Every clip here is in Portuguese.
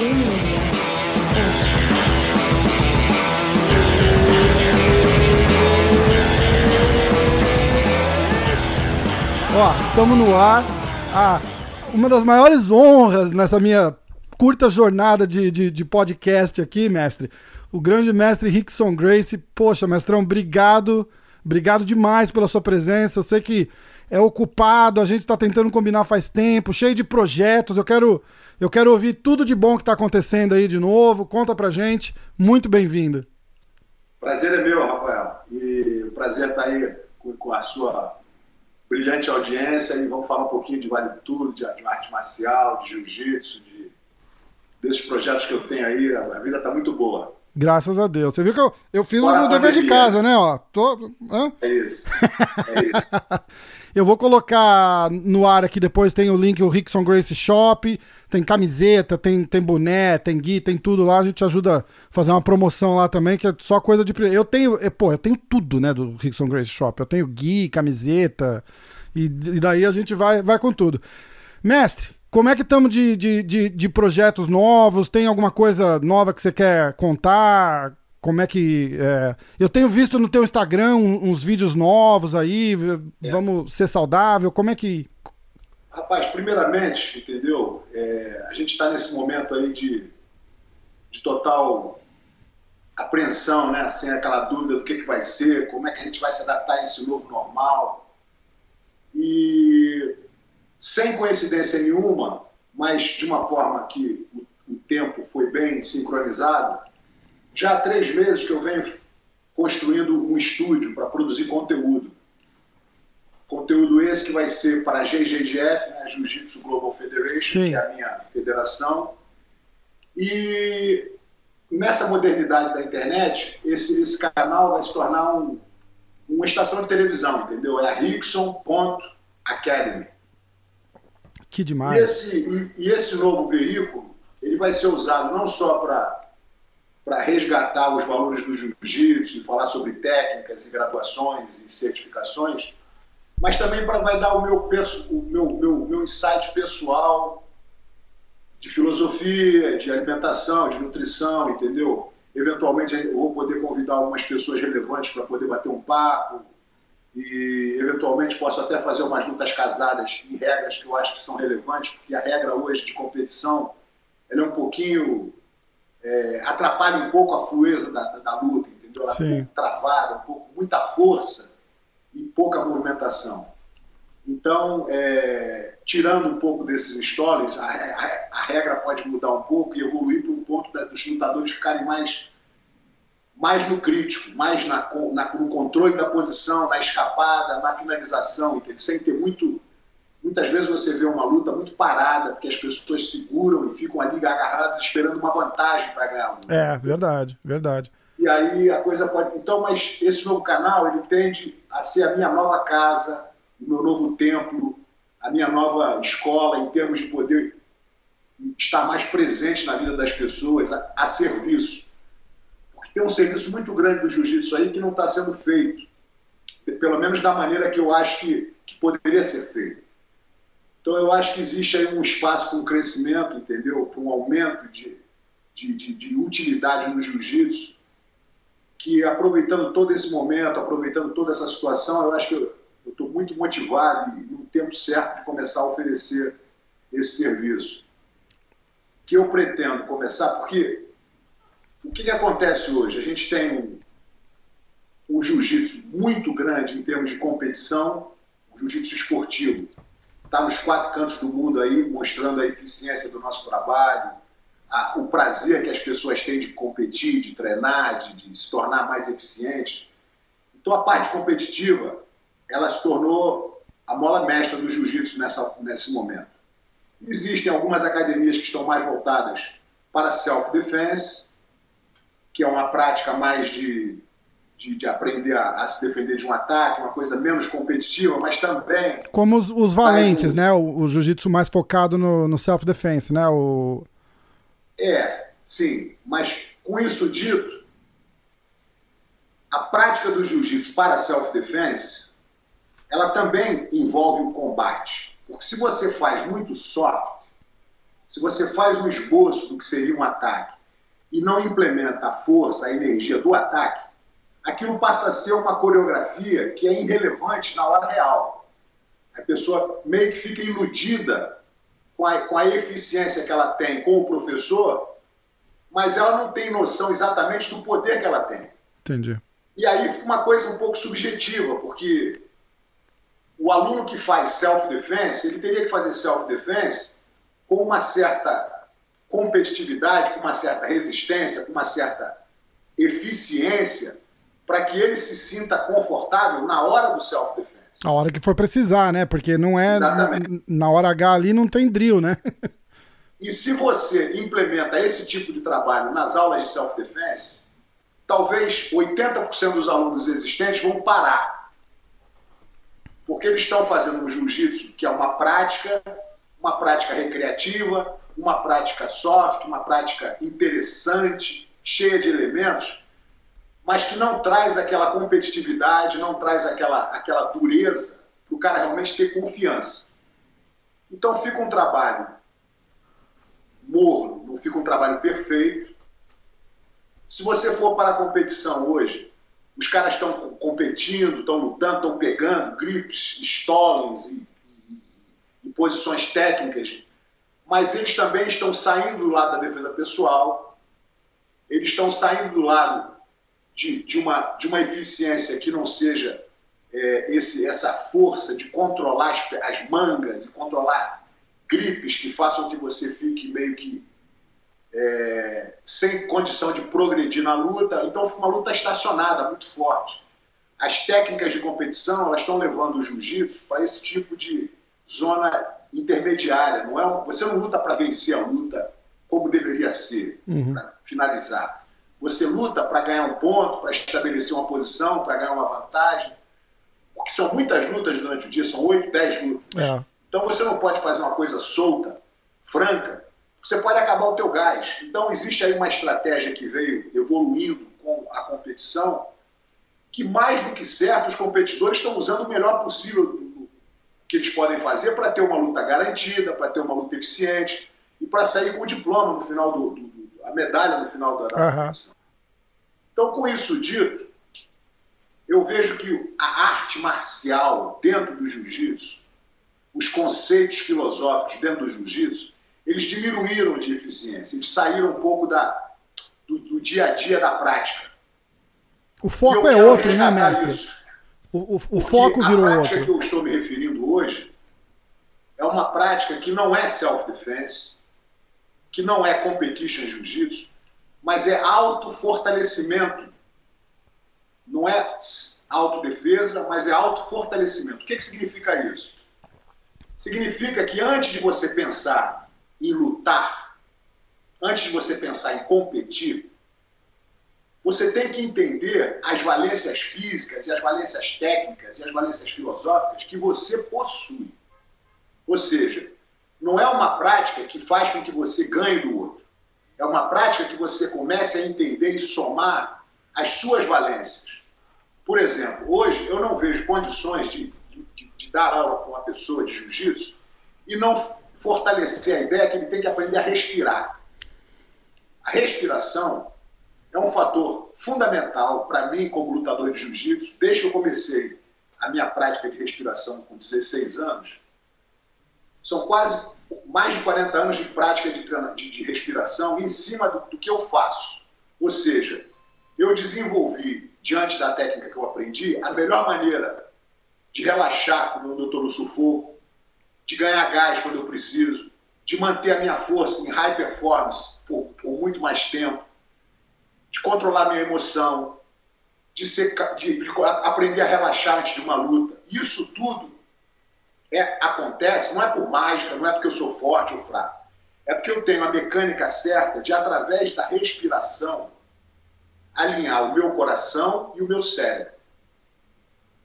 Ó, estamos no ar. Ah, uma das maiores honras nessa minha curta jornada de, de, de, podcast aqui, mestre. O grande mestre Rickson Grace. Poxa, mestrão, obrigado. Obrigado demais pela sua presença. Eu sei que é ocupado, a gente está tentando combinar faz tempo, cheio de projetos. Eu quero, eu quero ouvir tudo de bom que está acontecendo aí de novo. Conta pra gente. Muito bem-vindo. Prazer é meu, Rafael. E o prazer estar tá aí com, com a sua brilhante audiência e vamos falar um pouquinho de Vale Tudo, de, de arte marcial, de jiu-jitsu, de, desses projetos que eu tenho aí. A, vida está muito boa. Graças a Deus. Você viu que eu, eu fiz o dever de casa, né? Ó, tô, hã? É isso. É isso. eu vou colocar no ar aqui depois, tem o link, o Rickson Grace Shop, tem camiseta, tem, tem boné, tem guia, tem tudo lá. A gente ajuda a fazer uma promoção lá também, que é só coisa de. Eu tenho, é, pô, eu tenho tudo, né, do Rickson Grace Shop. Eu tenho guia, camiseta, e, e daí a gente vai, vai com tudo. Mestre, como é que estamos de, de, de, de, projetos novos? Tem alguma coisa nova que você quer contar? Como é que. É... Eu tenho visto no teu Instagram uns vídeos novos aí. É. Vamos ser saudável. Como é que. Rapaz, primeiramente, entendeu? É, a gente está nesse momento aí de, de total apreensão, né? Sem aquela dúvida do que, que vai ser, como é que a gente vai se adaptar a esse novo normal. E sem coincidência nenhuma, mas de uma forma que o, o tempo foi bem sincronizado, já há três meses que eu venho construindo um estúdio para produzir conteúdo. Conteúdo esse que vai ser para a GGGF, né, Jiu-Jitsu Global Federation, Sim. que é a minha federação. E nessa modernidade da internet, esse, esse canal vai se tornar um, uma estação de televisão, entendeu? É a Rickson.academy. Que demais. E esse, e, e esse novo veículo, ele vai ser usado não só para para resgatar os valores do jiu-jitsu falar sobre técnicas e graduações e certificações, mas também para vai dar o meu, o meu, meu, meu insight pessoal de filosofia, de alimentação, de nutrição, entendeu? Eventualmente eu vou poder convidar algumas pessoas relevantes para poder bater um papo e eventualmente posso até fazer umas lutas casadas em regras que eu acho que são relevantes, porque a regra hoje de competição ela é um pouquinho é, atrapalha um pouco a fluência da, da, da luta, entendeu? Ela Sim. pouco travada, um pouco, muita força e pouca movimentação. Então, é, tirando um pouco desses stories, a, a, a, regra pode mudar um pouco e evoluir para um ponto da, dos lutadores ficarem mais, mais no crítico, mais na, na, no controle da posição, na escapada, na finalização, entendeu? sem ter muito Muitas vezes você vê uma luta muito parada, porque as pessoas seguram e ficam ali agarradas esperando uma vantagem para ganhar a luta. É, verdade, verdade. E aí a coisa pode. Então, mas esse novo canal, ele tende a ser a minha nova casa, o meu novo templo, a minha nova escola, em termos de poder estar mais presente na vida das pessoas, a, a serviço. Porque tem um serviço muito grande do jiu-jitsu aí que não está sendo feito, pelo menos da maneira que eu acho que, que poderia ser feito. Então, eu acho que existe aí um espaço para um crescimento, entendeu? Para um aumento de, de, de, de utilidade no jiu-jitsu, que aproveitando todo esse momento, aproveitando toda essa situação, eu acho que eu estou muito motivado e no tempo certo de começar a oferecer esse serviço. Que eu pretendo começar, porque o que, que acontece hoje? A gente tem um, um jiu-jitsu muito grande em termos de competição, um jiu-jitsu esportivo está nos quatro cantos do mundo aí, mostrando a eficiência do nosso trabalho, a, o prazer que as pessoas têm de competir, de treinar, de, de, se tornar mais eficientes. Então, a parte competitiva, ela se tornou a mola mestra do jiu-jitsu nesse momento. Existem algumas academias que estão mais voltadas para self-defense, que é uma prática mais de de, de aprender a, a, se defender de um ataque, uma coisa menos competitiva, mas também. Como os, os valentes, um... né? O, o jiu-jitsu mais focado no, no self-defense, né? O... É, sim. Mas com isso dito, a prática do jiu-jitsu para self-defense, ela também envolve o combate. Porque se você faz muito soft, se você faz um esboço do que seria um ataque e não implementa a força, a energia do ataque, aquilo passa a ser uma coreografia que é irrelevante na hora real. A pessoa meio que fica iludida com a, com a eficiência que ela tem com o professor, mas ela não tem noção exatamente do poder que ela tem. Entendi. E aí fica uma coisa um pouco subjetiva, porque o aluno que faz self-defense, ele teria que fazer self-defense com uma certa competitividade, com uma certa resistência, com uma certa eficiência, para que ele se sinta confortável na hora do self-defense. A hora que for precisar, né? Porque não é. Exatamente. Na hora H ali não tem drill, né? e se você implementa esse tipo de trabalho nas aulas de self-defense, talvez 80% dos alunos existentes vão parar. Porque eles estão fazendo um jiu-jitsu que é uma prática, uma prática recreativa, uma prática soft, uma prática interessante, cheia de elementos, mas que não traz aquela competitividade, não traz aquela, aquela dureza para o cara realmente ter confiança. Então fica um trabalho morno, não fica um trabalho perfeito. Se você for para a competição hoje, os caras estão competindo, estão lutando, estão pegando grips, stolings e, e, e posições técnicas, mas eles também estão saindo do lado da defesa pessoal, eles estão saindo do lado de, de, uma, de uma eficiência que não seja é, esse, essa força de controlar as, as, mangas e controlar gripes que façam que você fique meio que é, sem condição de progredir na luta. Então, fica uma luta estacionada, muito forte. As técnicas de competição elas estão levando o jiu-jitsu para esse tipo de zona intermediária. Não é, você não luta para vencer a luta como deveria ser, uhum. para finalizar. Você luta para ganhar um ponto, para estabelecer uma posição, para ganhar uma vantagem. Porque são muitas lutas durante o dia, são 8, 10 lutas. É. Então você não pode fazer uma coisa solta, franca, você pode acabar o teu gás. Então existe aí uma estratégia que veio evoluindo com a competição, que mais do que certo os competidores estão usando o melhor possível que eles podem fazer para ter uma luta garantida, para ter uma luta eficiente e para sair com o diploma no final do, do a medalha no final da, da uhum. Então, com isso dito, eu vejo que a arte marcial dentro do jiu-jitsu, os conceitos filosóficos dentro do jiu-jitsu, eles diminuíram de eficiência, eles saíram um pouco da, do, do dia a dia da prática. O foco é outro, né, mestre? O, o, o foco virou outro. A prática que eu estou me referindo hoje é uma prática que não é self-defense, que não é competition jiu-jitsu, mas é autofortalecimento. Não é autodefesa, mas é autofortalecimento. O que, que significa isso? Significa que antes de você pensar em lutar, antes de você pensar em competir, você tem que entender as valências físicas e as valências técnicas e as valências filosóficas que você possui. Ou seja, não é uma prática que faz com que você ganhe do outro. É uma prática que você comece a entender e somar as suas valências. Por exemplo, hoje eu não vejo condições de, de, de dar aula para uma pessoa de jiu-jitsu e não fortalecer a ideia que ele tem que aprender a respirar. A respiração é um fator fundamental para mim como lutador de jiu-jitsu. Desde que eu comecei a minha prática de respiração com 16 anos, são quase mais de 40 anos de prática de, de, de respiração em cima do, do que eu faço. Ou seja, eu desenvolvi, diante da técnica que eu aprendi, a melhor maneira de relaxar quando eu estou no sufoco, de ganhar gás quando eu preciso, de manter a minha força em high performance por, por muito mais tempo, de controlar minha emoção, de, ser, de, de aprender a relaxar antes de uma luta. Isso tudo é, acontece, não é por mágica, não é porque eu sou forte ou fraco. É porque eu tenho a mecânica certa de, através da respiração, alinhar o meu coração e o meu cérebro.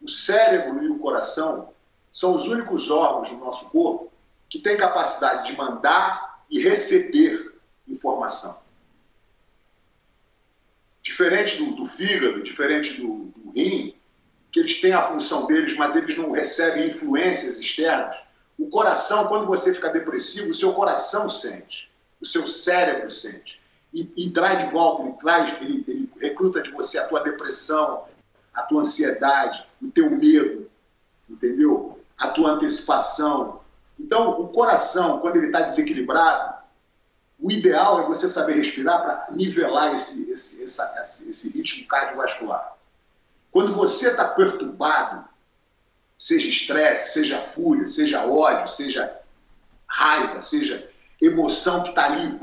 O cérebro e o coração são os únicos órgãos do nosso corpo que têm capacidade de mandar e receber informação. Diferente do, do fígado, diferente do, do rim, que eles têm a função deles, mas eles não recebem influências externas, o coração, quando você fica depressivo, o seu coração sente, o seu cérebro sente. E, e traz de volta, ele traz, ele, ele recruta de você a tua depressão, a tua ansiedade, o teu medo, entendeu? A tua antecipação. Então, o coração, quando ele está desequilibrado, o ideal é você saber respirar para nivelar esse, esse, essa, esse ritmo cardiovascular. Quando você está perturbado, seja estresse, seja fúria, seja ódio, seja raiva, seja emoção que está ali,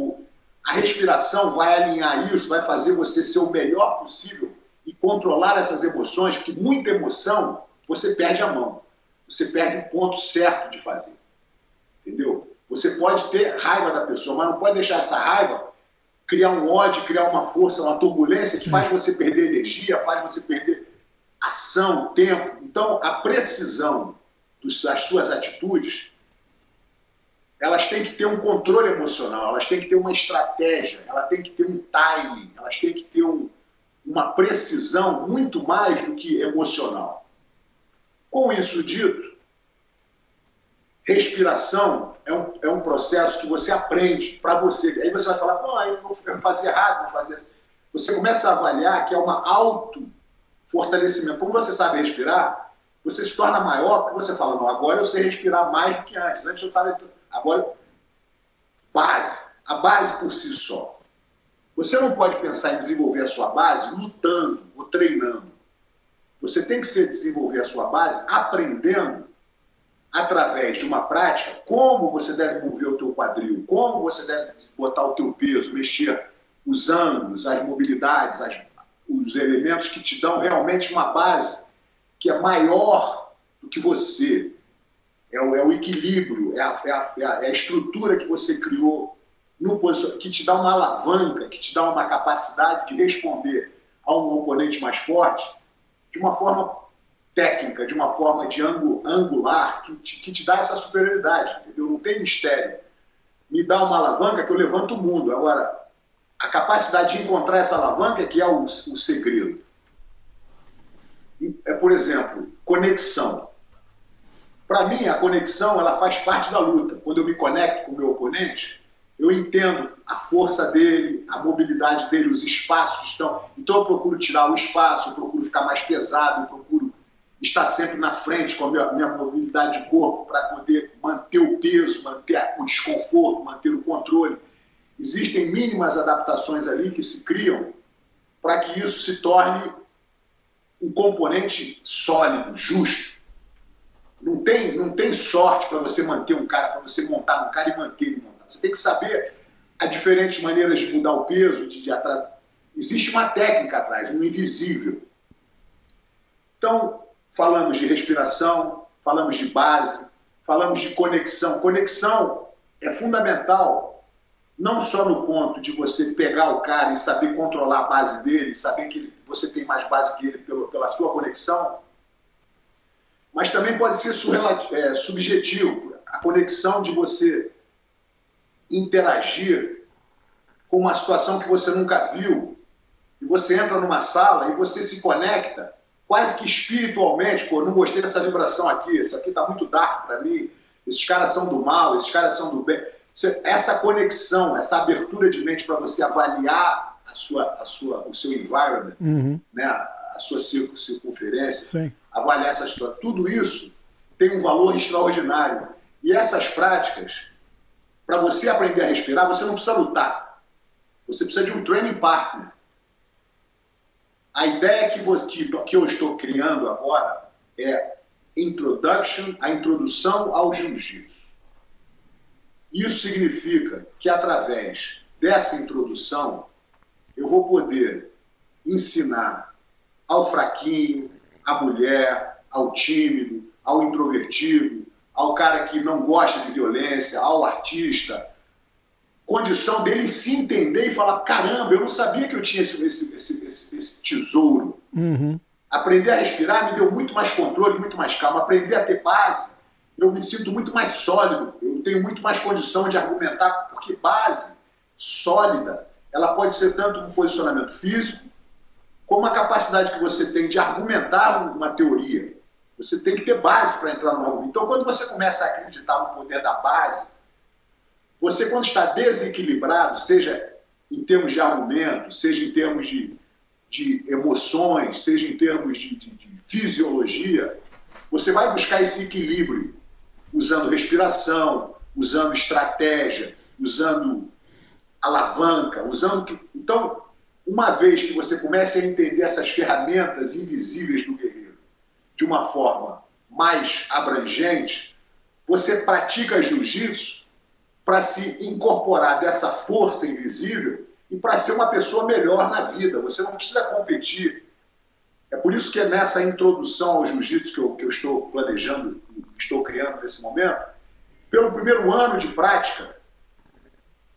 a respiração vai alinhar isso, vai fazer você ser o melhor possível e controlar essas emoções, porque muita emoção você perde a mão, você perde o ponto certo de fazer. Entendeu? Você pode ter raiva da pessoa, mas não pode deixar essa raiva criar um ódio, criar uma força, uma turbulência que Sim. faz você perder energia, faz você perder ação, tempo. Então, a precisão das suas atitudes, elas têm que ter um controle emocional, elas têm que ter uma estratégia, elas têm que ter um timing, elas têm que ter um, uma precisão muito mais do que emocional. Com isso dito, respiração é um, é um processo que você aprende para você. Aí você vai falar, não, eu vou fazer errado, vou fazer assim. Você começa a avaliar que é uma auto-fortalecimento. Como você sabe respirar, você se torna maior porque você fala, não, agora eu sei respirar mais do que antes. Antes eu estava... Agora, base. A base por si só. Você não pode pensar em desenvolver a sua base lutando ou treinando. Você tem que ser desenvolver a sua base aprendendo através de uma prática, como você deve mover o teu quadril, como você deve botar o teu peso, mexer os ângulos, as mobilidades, as, os elementos que te dão realmente uma base que é maior do que você. É o, é o equilíbrio, é a, é, a, é a, estrutura que você criou, no, que te dá uma alavanca, que te dá uma capacidade de responder a um oponente mais forte de uma forma técnica, de uma forma de angular, que te, que te dá essa superioridade, entendeu? Não tem mistério. Me dá uma alavanca que eu levanto o mundo. Agora, a capacidade de encontrar essa alavanca que é o, o segredo. É, por exemplo, conexão. Para mim, a conexão ela faz parte da luta. Quando eu me conecto com o meu oponente, eu entendo a força dele, a mobilidade dele, os espaços que estão. Então eu procuro tirar o espaço, eu procuro ficar mais pesado, eu procuro estar sempre na frente com a minha, minha mobilidade de corpo para poder manter o peso, manter o desconforto, manter o controle. Existem mínimas adaptações ali que se criam para que isso se torne um componente sólido, justo. Não tem, não tem sorte para você manter um cara, para você montar um cara e manter ele montado. Você tem que saber as diferentes maneiras de mudar o peso, de, de Existe uma técnica atrás, um invisível. Então, falamos de respiração, falamos de base, falamos de conexão. Conexão é fundamental, não só no ponto de você pegar o cara e saber controlar a base dele, saber que você tem mais base que ele pelo, pela sua conexão, mas também pode ser é, subjetivo a conexão de você interagir com uma situação que você nunca viu, e você entra numa sala e você se conecta quase que espiritualmente, pô, não gostei dessa vibração aqui, isso aqui está muito dark para mim, esses caras são do mal, esses caras são do bem. Essa conexão, essa abertura de mente para você avaliar a sua, a sua, o seu environment, uhum. né, a sua circunferência, Sim. avaliar essa história, tudo isso tem um valor extraordinário. E essas práticas, para você aprender a respirar, você não precisa lutar. Você precisa de um training partner. A ideia que, que eu estou criando agora é introduction, a introdução ao jiu-jitsu. Isso significa que através dessa introdução eu vou poder ensinar ao fraquinho, à mulher, ao tímido, ao introvertido, ao cara que não gosta de violência, ao artista, condição dele se entender e falar: caramba, eu não sabia que eu tinha esse, esse, esse, esse tesouro. Uhum. Aprender a respirar me deu muito mais controle, muito mais calma. Aprender a ter base, eu me sinto muito mais sólido, eu tenho muito mais condição de argumentar, porque base sólida, ela pode ser tanto um posicionamento físico, como a capacidade que você tem de argumentar uma teoria. Você tem que ter base para entrar no rugby. Então, quando você começa a acreditar no poder da base, você, quando está desequilibrado, seja em termos de argumento, seja em termos de, de emoções, seja em termos de, de, de fisiologia, você vai buscar esse equilíbrio usando respiração, usando estratégia, usando alavanca, usando. Então, uma vez que você comece a entender essas ferramentas invisíveis do guerreiro de uma forma mais abrangente, você pratica jiu-jitsu para se incorporar dessa força invisível e para ser uma pessoa melhor na vida. Você não precisa competir. É por isso que nessa introdução ao jiu-jitsu que eu, que eu estou planejando, que estou criando nesse momento, pelo primeiro ano de prática,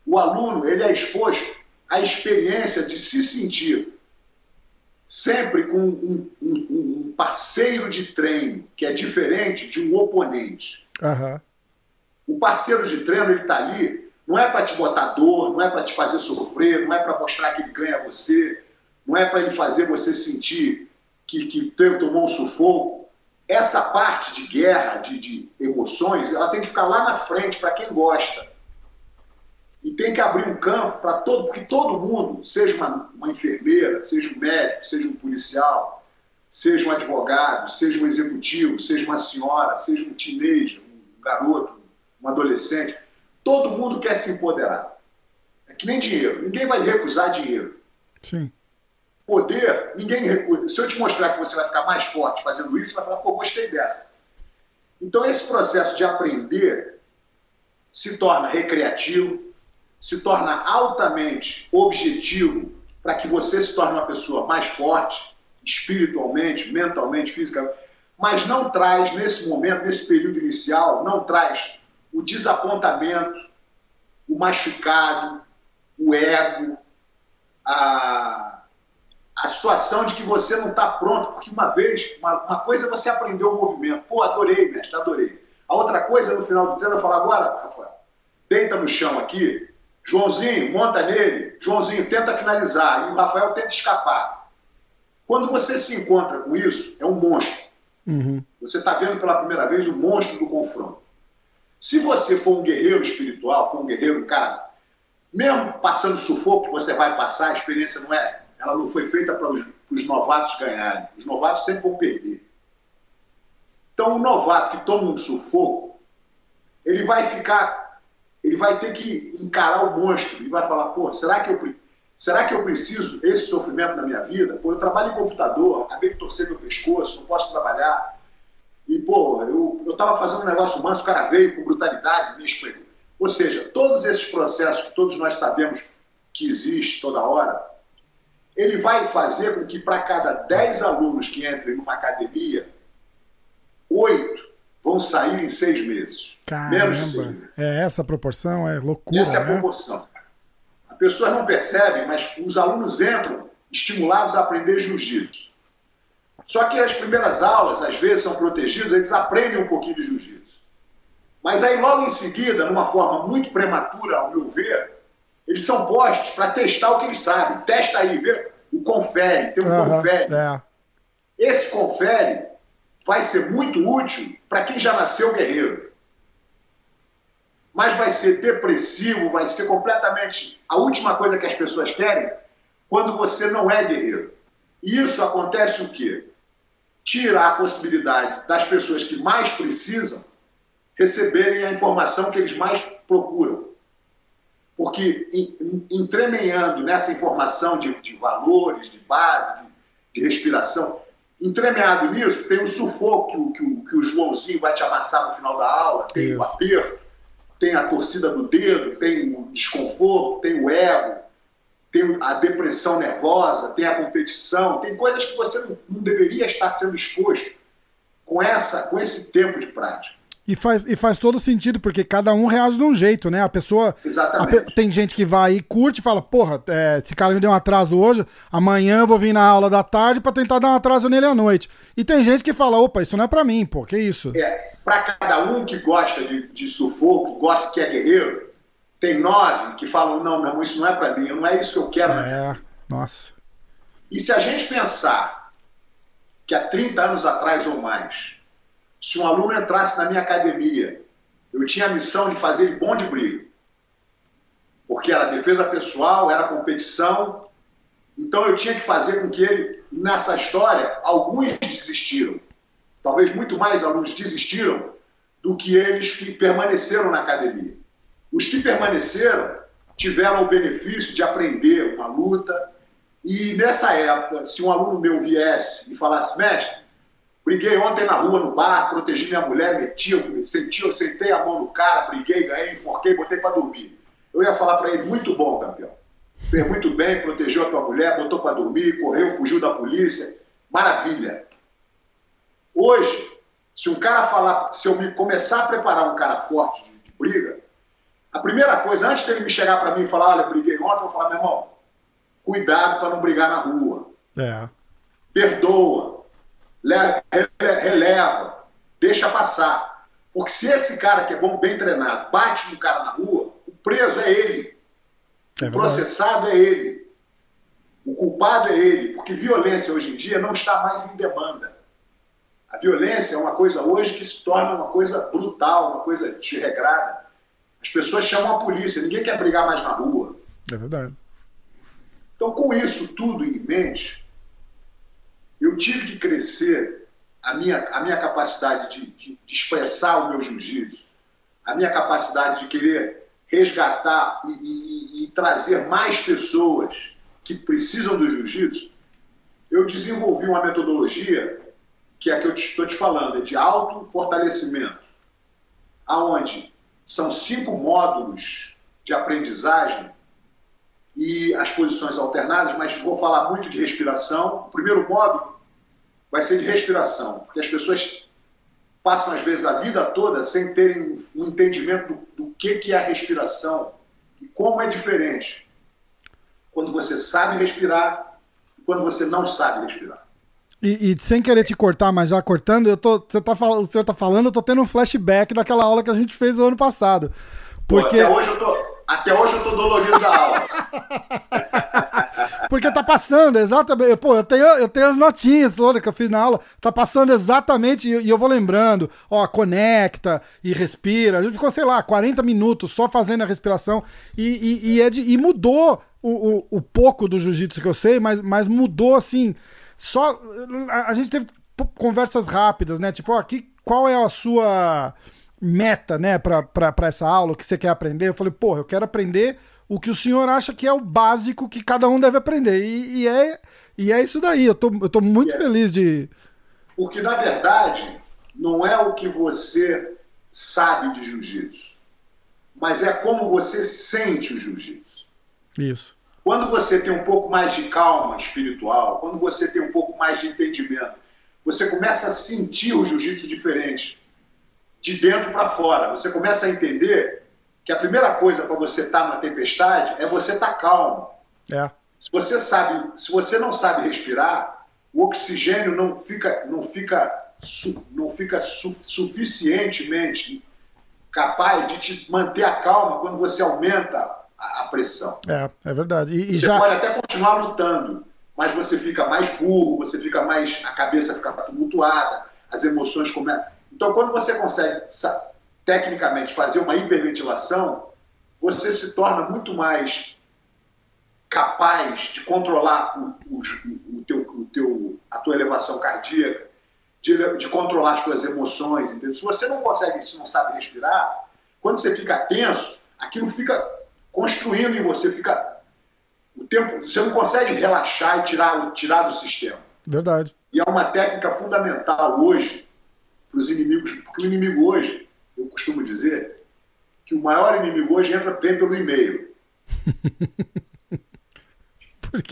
o aluno ele é exposto à experiência de se sentir sempre com um, um, um parceiro de treino que é diferente de um oponente. Uhum. O parceiro de treino ele está ali não é para te botar dor, não é para te fazer sofrer, não é para mostrar que ele ganha você, não é para ele fazer você sentir que, que tomou um sufoco. Essa parte de guerra, de, de emoções, ela tem que ficar lá na frente para quem gosta. E tem que abrir um campo para todo, porque todo mundo, seja uma, uma enfermeira, seja um médico, seja um policial, seja um advogado, seja um executivo, seja uma senhora, seja um teenager, um garoto, um adolescente, todo mundo quer se empoderar. É que nem dinheiro. Ninguém vai recusar dinheiro. Sim. Poder, ninguém recusa. Se eu te mostrar que você vai ficar mais forte fazendo isso, você vai falar, pô, gostei dessa. Então, esse processo de aprender se torna recreativo, se torna altamente objetivo para que você se torne uma pessoa mais forte, espiritualmente, mentalmente, fisicamente, mas não traz, nesse momento, nesse período inicial, não traz o desapontamento, o machucado, o ego, a, a situação de que você não está pronto, porque uma vez, uma, uma, coisa é você aprendeu o movimento, pô, adorei, mestre, adorei. A outra coisa, no final do treino, eu falo, agora, Rafael, deita no chão aqui, Joãozinho, monta nele. Joãozinho, tenta finalizar. E o Rafael tenta escapar. Quando você se encontra com isso, é um monstro. Uhum. Você está vendo pela primeira vez o monstro do confronto. Se você for um guerreiro espiritual, for um guerreiro, cara, mesmo passando sufoco que você vai passar, a experiência não é, ela não foi feita para os, novatos ganharem. Os novatos sempre vão perder. Então, o novato que toma um sufoco, ele vai ficar ele vai ter que encarar o monstro. Ele vai falar, pô, será que eu, será que eu preciso esse sofrimento na minha vida? Pô, eu trabalho em computador, acabei de torcer meu pescoço, não posso trabalhar. E, pô, eu estava fazendo um negócio manso, o cara veio com brutalidade, me explicou. Ou seja, todos esses processos que todos nós sabemos que existe toda hora, ele vai fazer com que para cada 10 alunos que entrem numa academia, oito vão sair em seis meses. Caramba. Menos de seis meses. É essa a proporção? É loucura. Essa é a né? proporção. As pessoas não percebem, mas os alunos entram estimulados a aprender jiu-jitsu. Só que as primeiras aulas, às vezes, são protegidas, eles aprendem um pouquinho de jiu-jitsu. Mas aí, logo em seguida, numa forma muito prematura, ao meu ver, eles são postos para testar o que eles sabem. Testa aí, vê o confere, tem um uhum, confere. É. Esse confere vai ser muito útil para quem já nasceu guerreiro. Mas vai ser depressivo, vai ser completamente a última coisa que as pessoas querem quando você não é guerreiro. E isso acontece o quê? Tira a possibilidade das pessoas que mais precisam receberem a informação que eles mais procuram. Porque entremeando nessa informação de, de valores, de base, de, de respiração, Entremeado nisso, tem o sufoco que o, que o Joãozinho vai te amassar no final da aula, tem Isso. o aperto, tem a torcida do dedo, tem o desconforto, tem o ego, tem a depressão nervosa, tem a competição, tem coisas que você não, não deveria estar sendo exposto com, essa, com esse tempo de prática. E faz, e faz todo sentido, porque cada um reage de um jeito, né? A pessoa. Exatamente. A, tem gente que vai e curte e fala, porra, é, esse cara me deu um atraso hoje, amanhã eu vou vir na aula da tarde para tentar dar um atraso nele à noite. E tem gente que fala, opa, isso não é para mim, pô, que isso? É, pra cada um que gosta de, de sufoco, gosta que é guerreiro, tem nove que falam, não, meu irmão, isso não é para mim, não é isso que eu quero. É, nossa. E se a gente pensar que há 30 anos atrás ou mais, se um aluno entrasse na minha academia, eu tinha a missão de fazer ele bom de briga. Porque era defesa pessoal, era competição. Então eu tinha que fazer com que ele, nessa história, alguns desistiram. Talvez muito mais alunos desistiram do que eles permaneceram na academia. Os que permaneceram tiveram o benefício de aprender uma luta. E nessa época, se um aluno meu viesse e falasse, mestre, briguei ontem na rua, no bar, protegi minha mulher, meti, eu, senti, eu sentei a mão no cara, briguei, ganhei, enforquei, botei para dormir. Eu ia falar para ele, muito bom, campeão. Fez muito bem, protegeu a tua mulher, botou para dormir, correu, fugiu da polícia. Maravilha. Hoje, se um cara falar, se eu me começar a preparar um cara forte de, de briga, a primeira coisa, antes dele me chegar para mim e falar, olha, briguei ontem, eu vou falar, meu irmão, cuidado para não brigar na rua. É. Perdoa, releva, deixa passar. Porque se esse cara que é bom, bem treinado, bate no cara na rua, o preso é ele. É o processado é ele. O culpado é ele. Porque violência hoje em dia não está mais em demanda. A violência é uma coisa hoje que se torna uma coisa brutal, uma coisa desregrada. As pessoas chamam a polícia, ninguém quer brigar mais na rua. É verdade. Então, com isso tudo em mente, eu tive que crescer a minha, a minha capacidade de, de, de expressar o meu jiu-jitsu, a minha capacidade de querer resgatar e, e, e trazer mais pessoas que precisam do jiu-jitsu, eu desenvolvi uma metodologia que é a que eu estou te falando, é de auto fortalecimento, aonde são cinco módulos de aprendizagem e as posições alternadas, mas vou falar muito de respiração. O primeiro módulo vai ser de respiração, porque as pessoas passam, às vezes, a vida toda sem terem um entendimento do, do que, que é a respiração e como é diferente quando você sabe respirar e quando você não sabe respirar. E, e, sem querer te cortar, mas já cortando, eu tô, você tá, o senhor tá falando, eu tô tendo um flashback daquela aula que a gente fez no ano passado. Porque... Pô, até, hoje eu tô, até hoje eu tô dolorido da aula. Porque tá passando exatamente. Pô, eu tenho, eu tenho as notinhas todas que eu fiz na aula. Tá passando exatamente. E, e eu vou lembrando. Ó, conecta e respira. A gente ficou, sei lá, 40 minutos só fazendo a respiração. E, e, e, é de, e mudou o, o, o pouco do jiu-jitsu que eu sei, mas, mas mudou assim só. A, gente teve conversas rápidas, né? Tipo, ó, aqui, qual é a sua meta, né, pra, pra, pra essa aula, o que você quer aprender? Eu falei, porra, eu quero aprender o que o senhor acha que é o básico que cada um deve aprender. E, e é, e é isso daí. Eu tô, eu tô muito é. feliz de. Porque, na verdade, não é o que você sabe de jiu-jitsu, mas é como você sente o jiu-jitsu. Isso. Quando você tem um pouco mais de calma espiritual, quando você tem um pouco mais de entendimento, você começa a sentir o jiu-jitsu diferente, de dentro para fora. Você começa a entender que a primeira coisa para você estar tá na tempestade é você estar tá calmo. É. Se você sabe, se você não sabe respirar, o oxigênio não fica, não fica, não fica su, suficientemente capaz de te manter a calma quando você aumenta a, pressão. É, é verdade. E, e você já... pode até continuar lutando, mas você fica mais burro, você fica mais. a cabeça fica tumultuada, as emoções começam. Então, quando você consegue, tecnicamente, fazer uma hiperventilação, você se torna muito mais capaz de controlar o, o, o, teu, o teu, a tua elevação cardíaca, de, de controlar as tuas emoções. Entendeu? Se você não consegue, se não sabe respirar, quando você fica tenso, aquilo fica construindo em você, fica o tempo, você não consegue relaxar e tirar, tirar do sistema. Verdade. E é uma técnica fundamental hoje para os inimigos, porque o inimigo hoje, eu costumo dizer, que o maior inimigo hoje entra vem pelo e-mail.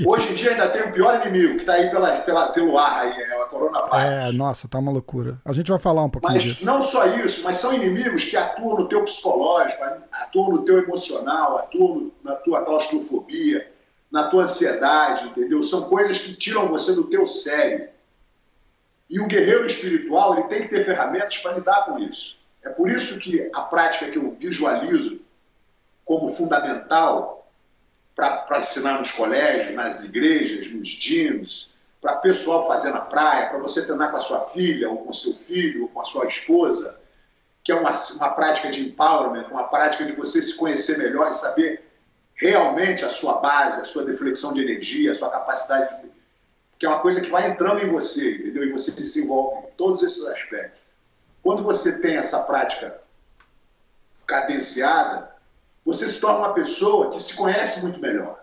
Hoje em dia ainda tem o pior inimigo, que está aí pela, pela, pelo ar, aí, é a coronavírus. É, nossa, tá uma loucura. A gente vai falar um pouquinho mas disso. não só isso, mas são inimigos que atuam no teu psicológico, atuam no teu emocional, atuam na tua claustrofobia, na tua ansiedade, entendeu? São coisas que tiram você do teu sério. E o guerreiro espiritual, ele tem que ter ferramentas para lidar com isso. É por isso que a prática que eu visualizo como fundamental para ensinar nos colégios, nas igrejas, nos dinos, para pessoal fazer na praia, para você treinar com a sua filha, ou com seu filho, ou com a sua esposa, que é uma, uma prática de empowerment, uma prática de você se conhecer melhor e saber realmente a sua base, a sua deflexão de energia, a sua capacidade, de, que é uma coisa que vai entrando em você, entendeu? E você se desenvolve em todos esses aspectos. Quando você tem essa prática cadenciada, você se torna uma pessoa que se conhece muito melhor.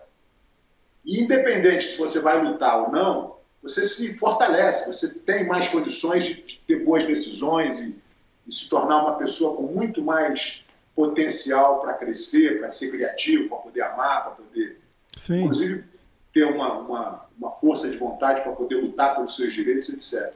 E independente se você vai lutar ou não, você se fortalece, você tem mais condições de ter boas decisões e, e se tornar uma pessoa com muito mais potencial para crescer, para ser criativo, para poder amar, para poder, Sim. inclusive, ter uma, uma, uma força de vontade para poder lutar pelos seus direitos, etc.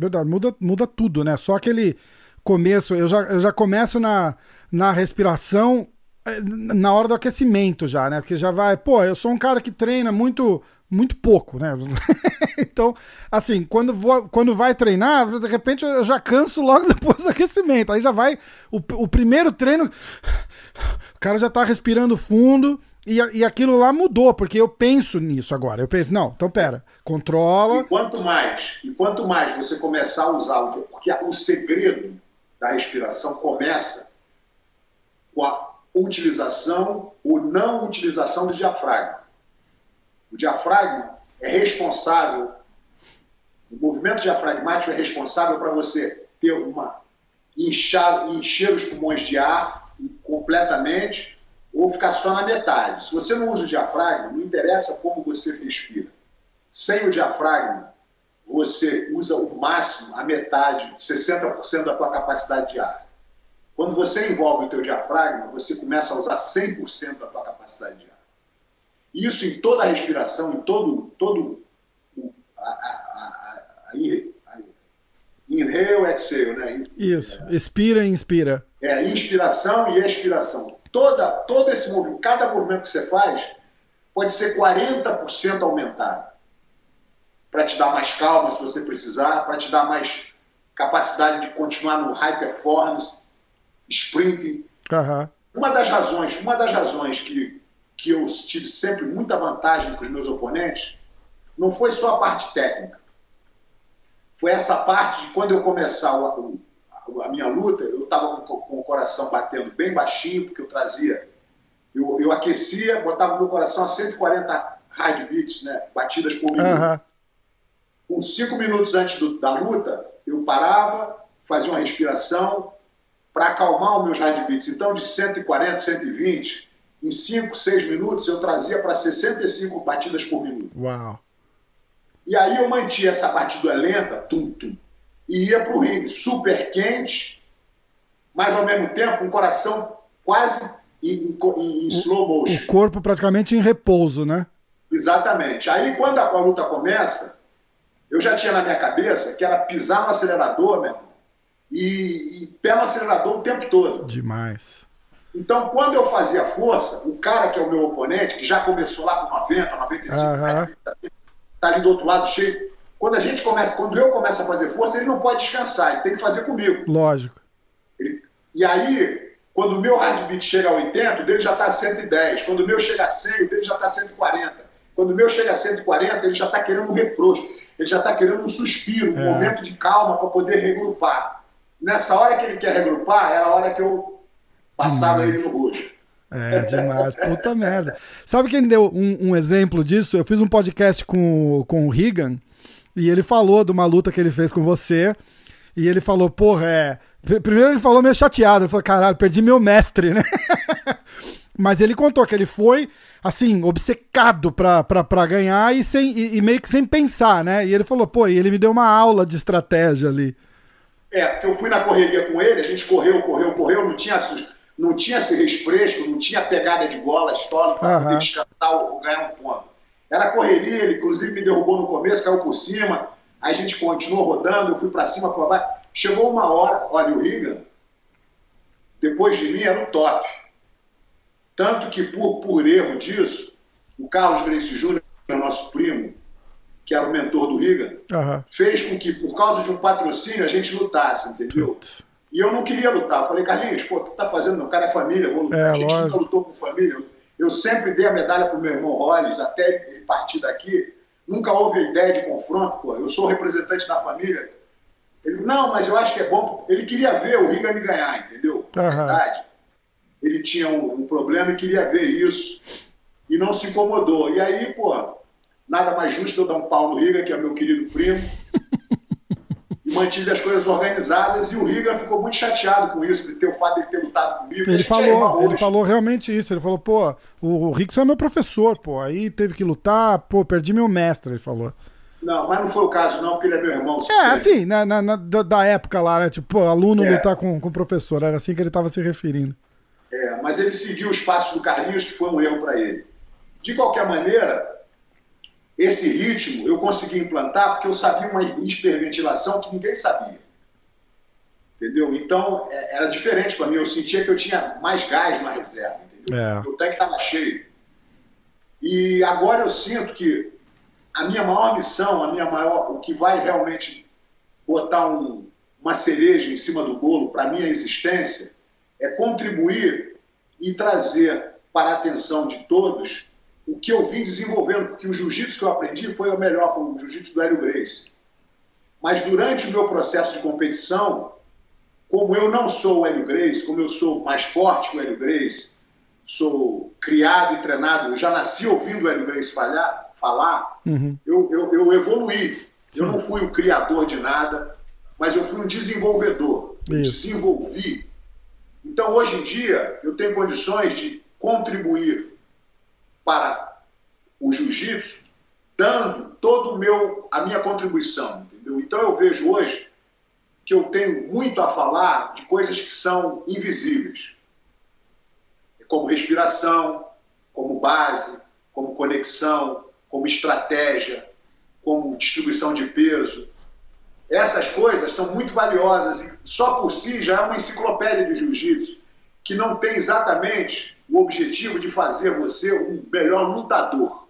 Verdade, muda, muda tudo, né? Só aquele começo, eu já, eu já começo na, na respiração eh, na hora do aquecimento já, né? Porque já vai, pô, eu sou um cara que treina muito muito pouco, né? então, assim, quando, vou, quando vai treinar, de repente eu já canso logo depois do aquecimento. Aí já vai o, o primeiro treino, o cara já tá respirando fundo e, e aquilo lá mudou, porque eu penso nisso agora. Eu penso, não, então pera, controla. E quanto mais, e quanto mais você começar a usar, porque o segredo da respiração começa com a utilização ou não utilização do diafragma. O diafragma é responsável, o movimento diafragmático é responsável para você ter uma inchar, encher os pulmões de ar completamente ou ficar só na metade. Se você não usa o diafragma, não interessa como você respira. Sem o diafragma, você usa o máximo, a metade, 60% da tua capacidade de ar. Quando você envolve o teu diafragma, você começa a usar 100% da tua capacidade de ar. Isso em toda a respiração, em todo, todo a, a, a, a inhale, exhale, né? Isso, expira e inspira. É, inspiração e expiração. Toda, todo esse movimento, cada movimento que você faz, pode ser 40% aumentado. Para te dar mais calma se você precisar, para te dar mais capacidade de continuar no high performance, sprinting. Uhum. Uma das razões, uma das razões que que eu tive sempre muita vantagem com os meus oponentes, não foi só a parte técnica. Foi essa parte de quando eu começar a, a minha luta, eu estava com, com, o coração batendo bem baixinho, porque eu trazia, eu, eu aquecia, botava meu coração a 140 heartbeats, né, batidas por minuto. Uhum. Com cinco minutos antes do, da luta, eu parava, fazia uma respiração para acalmar os meus heartbeats. Então, de 140, 120, em 5, 6 minutos, eu trazia para 65 batidas por minuto. Uau! E aí eu mantinha essa batida lenta, tum, tum, e ia para o ringue super quente, mas ao mesmo tempo um coração quase em, em, em slow motion. O corpo praticamente em repouso, né? Exatamente. Aí quando a, a luta começa, eu já tinha na minha cabeça que era pisar no acelerador, meu irmão, e, e pé no acelerador o tempo todo. Demais. Então, quando eu fazia força, o cara que é o meu oponente, que já começou lá com 90, 95, uhum. tá ali do outro lado cheio. Quando a gente começa, quando eu começo a fazer força, ele não pode descansar, ele tem que fazer comigo. Lógico. Ele, e aí, quando o meu heartbeat chega a 80, o dele já está a 110. Quando o meu chega a 100, o dele já está a 140. Quando o meu chega a 140, ele já está querendo um refrouxo. Ele já está querendo um suspiro, um é. momento de calma para poder regrupar. Nessa hora que ele quer regrupar, é a hora que eu Passava ele no roxo. É, demais. Puta merda. Sabe quem deu um, um, exemplo disso? Eu fiz um podcast com, com o Regan e ele falou de uma luta que ele fez com você. E ele falou, porra, é. Primeiro ele falou meio chateado. Ele falou, caralho, perdi meu mestre, né? Mas ele contou que ele foi, assim, obcecado pra, pra, pra ganhar e, sem, e, e meio que sem pensar, né? E ele falou, pô, e ele me deu uma aula de estratégia ali. É, porque eu fui na correria com ele, a gente correu, correu, correu, não tinha não tinha esse refresco, não tinha pegada de gola, estola para uhum. poder descansar ou ganhar um ponto. Era correria, ele inclusive me derrubou no começo, caiu por cima, a gente continuou rodando, eu fui para cima, para baixo. Chegou uma hora, olha, o Riga, depois de mim, era o top. Tanto que, por, por erro disso, o Carlos Grace Júnior, nosso primo, que era o mentor do Riga, uhum. fez com que, por causa de um patrocínio, a gente lutasse, entendeu? Putz. E eu não queria lutar. Eu falei, Carlinhos, pô, o que tá fazendo? Meu cara é família, vou lutar. É, a gente lógico. nunca lutou com família. Eu sempre dei a medalha pro meu irmão Rollins, até ele partir daqui. nunca houve ideia de confronto, pô. Eu sou representante da família. Ele, não, mas eu acho que é bom. Ele queria ver o Riga me ganhar, entendeu? Na verdade, ele tinha um, um problema e queria ver isso. E não se incomodou. E aí, pô, nada mais justo eu dar um pau no Riga, que é meu querido primo mantive as coisas organizadas e o Riga ficou muito chateado com isso, de ter o fato de ter lutado comigo. Ele falou, ele falou realmente isso. Ele falou, pô, o Rickson é meu professor, pô, aí teve que lutar, pô, perdi meu mestre, ele falou. Não, mas não foi o caso, não, porque ele é meu irmão. É, assim, na, na, na da, época lá, né? Tipo, pô, aluno é. lutar com, com professor, era assim que ele estava se referindo. É, mas ele seguiu os passos do Carlinhos, que foi um erro para ele. De qualquer maneira, esse ritmo eu consegui implantar porque eu sabia uma hiperventilação que ninguém sabia. Entendeu? Então, é, era diferente para mim. Eu sentia que eu tinha mais gás na reserva. Entendeu? É. O tanque estava cheio. E agora eu sinto que a minha maior missão, a minha maior, o que vai realmente botar um, uma cereja em cima do bolo para a minha existência é contribuir e trazer para a atenção de todos o que eu vim desenvolvendo, porque o jiu-jitsu que eu aprendi foi o melhor, o jiu-jitsu do Hélio Grace. Mas durante o meu processo de competição, como eu não sou o Hélio Grace, como eu sou mais forte que o Hélio Grace, sou criado e treinado, eu já nasci ouvindo o Hélio Grace falhar, falar, uhum. eu, eu, eu, evoluí. Sim. Eu não fui o criador de nada, mas eu fui um desenvolvedor. Eu desenvolvi. Então, hoje em dia, eu tenho condições de contribuir para o jiu-jitsu, dando todo o meu a minha contribuição, entendeu? Então eu vejo hoje que eu tenho muito a falar de coisas que são invisíveis, como respiração, como base, como conexão, como estratégia, como distribuição de peso. Essas coisas são muito valiosas e só por si já é uma enciclopédia de jiu-jitsu que não tem exatamente o objetivo de fazer você um melhor lutador.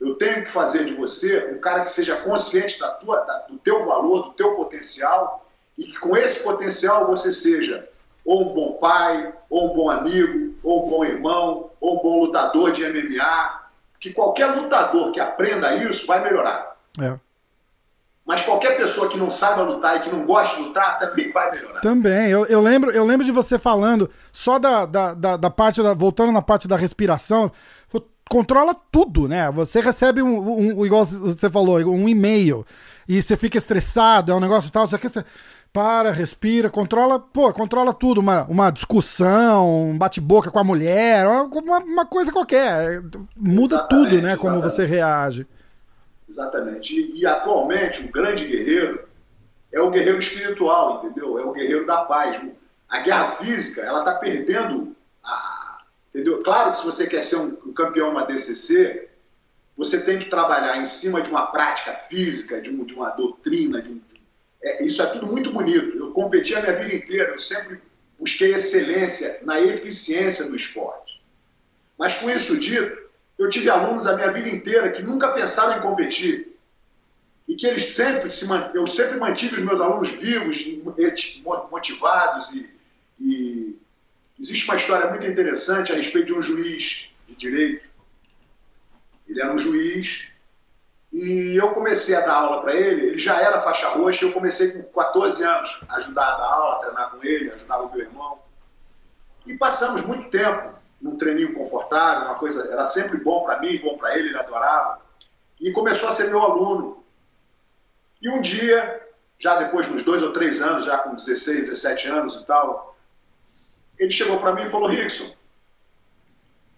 Eu tenho que fazer de você um cara que seja consciente da tua, da, do teu valor, do teu potencial e que com esse potencial você seja ou um bom pai, ou um bom amigo, ou um bom irmão, ou um bom lutador de MMA. Que qualquer lutador que aprenda isso vai melhorar. É. Mas qualquer pessoa que não saiba lutar e que não gosta de lutar também vai melhorar. Também. Eu, eu, lembro, eu lembro de você falando só da, da, da, da parte da. Voltando na parte da respiração. Controla tudo, né? Você recebe um, um, igual você falou, um e-mail e você fica estressado, é um negócio tal, você, você para, respira, controla, pô, controla tudo, uma, uma discussão, um bate-boca com a mulher, uma, uma coisa qualquer. Muda exatamente, tudo, né? Como você reage. Exatamente. E, e, atualmente o grande guerreiro é o guerreiro espiritual, entendeu? É o guerreiro da paz. A guerra física, ela está perdendo a, entendeu? Claro que se você quer ser um, um campeão uma DCC, você tem que trabalhar em cima de uma prática física, de, um, de uma doutrina, de um, é, isso é tudo muito bonito. Eu competi a minha vida inteira, eu sempre busquei excelência na eficiência do esporte. Mas com isso dito, eu tive alunos a minha vida inteira que nunca pensaram em competir. E que eles sempre se eu sempre mantive os meus alunos vivos, motivados e, e existe uma história muito interessante a respeito de um juiz de direito. Ele era um juiz e eu comecei a dar aula para ele, ele já era faixa roxa, eu comecei com 14 anos a ajudar a dar aula, a treinar com ele, ajudar o meu irmão. E passamos muito tempo num treininho confortável, uma coisa, era sempre bom para mim, bom para ele, ele adorava. E começou a ser meu aluno. E um dia, já depois de uns dois ou três anos, já com 16, 17 anos e tal, ele chegou para mim e falou: Rickson,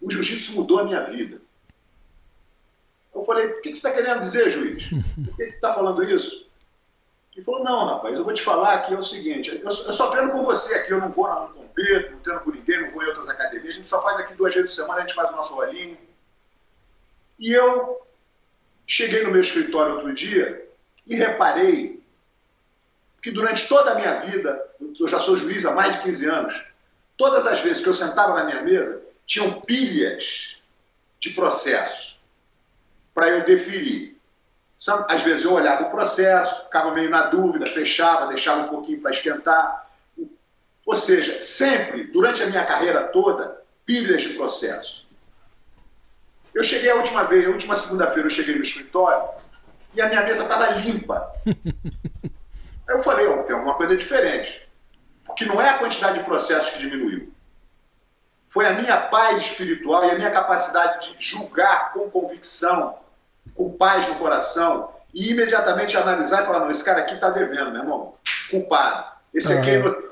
o jiu-jitsu mudou a minha vida. Eu falei: o que você está querendo dizer, juiz? Por que você está falando isso? Ele falou: não, rapaz, eu vou te falar que é o seguinte: eu, só treino com você aqui, eu não vou, não competo, não treino com ninguém, não vou em outras academias, a gente só faz aqui duas vezes por semana, a gente faz o nosso rolinho. E eu cheguei no meu escritório outro dia e reparei que durante toda a minha vida, eu já sou juiz há mais de 15 anos, todas as vezes que eu sentava na minha mesa, tinham pilhas de processo para eu deferir. Às vezes eu olhava o processo, ficava meio na dúvida, fechava, deixava um pouquinho para esquentar. Ou seja, sempre, durante a minha carreira toda, pilhas de processo. Eu cheguei a última vez, a última segunda-feira eu cheguei no escritório e a minha mesa estava limpa. Aí eu falei, oh, tem alguma coisa diferente. Porque não é a quantidade de processos que diminuiu. Foi a minha paz espiritual e a minha capacidade de julgar com convicção, com paz no coração, e imediatamente analisar e falar, não, esse cara aqui está devendo, meu irmão, culpado. Esse aqui uhum.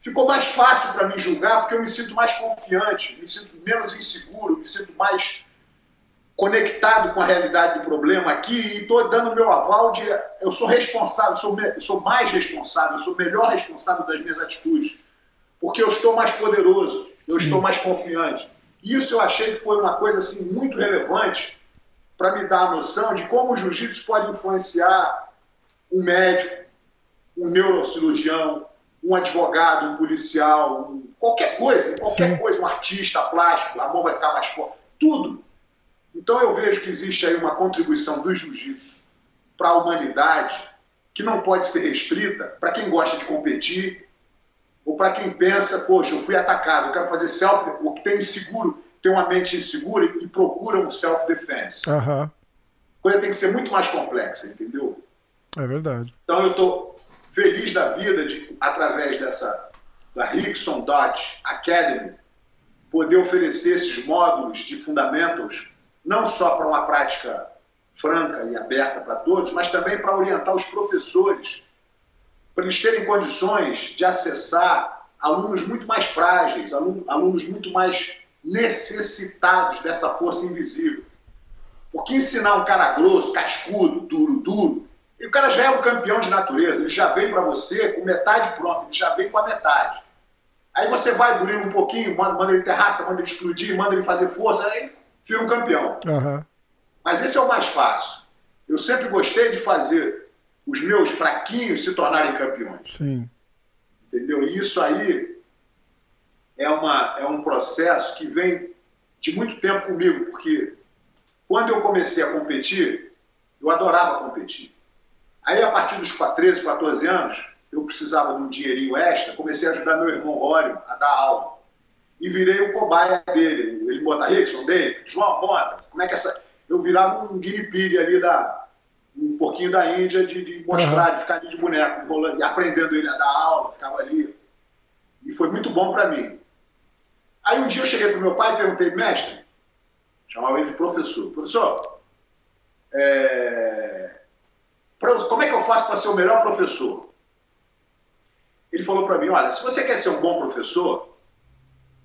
ficou mais fácil para mim julgar porque eu me sinto mais confiante, me sinto menos inseguro, me sinto mais conectado com a realidade do problema aqui e estou dando meu aval de eu sou responsável, sou, eu sou mais responsável, sou melhor responsável das minhas atitudes, porque eu estou mais poderoso, eu Sim. estou mais confiante. Isso eu achei que foi uma coisa assim muito relevante para me dar a noção de como o jiu-jitsu pode influenciar um médico, um neurocirurgião, um advogado, um policial, um, qualquer coisa, qualquer Sim. coisa, um artista plástico, a mão vai ficar mais forte, tudo. Então eu vejo que existe aí uma contribuição do jiu-jitsu para a humanidade que não pode ser restrita para quem gosta de competir ou para quem pensa, poxa, eu fui atacado, eu quero fazer self, o que tem inseguro, tem uma mente insegura e procura um self-defense. Uhum. Coisa tem que ser muito mais complexa, entendeu? É verdade. Então eu estou feliz da vida de, através dessa da Rickson Dodge Academy, poder oferecer esses módulos de fundamentos, não só para uma prática franca e aberta para todos, mas também para orientar os professores, para eles terem condições de acessar alunos muito mais frágeis, alunos muito mais necessitados dessa força invisível. Porque ensinar um cara grosso, cascudo, duro, duro, e o cara já é um campeão de natureza, ele já vem para você com metade pronta, ele já vem com a metade. Aí você vai durir um pouquinho, manda, manda ele ter raça, manda ele explodir, manda ele fazer força, aí vira um campeão. Uhum. Mas esse é o mais fácil. Eu sempre gostei de fazer os meus fraquinhos se tornarem campeões. Sim. Entendeu? E isso aí é, uma, é um processo que vem de muito tempo comigo, porque quando eu comecei a competir, eu adorava competir. Aí, a partir dos 13, 14 anos, eu precisava de um dinheirinho extra, comecei a ajudar meu irmão Rório a dar aula. E virei o cobaia dele. Ele bota, Rickson, dele, João, bota. Como é que essa. Eu virava um guinea pig ali da. Um pouquinho da Índia de, de mostrar, uhum. de ficar ali de boneco, rolando, e aprendendo ele a dar aula, ficava ali. E foi muito bom para mim. Aí um dia eu cheguei para meu pai e perguntei, mestre, chamava ele de professor, professor, é... como é que eu faço para ser o melhor professor? Ele falou para mim, olha, se você quer ser um bom professor,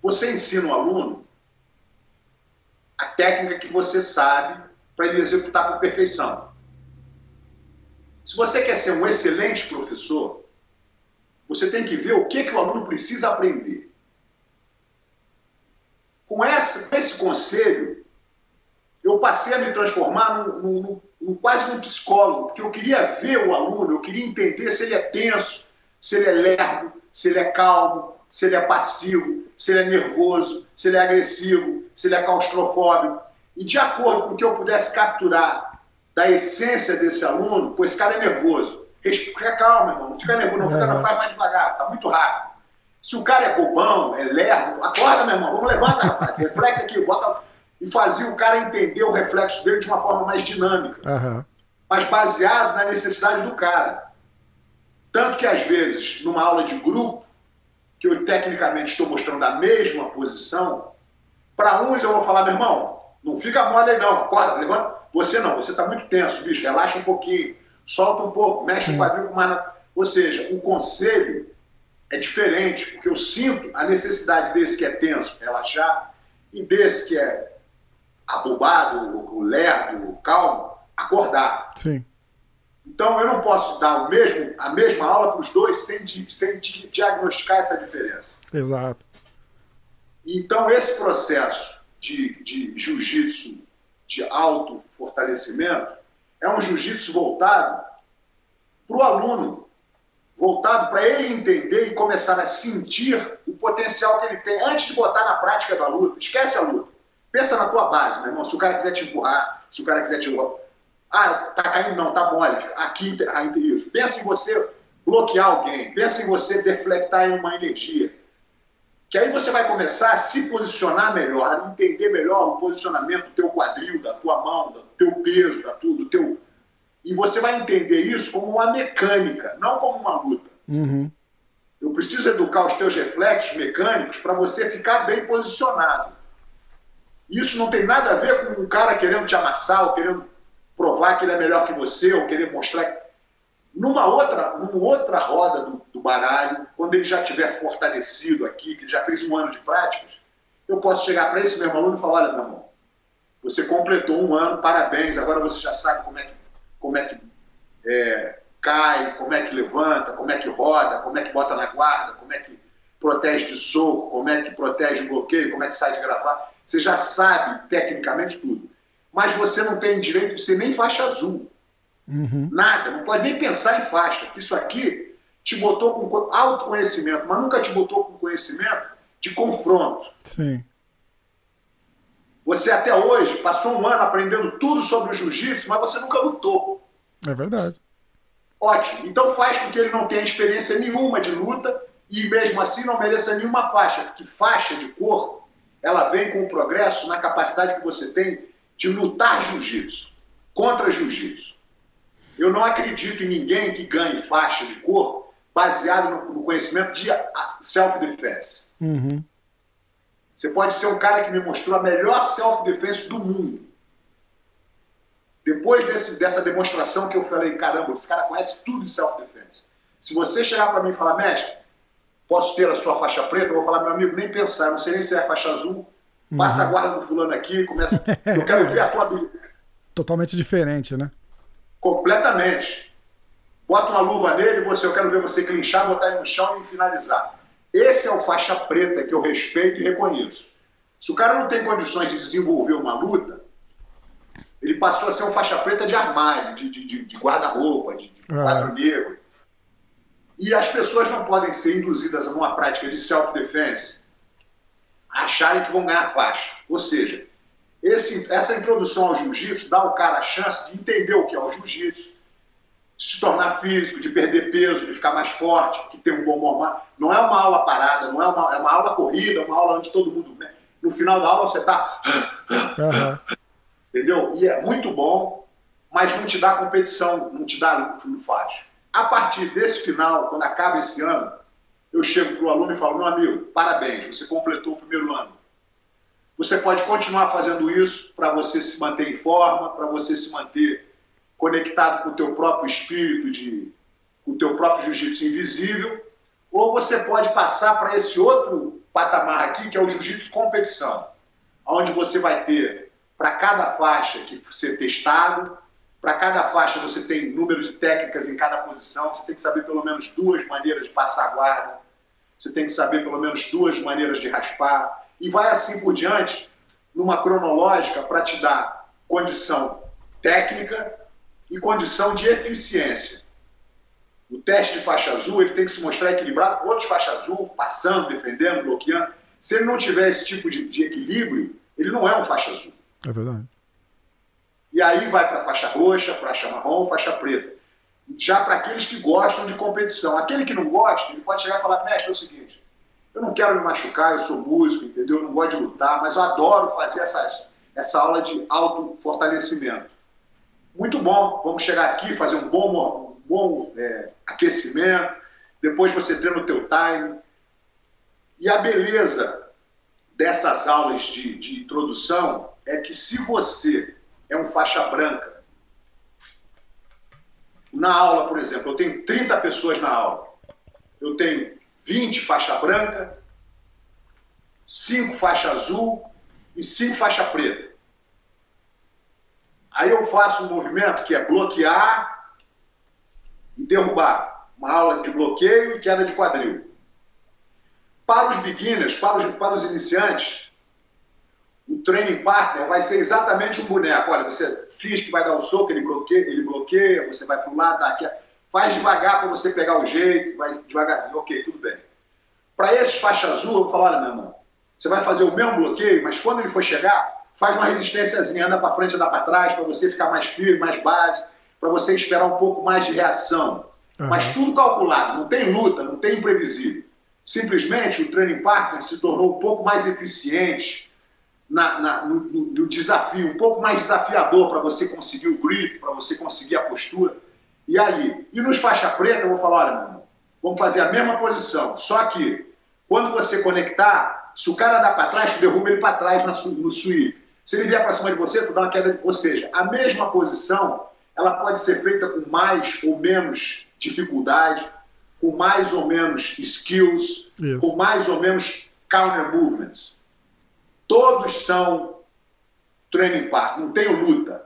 você ensina o aluno a técnica que você sabe para ele executar com perfeição. Se você quer ser um excelente professor, você tem que ver o que, que o aluno precisa aprender. Com, essa, com esse conselho, eu passei a me transformar num, num, num, quase num psicólogo, porque eu queria ver o aluno, eu queria entender se ele é tenso, se ele é lerdo, se ele é calmo, se ele é passivo, se ele é nervoso, se ele é agressivo, se ele é claustrofóbico. E de acordo com o que eu pudesse capturar da essência desse aluno, pois esse cara é nervoso. Fica calmo, irmão, não fica nervoso, não, fica, não faz mais devagar, tá muito rápido. Se o cara é bobão, é lerdo, acorda, meu irmão, vamos levantar, rapaz, reflete aqui, bota. E fazia o cara entender o reflexo dele de uma forma mais dinâmica, uhum. mas baseado na necessidade do cara. Tanto que, às vezes, numa aula de grupo, que eu tecnicamente estou mostrando a mesma posição, para uns eu vou falar, meu irmão, não fica mole aí não, acorda, levanta. Você não, você está muito tenso, bicho, relaxa um pouquinho, solta um pouco, mexe o quadril com mais. Ou seja, o conselho é diferente, porque eu sinto a necessidade desse que é tenso relaxar e desse que é abobado, o lerdo, calmo, acordar. Sim. Então eu não posso dar o mesmo, a mesma aula para os dois sem, sem diagnosticar essa diferença. Exato. Então esse processo de, de jiu-jitsu de alto fortalecimento é um jiu-jitsu voltado para o aluno, voltado para ele entender e começar a sentir o potencial que ele tem antes de botar na prática da luta. Esquece a luta. Pensa na tua base, meu irmão. Se o cara quiser te empurrar, se o cara quiser te. Ah, tá caindo, não, tá mole. Aqui, isso. Pensa em você bloquear alguém. Pensa em você deflectar em uma energia. que aí você vai começar a se posicionar melhor, a entender melhor o posicionamento do teu quadril, da tua mão, do teu peso, da tudo, do teu... E você vai entender isso como uma mecânica, não como uma luta. Uhum. Eu preciso educar os teus reflexos mecânicos para você ficar bem posicionado. Isso não tem nada a ver com um cara querendo te amassar, ou querendo provar que ele é melhor que você, ou querer mostrar. Numa outra, numa outra roda do, do baralho, quando ele já tiver fortalecido aqui, que ele já fez um ano de práticas, eu posso chegar para esse mesmo aluno e falar: olha, meu irmão, você completou um ano, parabéns, agora você já sabe como é que, como é que é, cai, como é que levanta, como é que roda, como é que bota na guarda, como é que protege de soco, como é que protege o bloqueio, como é que sai de gravar. Você já sabe tecnicamente tudo. Mas você não tem direito de ser nem faixa azul. Uhum. Nada, não pode nem pensar em faixa. Isso aqui te botou com autoconhecimento, mas nunca te botou com conhecimento de confronto. Sim. Você até hoje passou um ano aprendendo tudo sobre o jiu-jitsu, mas você nunca lutou. É verdade. Ótimo. Então faz com que ele não tenha experiência nenhuma de luta e mesmo assim não mereça nenhuma faixa, porque faixa de cor, ela vem com o progresso na capacidade que você tem de lutar jiu-jitsu, contra jiu-jitsu. Eu não acredito em ninguém que ganhe faixa de cor baseado no, no conhecimento de self-defense. Uhum. Você pode ser um cara que me mostrou a melhor self-defense do mundo. Depois desse, dessa demonstração que eu falei, caramba, esse cara conhece tudo de self-defense. Se você chegar para mim e falar, mestre, posso ter a sua faixa preta? Eu vou falar, meu amigo, nem pensar, eu não sei nem se é faixa azul. Passa uhum. a guarda do fulano aqui, começa. Eu quero ver a tua habilidade. Totalmente diferente, né? Completamente. Bota uma luva nele, você, eu quero ver você clinchar, botar ele no chão e finalizar. Esse é o faixa preta que eu respeito e reconheço. Se o cara não tem condições de desenvolver uma luta, ele passou a ser um faixa preta de armário, de, de, de guarda-roupa, de, de ah. quadro negro. E as pessoas não podem ser induzidas a uma prática de self-defense acharem que vão ganhar faixa. Ou seja, esse, essa introdução ao jiu-jitsu dá ao cara a chance de entender o que é o jiu-jitsu, se tornar físico, de perder peso, de ficar mais forte, que tem um bom normal. Não é uma aula parada, não é uma, é uma aula corrida, é uma aula onde todo mundo. Né? No final da aula você está. Uhum. Entendeu? E é muito bom, mas não te dá competição, não te dá faixa. A partir desse final, quando acaba esse ano, eu chego para o aluno e falo: meu amigo, parabéns, você completou o primeiro ano. Você pode continuar fazendo isso para você se manter em forma, para você se manter conectado com o teu próprio espírito, de, com o teu próprio jiu-jitsu invisível, ou você pode passar para esse outro patamar aqui, que é o jiu-jitsu competição, onde você vai ter para cada faixa que ser testado, para cada faixa você tem número de técnicas em cada posição, você tem que saber pelo menos duas maneiras de passar a guarda, você tem que saber pelo menos duas maneiras de raspar, e vai assim por diante, numa cronológica para te dar condição técnica e condição de eficiência. O teste de faixa azul ele tem que se mostrar equilibrado com outros faixa azul, passando, defendendo, bloqueando. Se ele não tiver esse tipo de, de equilíbrio, ele não é um faixa azul. É verdade. E aí vai para faixa roxa, faixa marrom, faixa preta. Já para aqueles que gostam de competição. Aquele que não gosta, ele pode chegar e falar: mestre, é o seguinte, eu não quero me machucar, eu sou músico, entendeu? Eu não gosto de lutar, mas eu adoro fazer essas, essa aula de auto-fortalecimento. Muito bom, vamos chegar aqui, fazer um bom, um bom é, aquecimento, depois você treina o teu time. E a beleza dessas aulas de, de introdução é que se você é um faixa branca, na aula, por exemplo, eu tenho 30 pessoas na aula, eu tenho 20 faixa branca, 5 faixa azul e 5 faixa preta. Aí eu faço um movimento que é bloquear e derrubar. Uma aula de bloqueio e queda de quadril. Para os beginners, para os, para os iniciantes, o training partner vai ser exatamente um boneco. Olha, você finge que vai dar um soco, ele bloqueia, ele bloqueia, você vai para o lado, dá aqui. Faz devagar para você pegar o jeito, vai devagarzinho. Ok, tudo bem. Para esses faixa azul, eu vou falar, olha, meu irmão, você vai fazer o mesmo bloqueio, mas quando ele for chegar, faz uma resistênciazinha, anda para frente, anda para trás, para você ficar mais firme, mais base, para você esperar um pouco mais de reação. Uhum. Mas tudo calculado, não tem luta, não tem imprevisível. Simplesmente o training partner se tornou um pouco mais eficiente na, na, no, no, desafio, um pouco mais desafiador para você conseguir o grip, para você conseguir a postura. E ali. E nos faixa preta, eu vou falar: olha, meu irmão, vamos fazer a mesma posição, só que quando você conectar, se o cara dá para trás, derruba ele para trás no sweep. Se ele vier para cima de você, tu dá uma queda. Ou seja, a mesma posição, ela pode ser feita com mais ou menos dificuldade, com mais ou menos skills, Isso. com mais ou menos counter movements. Todos são training partner, não tem luta.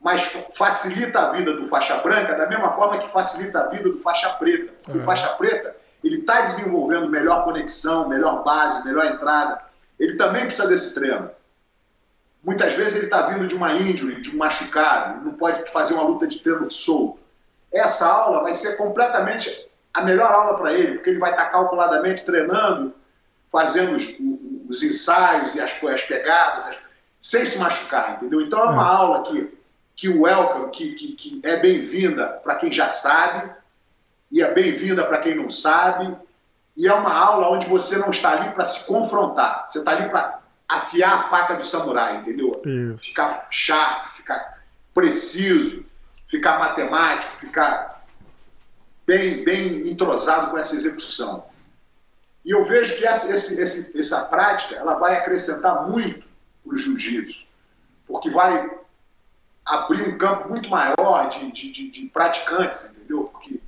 Mas facilita a vida do faixa branca da mesma forma que facilita a vida do faixa preta. É. O faixa preta, ele está desenvolvendo melhor conexão, melhor base, melhor entrada. Ele também precisa desse treino. Muitas vezes ele está vindo de uma injury, de um machucado, não pode fazer uma luta de treino solto. Essa aula vai ser completamente a melhor aula para ele, porque ele vai estar calculadamente treinando, fazendo os, os ensaios e as, as pegadas, as, sem se machucar, entendeu? Então é uma é. aula que, que o welcome, que, que, que é bem-vinda para quem já sabe, e é bem-vinda para quem não sabe, e é uma aula onde você não está ali para se confrontar, você está ali para afiar a faca do samurai, entendeu? Isso. Ficar sharp, ficar preciso, ficar matemático, ficar bem, bem entrosado com essa execução. E eu vejo que essa, esse, essa prática ela vai acrescentar muito para o jiu-jitsu, porque vai abrir um campo muito maior de, de, de, de, praticantes, entendeu? Porque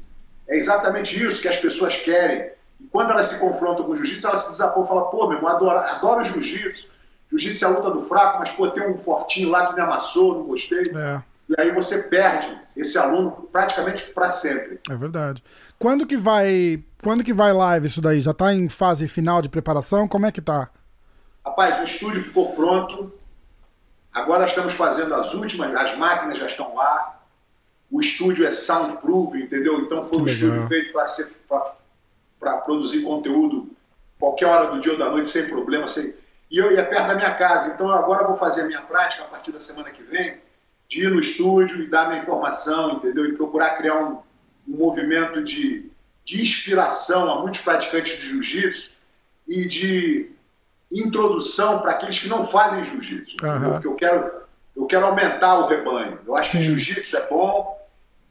é exatamente isso que as pessoas querem. E quando elas se confrontam com o jiu-jitsu, elas se desapoiam e falam, pô, meu irmão, adoro, adoro jiu-jitsu. Jiu-jitsu é a luta do fraco, mas, pô, tem um fortinho lá que me amassou, não gostei. É. E aí você perde esse aluno praticamente para sempre. É verdade. Quando que vai, quando que vai live isso daí? Já está em fase final de preparação? Como é que tá? Rapaz, o estúdio ficou pronto. Agora estamos fazendo as últimas, as máquinas já estão lá. O estúdio é soundproof, entendeu? Então foi que um legal. estúdio feito para produzir conteúdo qualquer hora do dia ou da noite, sem problema. Sem... E eu ia perto da minha casa, então agora eu vou fazer a minha prática a partir da semana que vem de ir no estúdio e dar minha informação, entendeu? E procurar criar um, um movimento de, de inspiração a muitos praticantes de jiu-jitsu e de introdução para aqueles que não fazem jiu-jitsu. Uhum. Porque eu quero, eu quero aumentar o rebanho. Eu acho Sim. que jiu-jitsu é bom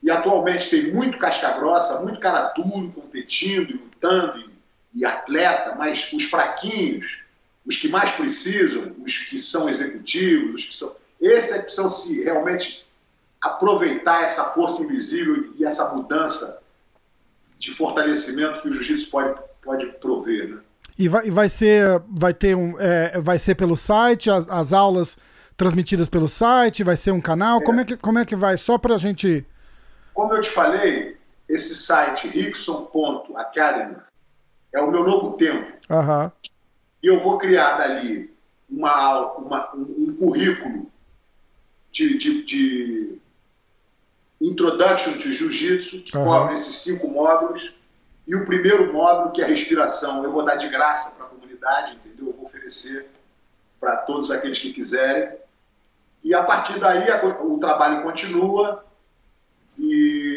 e atualmente tem muito casca grossa, muito cara duro competindo e lutando e, e atleta, mas os fraquinhos, os que mais precisam, os que são executivos, os que são esse é que precisam se realmente aproveitar essa força invisível e essa mudança de fortalecimento que o jiu-jitsu pode, pode prover, né? E vai, e vai ser, vai ter um, é, vai ser pelo site, as, as, aulas transmitidas pelo site, vai ser um canal, é. como, é que, como é que vai? Só para a gente... Como eu te falei, esse site, rickson.academy, é o meu novo tempo. Uhum. E eu vou criar dali uma, uma, um, um currículo de, de, de Introduction to Jiu-Jitsu, que uhum. cobre esses cinco módulos. E o primeiro módulo, que é a respiração, eu vou dar de graça para a comunidade, entendeu? Eu vou oferecer para todos aqueles que quiserem. E a partir daí o trabalho continua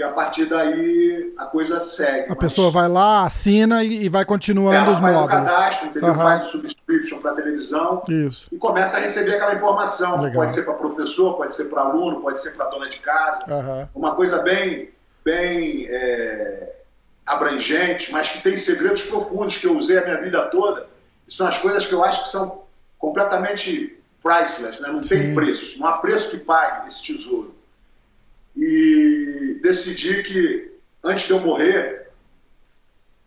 e a partir daí a coisa segue. A mas... pessoa vai lá, assina e, e vai continuando é, os faz módulos. Faz o cadastro, entendeu? Uhum. Faz o subscription para televisão Isso. e começa a receber aquela informação. Legal. Pode ser para professor, pode ser para aluno, pode ser para dona de casa. Uhum. Uma coisa bem, bem é, abrangente, mas que tem segredos profundos que eu usei a minha vida toda. E são as coisas que eu acho que são completamente priceless, né? não Sim. tem preço, não há preço que pague esse tesouro e decidi que, antes de eu morrer,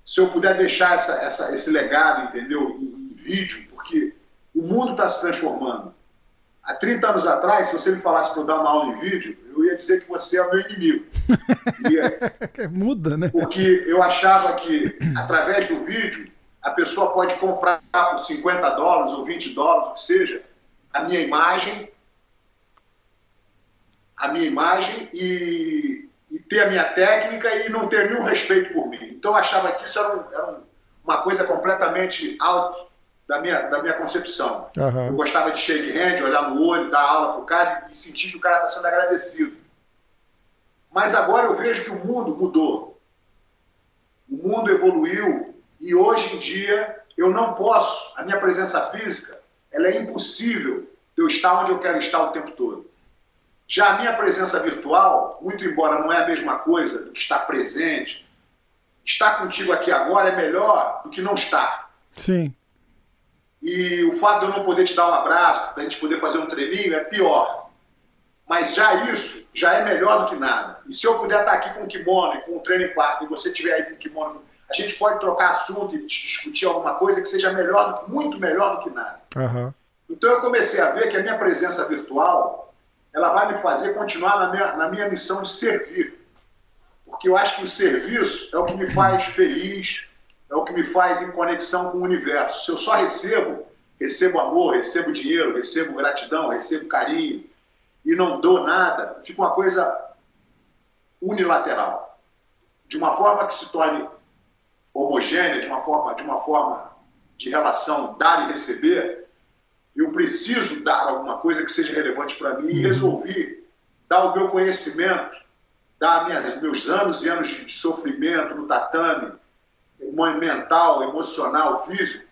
se eu puder deixar essa, essa, esse legado, entendeu, em, em vídeo, porque o mundo está se transformando. Há 30 anos atrás, se você me falasse para eu dar uma aula em vídeo, eu ia dizer que você é o meu inimigo. Ia... Muda, né? Porque eu achava que, através do vídeo, a pessoa pode comprar por 50 dólares ou 20 dólares, o que seja, a minha imagem a minha imagem e, e, ter a minha técnica e não ter nenhum respeito por mim. Então eu achava que isso era, um, era uma coisa completamente alto da minha, da minha concepção. Uhum. Eu gostava de shake hand, olhar no olho, dar aula para o cara e sentir que o cara está sendo agradecido. Mas agora eu vejo que o mundo mudou. O mundo evoluiu E hoje em dia eu não posso, a minha presença física, ela é impossível de eu estar onde eu quero estar o tempo todo. Já a minha presença virtual, muito embora não é a mesma coisa do que estar presente, estar contigo aqui agora é melhor do que não estar. Sim. E o fato de eu não poder te dar um abraço, da gente poder fazer um treininho, é pior. Mas já isso, já é melhor do que nada. E se eu puder estar aqui com um kimono e com um treino em quarto, e você estiver aí com um kimono, a gente pode trocar assunto e discutir alguma coisa que seja melhor, muito melhor do que nada. Uhum. Então eu comecei a ver que a minha presença virtual, ela vai me fazer continuar na minha, na minha missão de servir. Porque eu acho que o serviço é o que me faz feliz, é o que me faz em conexão com o universo. Se eu só recebo, recebo amor, recebo dinheiro, recebo gratidão, recebo carinho e não dou nada, fica uma coisa unilateral. De uma forma que se torne homogênea, de uma forma de, uma forma de relação dar e receber, eu preciso dar alguma coisa que seja relevante para mim e uhum. resolvi dar o meu conhecimento, dar minhas, meus anos e anos de sofrimento no tatame, mental, emocional, físico,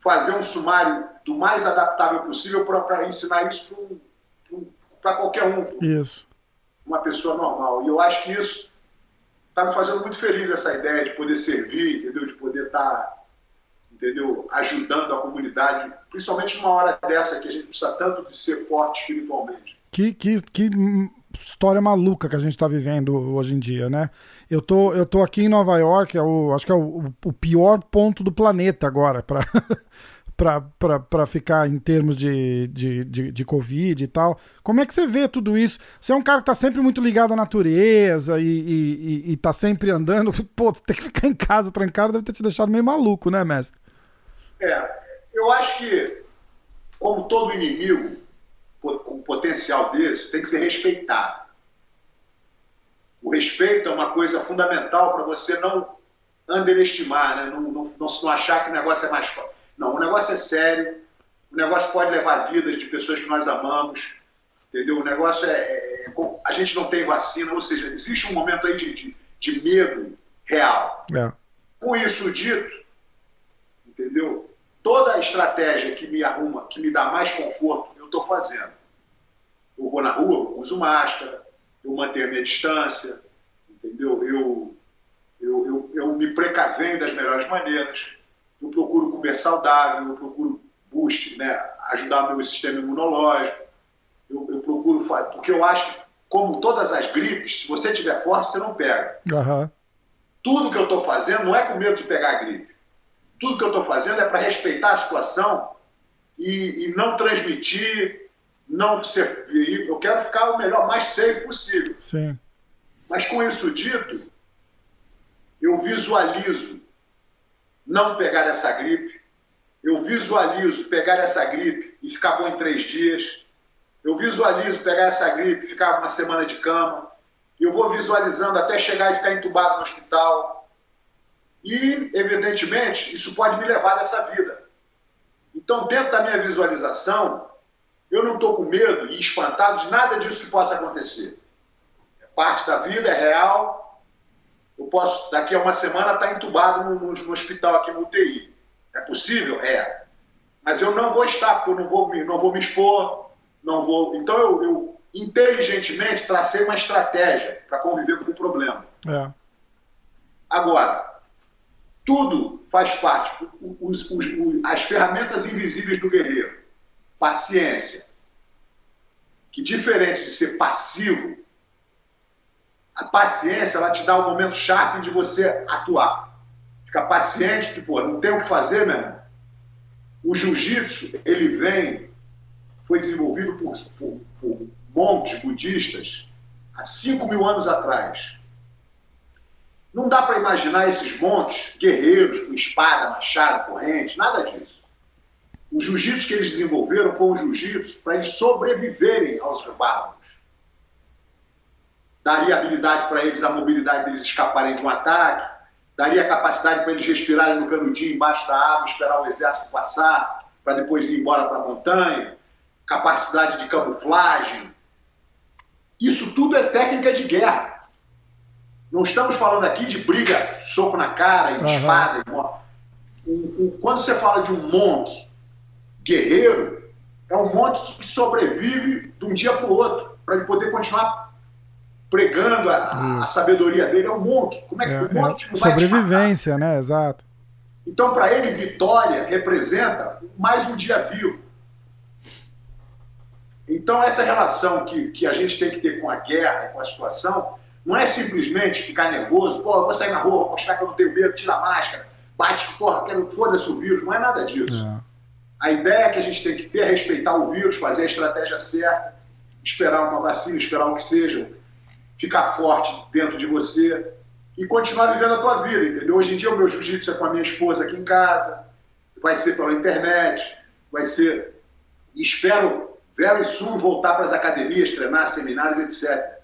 fazer um sumário do mais adaptável possível para ensinar isso para qualquer um. Isso. Uma pessoa normal. E eu acho que isso está me fazendo muito feliz, essa ideia de poder servir, entendeu? De poder estar, tá, entendeu? Ajudando a comunidade, principalmente numa hora dessa que a gente precisa tanto de ser forte espiritualmente. Que, que, que história maluca que a gente está vivendo hoje em dia, né? Eu tô, eu tô aqui em Nova York, é o, acho que é o, o pior ponto do planeta agora para para ficar em termos de, de, de, de, Covid e tal. Como é que você vê tudo isso? Você é um cara que tá sempre muito ligado à natureza e, e, e tá sempre andando. Pô, ter que ficar em casa trancado deve ter te deixado meio maluco, né, mestre? É, eu acho que, como todo inimigo, com potencial desse tem que ser respeitado. O respeito é uma coisa fundamental para você não underestimar, né? não, não, não, não achar que o negócio é mais forte. Não, o negócio é sério, o negócio pode levar vidas de pessoas que nós amamos, entendeu? O negócio é, é, é a gente não tem vacina, ou seja, existe um momento aí de, de, de medo real. É. Com isso dito, entendeu? Toda a estratégia que me arruma, que me dá mais conforto, estou fazendo. Eu vou na rua, uso máscara, eu mantenho a minha distância, entendeu? Eu, eu, eu, eu me precavendo das melhores maneiras, eu procuro comer saudável, eu procuro boost, né? ajudar o meu sistema imunológico, eu, eu procuro, porque eu acho que, como todas as gripes, se você tiver forte, você não pega. Uhum. Tudo que eu estou fazendo não é com medo de pegar a gripe. Tudo que eu estou fazendo é para respeitar a situação e, e não transmitir, não ser. Eu quero ficar o melhor, mais safe possível. Sim. Mas com isso dito, eu visualizo não pegar essa gripe, eu visualizo pegar essa gripe e ficar bom em três dias, eu visualizo pegar essa gripe e ficar uma semana de cama, eu vou visualizando até chegar e ficar entubado no hospital. E, evidentemente, isso pode me levar nessa vida. Então, dentro da minha visualização, eu não estou com medo e espantado de nada disso que possa acontecer. É parte da vida, é real. Eu posso, daqui a uma semana, estar tá entubado no, hospital aqui no UTI. É possível? É. Mas eu não vou estar, porque eu não vou, não vou me expor, não vou. Então, eu, eu inteligentemente tracei uma estratégia para conviver com o problema. É. Agora, tudo faz parte. Os, os, os, as ferramentas invisíveis do guerreiro. Paciência. Que diferente de ser passivo, a paciência ela te dá o momento chave de você atuar. Fica paciente, que pô, não tem o que fazer, meu irmão. O jiu-jitsu, ele vem, foi desenvolvido por, por, por monges budistas há 5 mil anos atrás não dá para imaginar esses montes guerreiros com espada, machado, corrente, nada disso. O jiu-jitsu que eles desenvolveram foi um jiu-jitsu para eles sobreviverem aos bárbaros. Daria habilidade para eles, a mobilidade deles escaparem de um ataque, daria capacidade para eles respirarem no canudinho embaixo da água, esperar o exército passar, para depois ir embora para a montanha, capacidade de camuflagem. Isso tudo é técnica de guerra. Não estamos falando aqui de briga, soco na cara, uhum. espada, um, um, quando você fala de um monk guerreiro, é um monk que sobrevive de um dia para o outro, para ele poder continuar pregando a, a, sabedoria dele. É um monk. Como é que é, o monk é, Sobrevivência, né? Exato. Então, para ele, vitória representa mais um dia vivo. Então, essa relação que, que a gente tem que ter com a guerra, com a situação, não é simplesmente ficar nervoso, pô, eu vou sair na rua, mostrar que eu não tenho medo, tira a máscara, bate, porra, quero foda-se o vírus. Não é nada disso. É. A ideia que a gente tem que ter é respeitar o vírus, fazer a estratégia certa, esperar uma vacina, esperar o que seja, ficar forte dentro de você e continuar vivendo a tua vida, entendeu? Hoje em dia o meu jiu-jitsu é com a minha esposa aqui em casa, vai ser pela internet, vai ser. Espero, very soon, voltar para as academias, treinar, seminários, etc.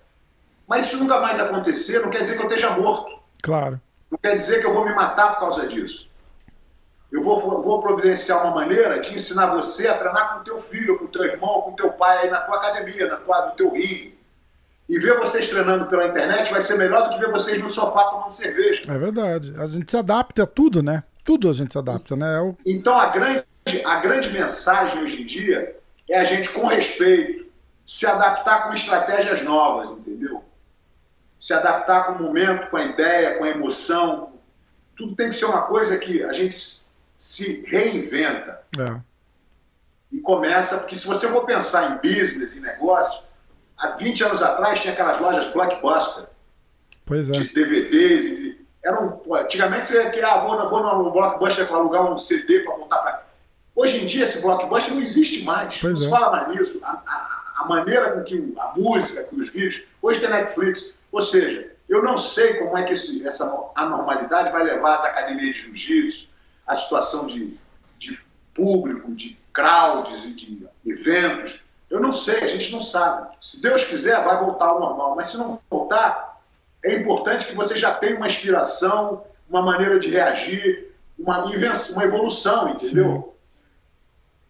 Mas isso nunca mais acontecer, não quer dizer que eu esteja morto. Claro. Não quer dizer que eu vou me matar por causa disso. Eu vou, vou providenciar uma maneira de ensinar você a treinar com teu filho, com teu irmão, com teu pai aí na tua academia, na tua, no teu ringue. E ver vocês treinando pela internet vai ser melhor do que ver vocês no sofá tomando cerveja. É verdade. A gente se adapta a tudo, né? Tudo a gente se adapta, né? É. Então a grande, a grande mensagem hoje em dia é a gente, com respeito, se adaptar com estratégias novas, entendeu? Se adaptar com o momento, com a ideia, com a emoção. Tudo tem que ser uma coisa que a gente se reinventa. É. E começa, porque se você for pensar em business, em negócio, há 20 anos atrás tinha aquelas lojas blockbuster. Pois é. De DVDs. E, era um, antigamente você queria, ah, vou, vou no blockbuster para alugar um CD para montar para. Hoje em dia esse blockbuster não existe mais. Pois não é. se fala mais nisso. A, a, a, maneira com que a música, com os vídeos. Hoje tem Netflix. Ou seja, eu não sei como é que esse, essa anormalidade vai levar as academias de jiu-jitsu, a situação de, de público, de crowds e de eventos. Eu não sei, a gente não sabe. Se Deus quiser, vai voltar ao normal. Mas se não voltar, é importante que você já tenha uma inspiração, uma maneira de reagir, uma, uma evolução, entendeu?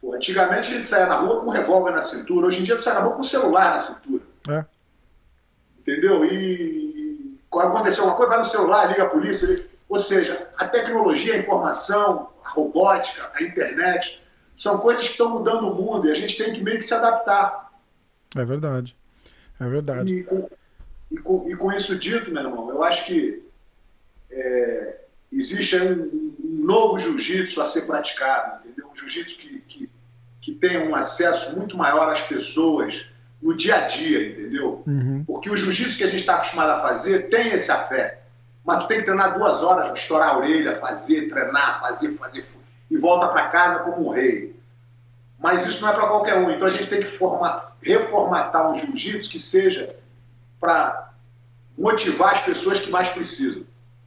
Pô, antigamente a gente saía na rua com um revólver na cintura, hoje em dia você sai na rua com um celular na cintura. É. Entendeu? E quando acontecer alguma coisa, vai no celular, liga a polícia. Ou seja, a tecnologia, a informação, a robótica, a internet, são coisas que estão mudando o mundo e a gente tem que meio que se adaptar. É verdade. É verdade. E com, e com, e com isso dito, meu irmão, eu acho que é, existe um, um, novo jiu-jitsu a ser praticado, entendeu? Um jiu-jitsu que, que, que tem um acesso muito maior às pessoas no dia a dia, entendeu? Uhum. Porque o jiu-jitsu que a gente está acostumado a fazer tem esse afeto. Mas tu tem que treinar duas horas, estourar a orelha, fazer, treinar, fazer, fazer, e volta para casa como um rei. Mas isso não é para qualquer um. Então a gente tem que format, reformatar um jiu-jitsu que seja para motivar as pessoas que mais precisam.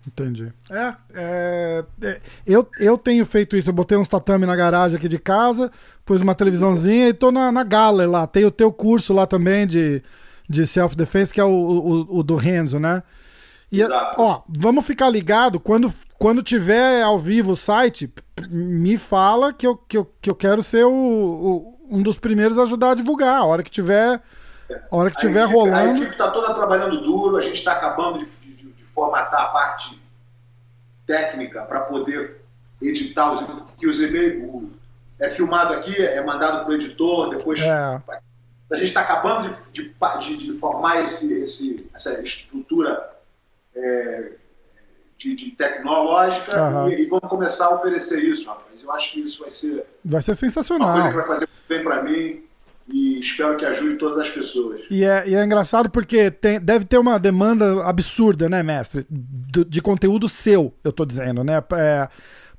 Entendi. É, é, é, eu, eu tenho feito isso. Eu botei uns tatame na garagem aqui de casa, pus uma televisãozinha e tô na, na Galler lá. Tem o teu curso lá também de, de self-defense, que é o, o, o do Renzo, né? E, Exato. ó, vamos ficar ligado quando, quando tiver ao vivo o site, me fala que eu, que eu, que eu quero ser o, o um dos primeiros a ajudar a divulgar. A hora que tiver, a hora que tiver equipe, rolando. A equipe está toda trabalhando duro, a gente está acabando de, formatar a parte técnica para poder editar os que os e-mails. É filmado aqui, é mandado para o editor, depois. É. A gente está acabando de, de, de, formar esse, esse, essa estrutura é, de, de, tecnológica uhum. e, e, vamos começar a oferecer isso, rapaz. Eu acho que isso vai ser. Vai ser sensacional. Uma coisa que vai fazer bem para mim e espero que ajude todas as pessoas. E é, e é engraçado porque tem, deve ter uma demanda absurda, né, mestre? De, de conteúdo seu, eu tô dizendo, né? É,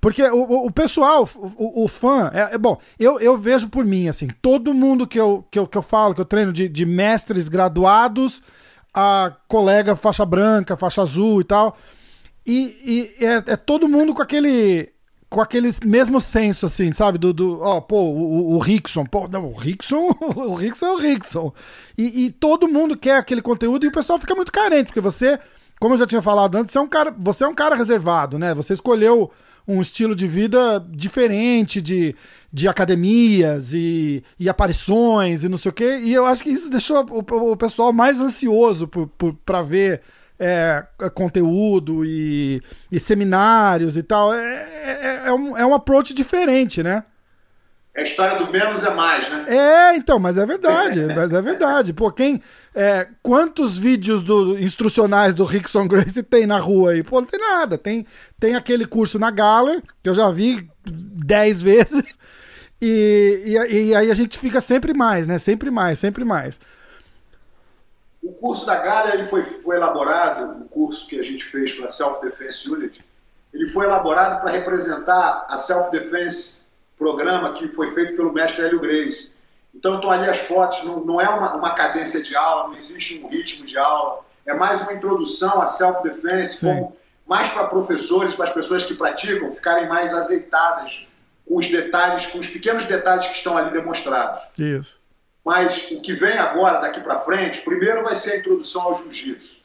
porque o, o pessoal, o, o fã, é, é, bom, eu, eu vejo por mim, assim, todo mundo que eu, que eu, que eu falo, que eu treino de, de mestres graduados a colega faixa branca, faixa azul e tal. E, e é, é, todo mundo com aquele com aquele mesmo senso, assim, sabe? Do, do ó, pô, o, Rickson, pô, não, o Rickson, o Rickson é o Rickson. E, e, todo mundo quer aquele conteúdo e o pessoal fica muito carente, porque você, como eu já tinha falado antes, você é um cara, você é um cara reservado, né? Você escolheu um estilo de vida diferente de, de academias e, e aparições e não sei o quê. E eu acho que isso deixou o, o pessoal mais ansioso para ver é, conteúdo e, e, seminários e tal. É, é, é, um, é um approach diferente, né? É a história do menos é mais, né? É, então, mas é verdade, mas é verdade. Pô, quem. É, quantos vídeos do, instrucionais do Rickson Grace tem na rua aí? Pô, não tem nada. Tem, tem aquele curso na Galler, que eu já vi dez vezes. E, e, e aí a gente fica sempre mais, né? Sempre mais, sempre mais. O curso da Galha ele foi, foi elaborado, o curso que a gente fez para Self Defense Unit, ele foi elaborado para representar a Self Defense programa que foi feito pelo mestre Hélio Grace. Então, estão ali as fotos, não, não é uma, uma, cadência de aula, não existe um ritmo de aula, é mais uma introdução à self-defense, mais para professores, para as pessoas que praticam, ficarem mais azeitadas com os detalhes, com os pequenos detalhes que estão ali demonstrados. Isso. Mas o que vem agora, daqui para frente, primeiro vai ser a introdução ao jiu-jitsu.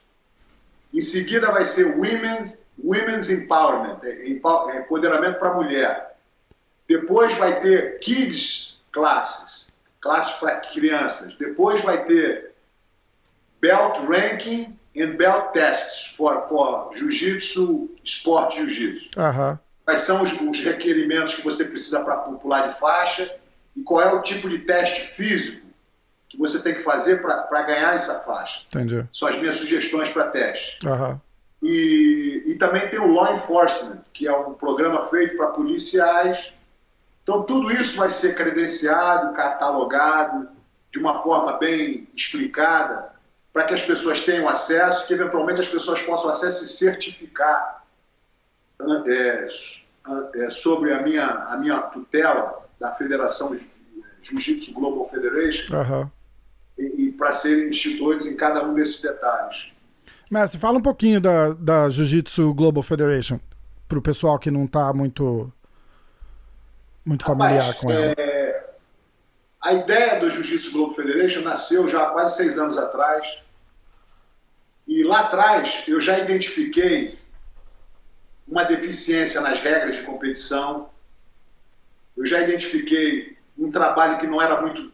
Em seguida vai ser Women, Women's Empowerment, é, é, empoderamento para a mulher. Depois vai ter Kids classes, classes para crianças. Depois vai ter Belt Ranking and Belt Tests for, for Jiu-Jitsu, esporte Jiu-Jitsu. Uhum. Quais são os, os requerimentos que você precisa para pular de faixa e qual é o tipo de teste físico que você tem que fazer para ganhar essa faixa. Entendi. São as minhas sugestões para teste. Uhum. E, e também tem o Law Enforcement, que é um programa feito para policiais. Então, tudo isso vai ser credenciado, catalogado, de uma forma bem explicada, para que as pessoas tenham acesso, que eventualmente as pessoas possam acesso e certificar é, é, sobre a minha, a minha tutela da Federação Jiu-Jitsu Global Federation. Uhum e, e para serem instituídos em cada um desses detalhes. Mestre, fala um pouquinho da, da Jiu-Jitsu Global Federation, para o pessoal que não está muito, muito familiar Rapaz, com ela. É... A ideia do Jiu-Jitsu Global Federation nasceu já há quase seis anos atrás. E lá atrás eu já identifiquei uma deficiência nas regras de competição. Eu já identifiquei um trabalho que não era muito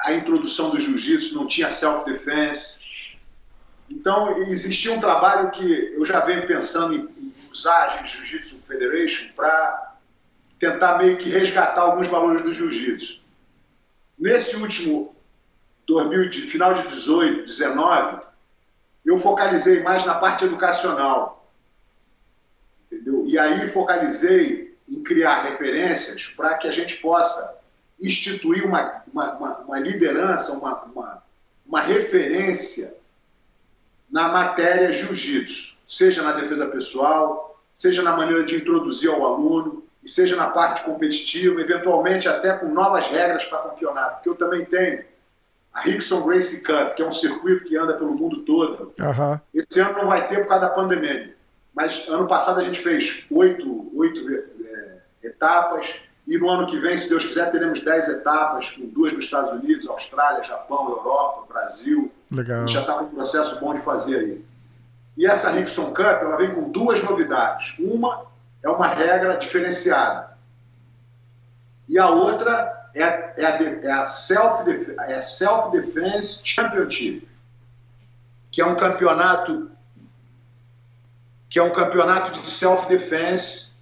a introdução do jiu-jitsu, não tinha self-defense. Então, existia um trabalho que eu já venho pensando em, usar a Jiu-Jitsu Federation para tentar meio que resgatar alguns valores do jiu-jitsu. Nesse último 2000, final de 18, 19, eu focalizei mais na parte educacional. Entendeu? E aí focalizei em criar referências para que a gente possa instituir uma, uma, uma, uma liderança, uma, uma, uma referência na matéria jiu-jitsu, seja na defesa pessoal, seja na maneira de introduzir ao aluno, e seja na parte competitiva, eventualmente até com novas regras para campeonato, porque eu também tenho a Rickson Gracie Cup, que é um circuito que anda pelo mundo todo. Uhum. Esse ano não vai ter por causa da pandemia, mas ano passado a gente fez oito, oito é, etapas, e no ano que vem, se Deus quiser, teremos 10 etapas, com duas nos Estados Unidos, Austrália, Japão, Europa, Brasil. Legal. A gente já está com um processo bom de fazer aí. E essa Rickson Cup, ela vem com duas novidades. Uma é uma regra diferenciada. E a outra é, é a, é a Self-Defense é Self Championship, que é um campeonato que é um campeonato de self-defense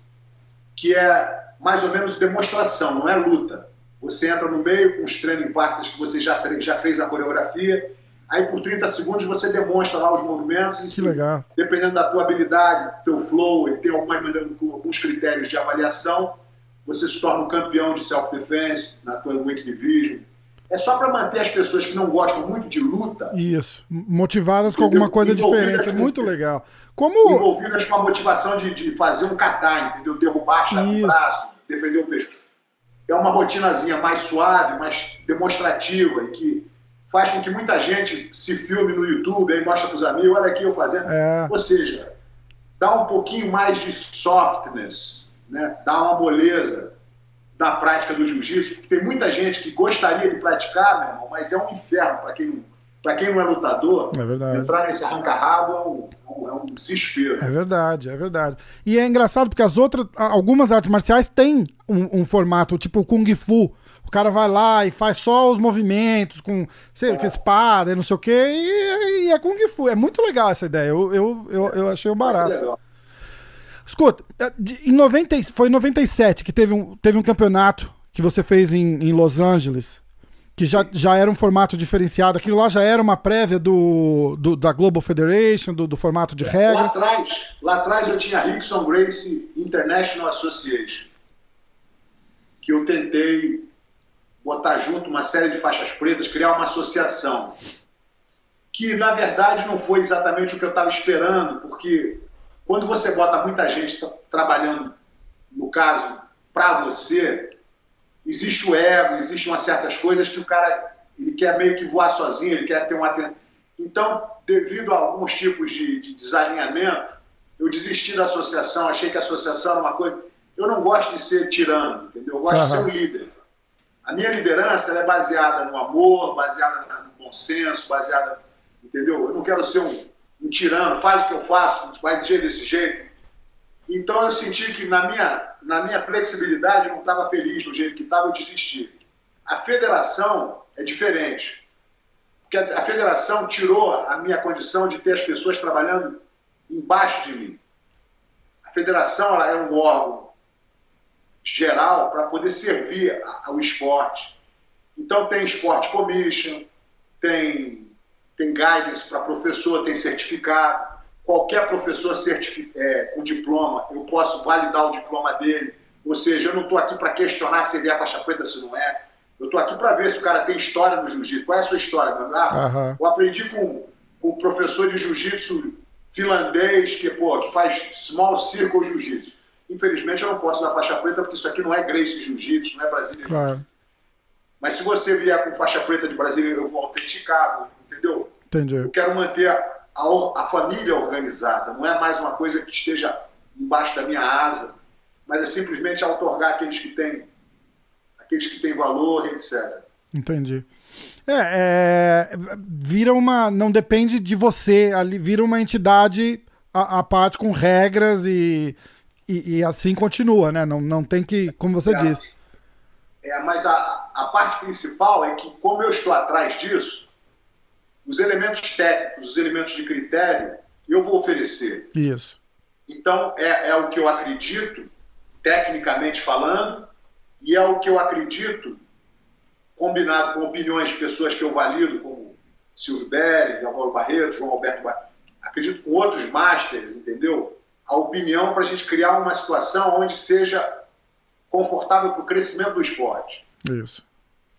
que é mais ou menos demonstração, não é luta. Você entra no meio com os training partners que você já, já fez a coreografia, aí por 30 segundos você demonstra lá os movimentos e, que legal. dependendo da tua habilidade, teu flow, e tem algumas, alguns critérios de avaliação, você se torna um campeão de self-defense na tua week division. É só para manter as pessoas que não gostam muito de luta. Isso, motivadas com alguma coisa diferente. É muito legal. Como... Envolvidas com a motivação de, de fazer um catar, entendeu? Derrubar o braço, defender o pescoço. É uma rotinazinha mais suave, mais demonstrativa e que faz com que muita gente se filme no YouTube e mostra para os amigos, olha aqui eu fazendo. É. Ou seja, dá um pouquinho mais de softness, né? dá uma moleza da prática do jiu-jitsu, porque tem muita gente que gostaria de praticar, meu irmão, mas é um inferno para quem quem não é lutador, é entrar nesse arranca-rabo é um, é um desespero. É verdade, é verdade. E é engraçado porque as outras, algumas artes marciais têm um, um formato tipo Kung Fu. O cara vai lá e faz só os movimentos com, sei, é. espada e não sei o quê, e, e é Kung Fu. É muito legal essa ideia. Eu, eu, eu, eu achei um barato. Escuta, é, em 90, foi em 97 que teve um, teve um campeonato que você fez em, em Los Angeles, que já, já era um formato diferenciado. Aquilo lá já era uma prévia do, do da Global Federation, do, do formato de regra. Lá atrás, lá atrás eu tinha a Rickson Gracie International Association, que eu tentei botar junto uma série de faixas pretas, criar uma associação. Que, na verdade, não foi exatamente o que eu estava esperando, porque quando você bota muita gente trabalhando, no caso, para você, existe o ego, existem umas certas coisas que o cara ele quer meio que voar sozinho, ele quer ter uma. Então, devido a alguns tipos de, de desalinhamento, eu desisti da associação, achei que a associação era uma coisa. Eu não gosto de ser tirano, entendeu? Eu gosto uhum. de ser um líder. A minha liderança é baseada no amor, baseada no bom senso, baseada. Entendeu? Eu não quero ser um, um tirano, faz o que eu faço, vai dizer desse jeito. Então eu senti que na minha, na minha flexibilidade eu não estava feliz do jeito que estava, eu desisti. A federação é diferente. Porque a, a federação tirou a minha condição de ter as pessoas trabalhando embaixo de mim. A federação ela é um órgão geral para poder servir ao esporte. Então tem esporte commission, tem tem guidance para professor, tem certificado. Qualquer professor é, com diploma, eu posso validar o diploma dele. Ou seja, eu não estou aqui para questionar se ele é faixa preta, se não é. Eu estou aqui para ver se o cara tem história no jiu-jitsu. Qual é a sua história, meu ah, uhum. Eu aprendi com, com um professor de jiu-jitsu finlandês que, pô, que faz small circle jiu-jitsu. Infelizmente, eu não posso dar faixa preta porque isso aqui não é Grace Jiu-Jitsu, não é Brasília claro. Mas se você vier com faixa preta de Brasília, eu vou autenticar, entendeu? Entendi. Eu quero manter a, a, a, família organizada, não é mais uma coisa que esteja embaixo da minha asa, mas é simplesmente otorgar aqueles que têm, aqueles que têm valor, etc. Entendi. É, é, vira uma. Não depende de você, ali vira uma entidade a, a parte com regras e, e, e, assim continua, né? Não, não tem que, como você é, disse. É, mas a, a parte principal é que, como eu estou atrás disso, os elementos técnicos, os elementos de critério, eu vou oferecer. Isso. Então, é, é o que eu acredito, tecnicamente falando, e é o que eu acredito, combinado com opiniões de pessoas que eu valido, como Silvio Belli, Galvão Barreto, João Alberto Barreto, acredito com outros masters, entendeu? A opinião para a gente criar uma situação onde seja confortável para o crescimento do esporte. Isso.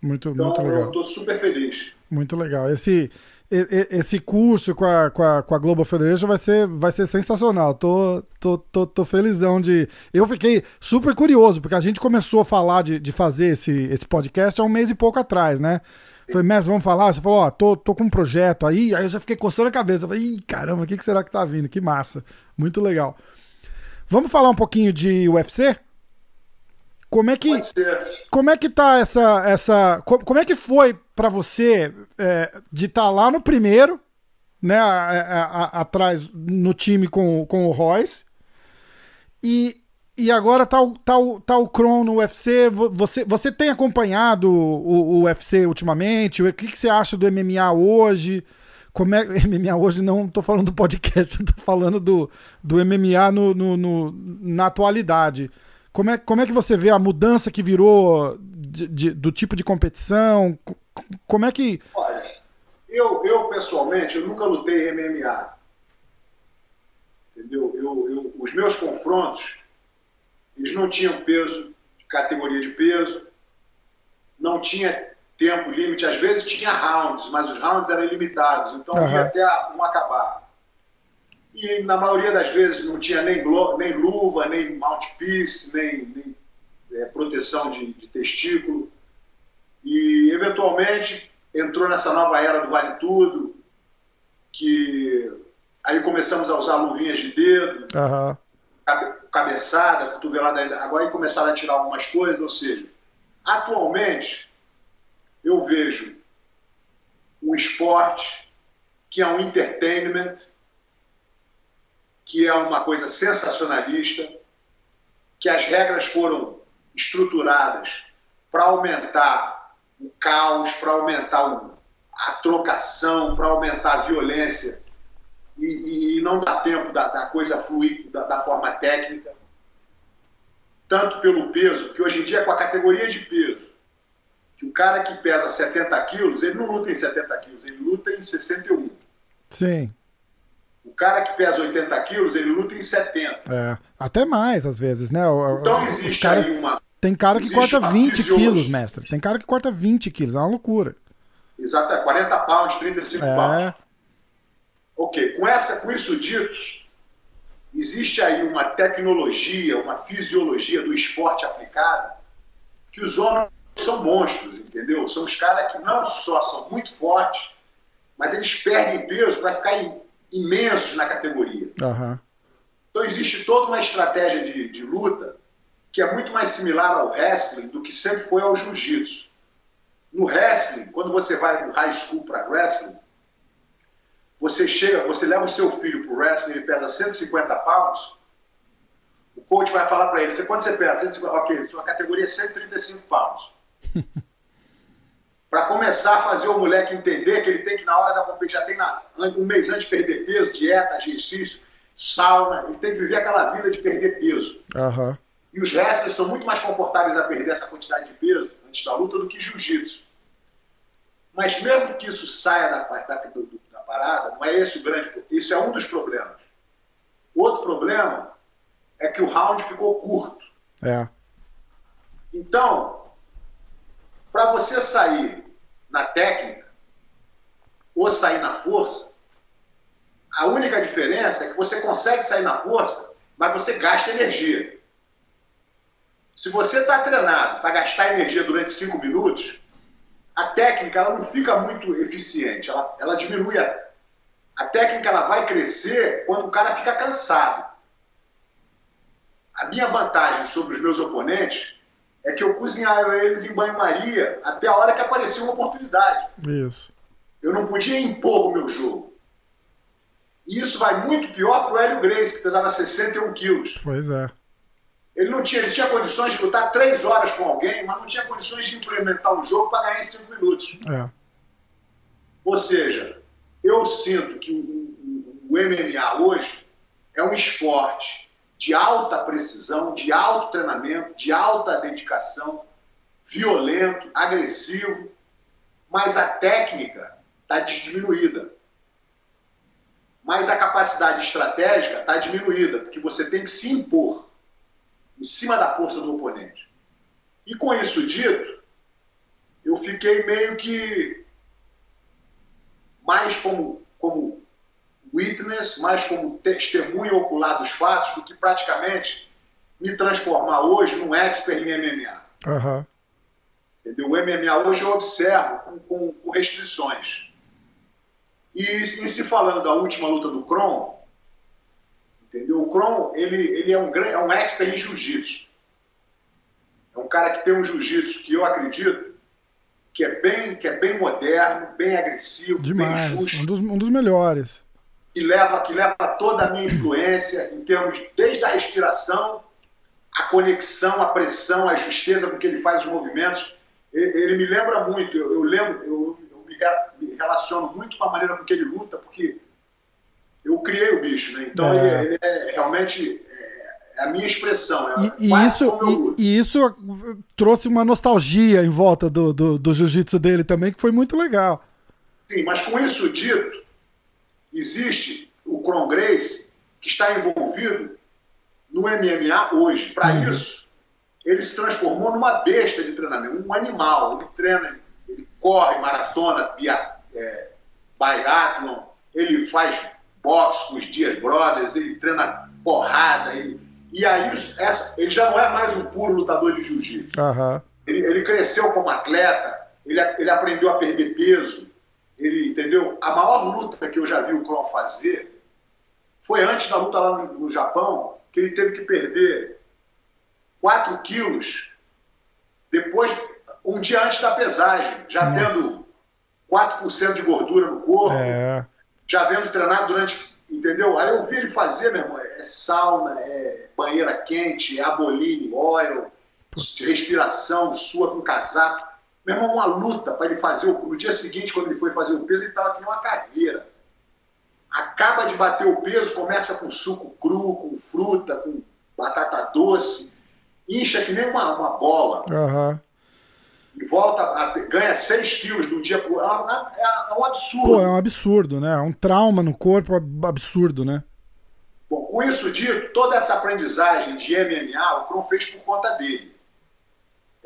Muito, então, muito legal. Eu estou super feliz. Muito legal. Esse, esse curso com a, com a, com a Global Federation vai ser, vai ser sensacional. Tô, tô, tô, tô felizão de. Eu fiquei super curioso, porque a gente começou a falar de, de fazer esse, esse podcast há um mês e pouco atrás, né? Falei, mestre, vamos falar? Você falou, ó, tô, tô com um projeto aí. Aí eu já fiquei coçando a cabeça. Eu falei, ih, caramba, o que, que será que tá vindo? Que massa. Muito legal. Vamos falar um pouquinho de UFC? Como é que como é que tá essa essa como é que foi para você é, de estar tá lá no primeiro, né, a, a, a, atrás no time com, com o Royce e, e agora tá o, tá, o, tá o Kron no UFC. Você, você tem acompanhado o, o UFC ultimamente? O que, que você acha do MMA hoje? Como é MMA hoje não tô falando do podcast, tô falando do, do MMA no, no, no na atualidade. Como é, como é que você vê a mudança que virou de, de, do tipo de competição? Como é que. Olha, eu, eu pessoalmente, eu nunca lutei MMA. Entendeu? Eu, eu, os meus confrontos, eles não tinham peso, categoria de peso, não tinha tempo limite, às vezes tinha rounds, mas os rounds eram ilimitados, então uhum. ia até um acabar e na maioria das vezes não tinha nem, nem luva, nem mouthpiece, nem, nem é, proteção de, de, testículo. E, eventualmente, entrou nessa nova era do Vale Tudo, que aí começamos a usar luvinhas de dedo, uhum. cabeçada, cotovelada, agora aí começaram a tirar algumas coisas, ou seja, atualmente eu vejo um esporte que é um entertainment, que é uma coisa sensacionalista, que as regras foram estruturadas para aumentar o caos, para aumentar a trocação, para aumentar a violência e, e, não dá tempo da, da coisa fluir da, da, forma técnica, tanto pelo peso, que hoje em dia com a categoria de peso, que o cara que pesa 70 quilos, ele não luta em 70 quilos, ele luta em 61. Sim. O cara que pesa 80 quilos, ele luta em 70. É, até mais às vezes, né? Então existe caras... aí uma tem cara que corta 20 quilos, mestre. Tem cara que corta 20 quilos, é uma loucura. Exato, é 40 pounds, 35 é. pounds. Ok, com, essa, com isso dito, existe aí uma tecnologia, uma fisiologia do esporte aplicado, que os homens são monstros, entendeu? São os caras que não só são muito fortes, mas eles perdem peso para ficar imensos na categoria. Uhum. Então existe toda uma estratégia de, de luta que é muito mais similar ao wrestling do que sempre foi ao jiu-jitsu. No wrestling, quando você vai do high school para wrestling, você chega, você leva o seu filho para o wrestling, ele pesa 150 pounds, o coach vai falar para ele, você, quanto você pesa? 150, ok, sua categoria é 135 pounds. para começar a fazer o moleque entender que ele tem que, na hora da competição, já tem na, um mês antes de perder peso, dieta, exercício, sauna, ele tem que viver aquela vida de perder peso. Uhum. E os wrestlers são muito mais confortáveis a perder essa quantidade de peso antes da luta do que jiu-jitsu. Mas mesmo que isso saia da, da, da, parada, não é esse o grande Isso é um dos problemas. Outro problema é que o round ficou curto. É. Então, para você sair na técnica ou sair na força, a única diferença é que você consegue sair na força, mas você gasta energia. Se você está treinado para gastar energia durante cinco minutos, a técnica ela não fica muito eficiente, ela, ela diminui. A, a técnica ela vai crescer quando o cara fica cansado. A minha vantagem sobre os meus oponentes é que eu cozinhava eles em banho-maria até a hora que apareceu uma oportunidade. Isso. Eu não podia impor o meu jogo. E isso vai muito pior para o Hélio Grace, que pesava 61 quilos. Pois é. Ele não tinha, ele tinha condições de lutar três horas com alguém, mas não tinha condições de implementar um jogo para ganhar em cinco minutos. É. Ou seja, eu sinto que o, o, o MMA hoje é um esporte de alta precisão, de alto treinamento, de alta dedicação, violento, agressivo, mas a técnica está diminuída. Mas a capacidade estratégica está diminuída, porque você tem que se impor em cima da força do oponente. E com isso dito, eu fiquei meio que mais como, como witness, mais como testemunho ocular dos fatos, do que praticamente me transformar hoje num expert em MMA. Uhum. Entendeu? O MMA hoje eu observo com, com, com restrições. E em se falando da última luta do Kron, Entendeu? O Kron, ele, ele é, um, é um expert em jiu-jitsu. É um cara que tem um jiu-jitsu que eu acredito que é bem, que é bem moderno, bem agressivo, Demais. bem justo. Um dos, um dos melhores. Que leva, que leva toda a minha influência em termos desde a respiração, a conexão, a pressão, a justeza com que ele faz os movimentos. Ele, ele me lembra muito, eu, eu lembro, eu, eu me, me relaciono muito com a maneira com que ele luta, porque eu criei o bicho, né? Então é. Ele, ele, é realmente é a minha expressão. É e, e isso, e, e, isso trouxe uma nostalgia em volta do, do, do jiu-jitsu dele também, que foi muito legal. Sim, mas com isso dito, existe o Cron Grace que está envolvido no MMA hoje. Para uhum. isso, ele se transformou numa besta de treinamento, um animal. Ele treina, ele corre maratona, bia, é, biathlon, ele faz boxe com os Dias Brothers, ele treina porrada, ele, e aí essa, ele já não é mais um puro lutador de jiu-jitsu. Uhum. Ele, ele, cresceu como atleta, ele, ele aprendeu a perder peso, ele entendeu? A maior luta que eu já vi o Kron fazer foi antes da luta lá no, no Japão, que ele teve que perder 4 quilos depois, um dia antes da pesagem, já Nossa. tendo 4% de gordura no corpo. É já vendo treinar durante. Entendeu? Aí eu vi ele fazer, meu irmão, é sauna, é banheira quente, é aboline, oil, respiração, sua com casaco. Mesmo uma luta para ele fazer o. No dia seguinte, quando ele foi fazer o peso, ele estava aqui numa caveira. Acaba de bater o peso, começa com suco cru, com fruta, com batata doce, incha que nem uma, uma bola. Aham. E volta, a- ganha 6 quilos de um dia pro outro. É, é um absurdo. Pô, é um absurdo, né? É um trauma no corpo ab- absurdo, né? Bom, com isso dito, toda essa aprendizagem de MMA, o Kron fez por conta dele.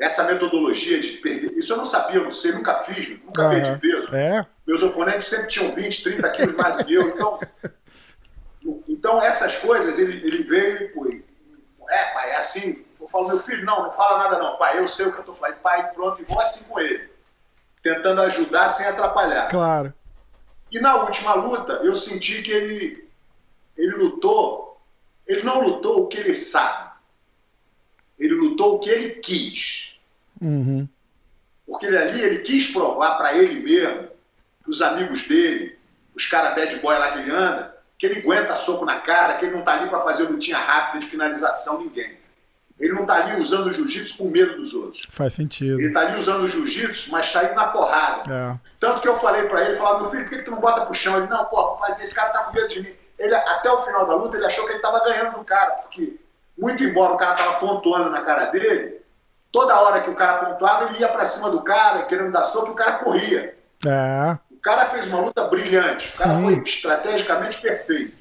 Essa metodologia de perder. Isso eu não sabia, eu não sei, nunca fiz, nunca Aham. perdi peso. É. Meus oponentes sempre tinham 20, 30 quilos mais do que eu. Então, então essas coisas, ele, ele veio e, pô, é, pai, é assim. Eu falo, meu filho, não, não fala nada não. Pai, eu sei o que eu estou falando. Pai, pronto, e vou assim com ele. Tentando ajudar sem atrapalhar. Claro. E na última luta, eu senti que ele, ele lutou, ele não lutou o que ele sabe. Ele lutou o que ele quis. Uhum. Porque ele ali, ele quis provar para ele mesmo, para os amigos dele, os caras bad boy lá que ele anda, que ele aguenta soco na cara, que ele não tá ali para fazer lutinha rápida de finalização ninguém. Ele não tá ali usando o jiu-jitsu com medo dos outros. Faz sentido. Ele tá ali usando o jiu-jitsu, mas tá indo na porrada. É. Tanto que eu falei pra ele, falava, meu filho, por que, que tu não bota pro chão? Ele, não, pô, vou fazer, esse cara tá com medo de mim. Ele, até o final da luta, ele achou que ele tava ganhando do cara, porque, muito embora o cara tava pontuando na cara dele, toda hora que o cara pontuava, ele ia pra cima do cara, querendo dar soco, e o cara corria. É. O cara fez uma luta brilhante, o cara Sim. foi estrategicamente perfeito.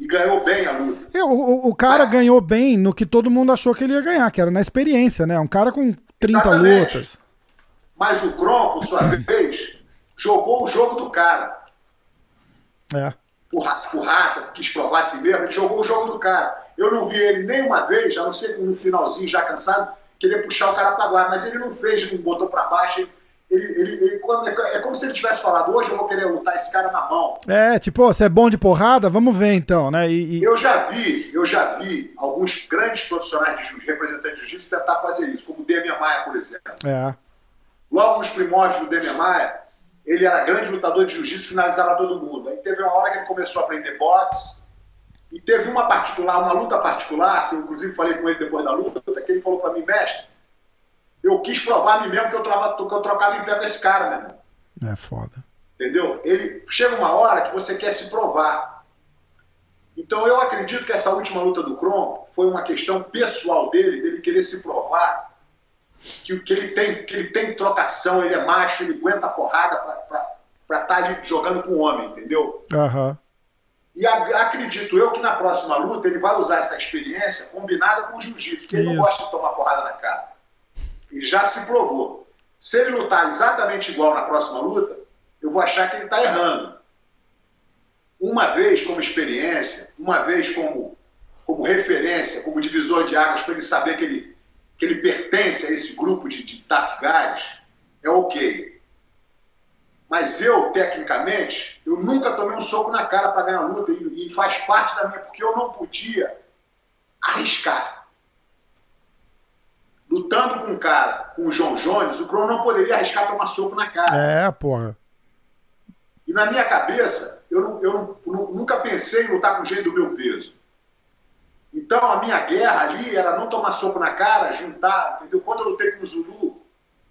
E ganhou bem a luta. E O, o, cara ganhou bem no que todo mundo achou que ele ia ganhar, que era na experiência, né? Um cara com 30 Exatamente. lutas. Mas o Kron, por sua vez, jogou o jogo do cara. É. por raça, por raça, quis provar a si mesmo, ele jogou o jogo do cara. Eu não vi ele nenhuma vez, a não ser no finalzinho, já cansado, querer puxar o cara para guarda, mas ele não fez, não botou para baixo. Ele, ele, ele- como- é como se ele tivesse falado: hoje eu vou querer lutar esse cara na mão. É, tipo, você é bom de porrada? Vamos ver então, né? E, e- Eu já vi, eu já vi alguns grandes profissionais de jiu- representantes de jiu-jitsu tentar fazer isso, como o Demian Maia, por exemplo. É. Logo nos primórdios do Demian Maia, ele era grande lutador de jiu-jitsu, finalizava todo mundo. Aí teve uma hora que ele começou a aprender boxe, e teve uma particular, uma luta particular, que eu inclusive falei com ele depois da luta, que ele falou para mim, mestre, eu quis provar a mim mesmo que eu, trava, que eu trocava em pé com esse cara, meu irmão. É foda. Entendeu? Ele chega uma hora que você quer se provar. Então eu acredito que essa última luta do Kron foi uma questão pessoal dele, dele querer se provar que que ele tem, que ele tem trocação, ele é macho, ele aguenta a porrada para estar ali jogando com o homem, entendeu? Aham. E acredito eu que na próxima luta ele vai usar essa experiência combinada com o jiu-jitsu, porque ele não gosta de tomar porrada na cara. Ele já se provou. Se ele lutar exatamente igual na próxima luta, eu vou achar que ele está errando. Uma vez como experiência, uma vez como, como referência, como divisor de águas, para ele saber que ele, que ele pertence a esse grupo de, de guys, é ok. Mas eu, tecnicamente, eu nunca tomei um soco na cara para ganhar a luta e, e faz parte da minha, porque eu não podia arriscar. Lutando com um cara, com o João Jones, o Crono não poderia arriscar tomar soco na cara. É, porra. E na minha cabeça, eu, não- eu não- nunca pensei em lutar com gente do meu peso. Então a minha guerra ali era não tomar soco na cara, juntar, entendeu? Quando eu lutei com o Zulu,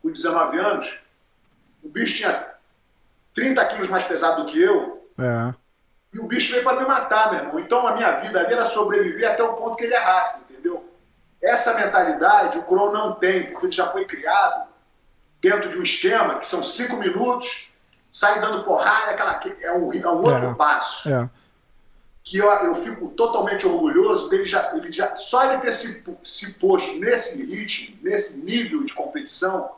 com 19 anos, o bicho tinha 30 quilos mais pesado do que eu, É. e o bicho veio para me matar, meu irmão. Então a minha vida ali era sobreviver até o ponto que ele errasse, entendeu? Essa mentalidade o Crow não tem, porque ele já foi criado dentro de um esquema que são cinco minutos, sai dando porrada, aquela, é, um, é um outro É. passo. É. Que eu, eu fico totalmente orgulhoso dele já, ele já. Só ele ter se, se posto nesse ritmo, nesse nível de competição,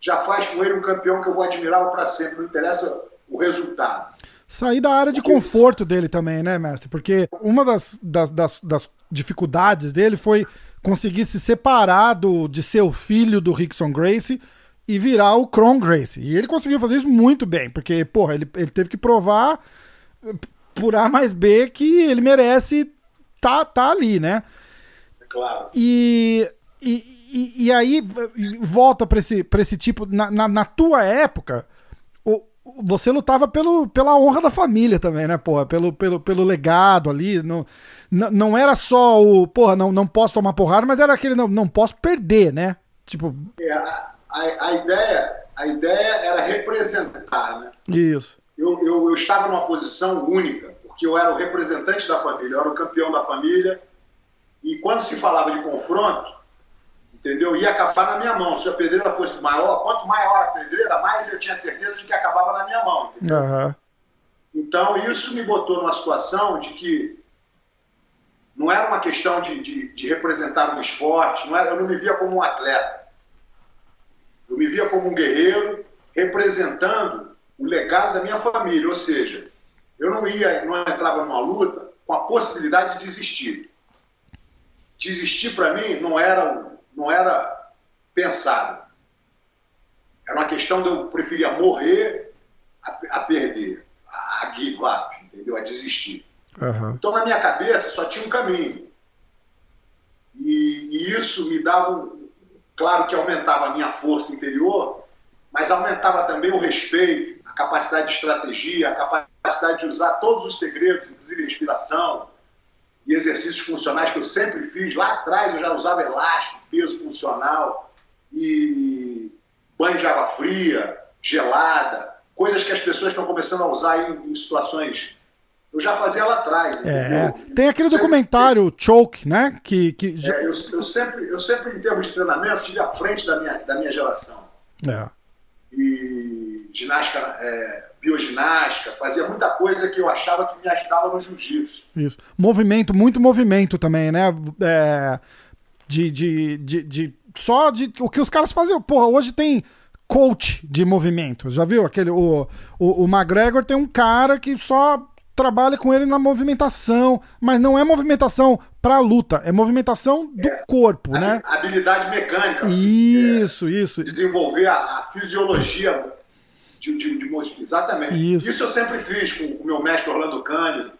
já faz com ele um campeão que eu vou admirá-lo para sempre. Não interessa o resultado. Sair da área de conforto dele também, né, mestre? Porque uma das, das, das, das dificuldades dele foi conseguir se separar do, de ser o filho do Rickson Gracie e virar o Kron Gracie. E ele conseguiu fazer isso muito bem, porque, porra, ele, ele teve que provar por A mais B que ele merece tá, tá ali, né? É claro. E, e, e, e aí volta pra esse, pra esse tipo. Na, na, na tua época, o, você lutava pelo, pela honra da família também, né, porra? Pelo, pelo, pelo legado ali. Não, não, não era só o, porra, não, não posso tomar porrada, mas era aquele, não, não posso perder, né? Tipo, É, a, a, a, ideia, a ideia era representar, né? Isso. Eu, eu, eu estava numa posição única, porque eu era o representante da família, eu era o campeão da família, e quando se falava de confronto, entendeu? Ia acabar na minha mão. Se a pedreira fosse maior, quanto maior a pedreira, mais eu tinha certeza de que acabava na minha mão, entendeu? Uhum. Então, isso me botou numa situação de que não era uma questão de, de, de representar um esporte, não era, eu não me via como um atleta. Eu me via como um guerreiro representando o legado da minha família, ou seja, eu não ia, não entrava numa luta com a possibilidade de desistir. Desistir para mim não era, não era pensado. Era uma questão de eu preferia morrer a, a perder, a, a give up, entendeu? A desistir. Uhum. Então, na minha cabeça, só tinha um caminho. E, e, isso me dava, um, claro que aumentava a minha força interior, mas aumentava também o respeito, a capacidade de estratégia, a capacidade de usar todos os segredos, inclusive respiração e exercícios funcionais que eu sempre fiz. Lá atrás eu já usava elástico, peso funcional e banho de água fria, gelada, coisas que as pessoas estão começando a usar em, em situações eu já fazia lá atrás. É. Tem aquele documentário sempre, Choke, né? Que, que... É, eu, eu, sempre, eu sempre, em termos de treinamento, tive à frente da minha, da minha geração. É. E ginástica, é, bioginástica, fazia muita coisa que eu achava que me ajudava no jiu-jitsu. Isso. Movimento, muito movimento também, né? É, de, de, de, de, Só de. O que os caras faziam. Porra, hoje tem coach de movimento. Já viu? Aquele, o, o, o McGregor tem um cara que só trabalha com ele na movimentação, mas não é movimentação para luta, é movimentação do é, corpo, né? Habilidade mecânica. Isso, é, isso. Desenvolver a, a fisiologia de, de, de, exatamente. Isso. isso eu sempre fiz com o meu mestre Orlando Cândido.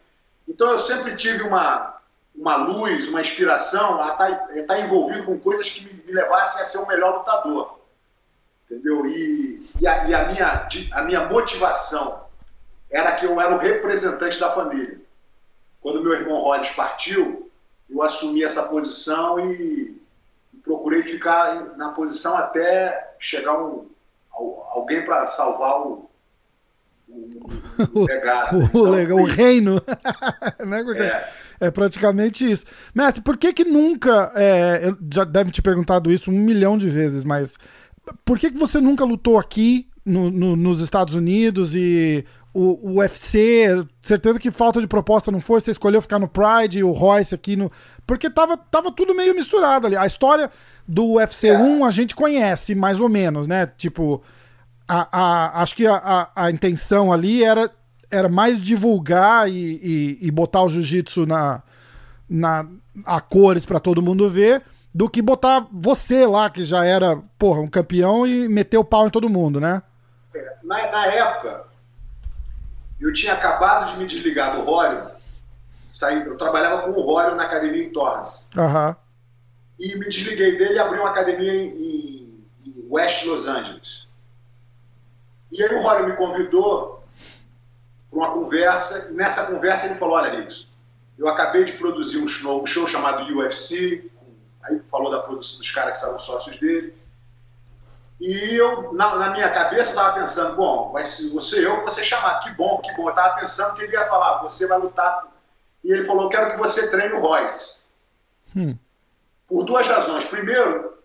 Então eu sempre tive uma uma luz, uma inspiração a estar, tá, tá envolvido com coisas que me, me levassem a ser o melhor lutador. Entendeu? E, e, a, e a, minha, a minha motivação era que eu era o representante da família. Quando meu irmão Rhodes partiu, eu assumi essa posição e, e procurei ficar na posição até chegar um, alguém para salvar o, o, o legado. o, então, legal, o reino. né? é. é. praticamente isso. Mestre, por que que nunca. É, eu já deve te perguntado isso um milhão de vezes, mas por que, que você nunca lutou aqui no, no, nos Estados Unidos e o, o UFC, certeza que falta de proposta não foi, você escolheu ficar no Pride, o Royce aqui no. Porque tava, tava tudo meio misturado ali. A história do UFC é. 1 a gente conhece, mais ou menos, né? Tipo, a, a, acho que a, a, a intenção ali era, era mais divulgar e, e, e botar o jiu-jitsu na, na, a cores para todo mundo ver do que botar você lá, que já era, porra, um campeão e meter o pau em todo mundo, né? É, na, na época, eu tinha acabado de me desligar do Rório, saí, eu trabalhava com o Rório na academia em Torres. Uhum. E me desliguei dele e abri uma academia em, em, West Los Angeles. E aí o Rório me convidou para uma conversa, e nessa conversa ele falou, olha, Rickson, eu acabei de produzir um show, um show chamado UFC, aí falou da produção dos caras que são sócios dele, e eu, na, na minha cabeça, estava pensando, bom, vai ser você eu ser chamado. Que bom, que bom. Eu estava pensando que ele ia falar, você vai lutar. E ele falou, quero que você treine o Royce. Hum. Por duas razões. Primeiro,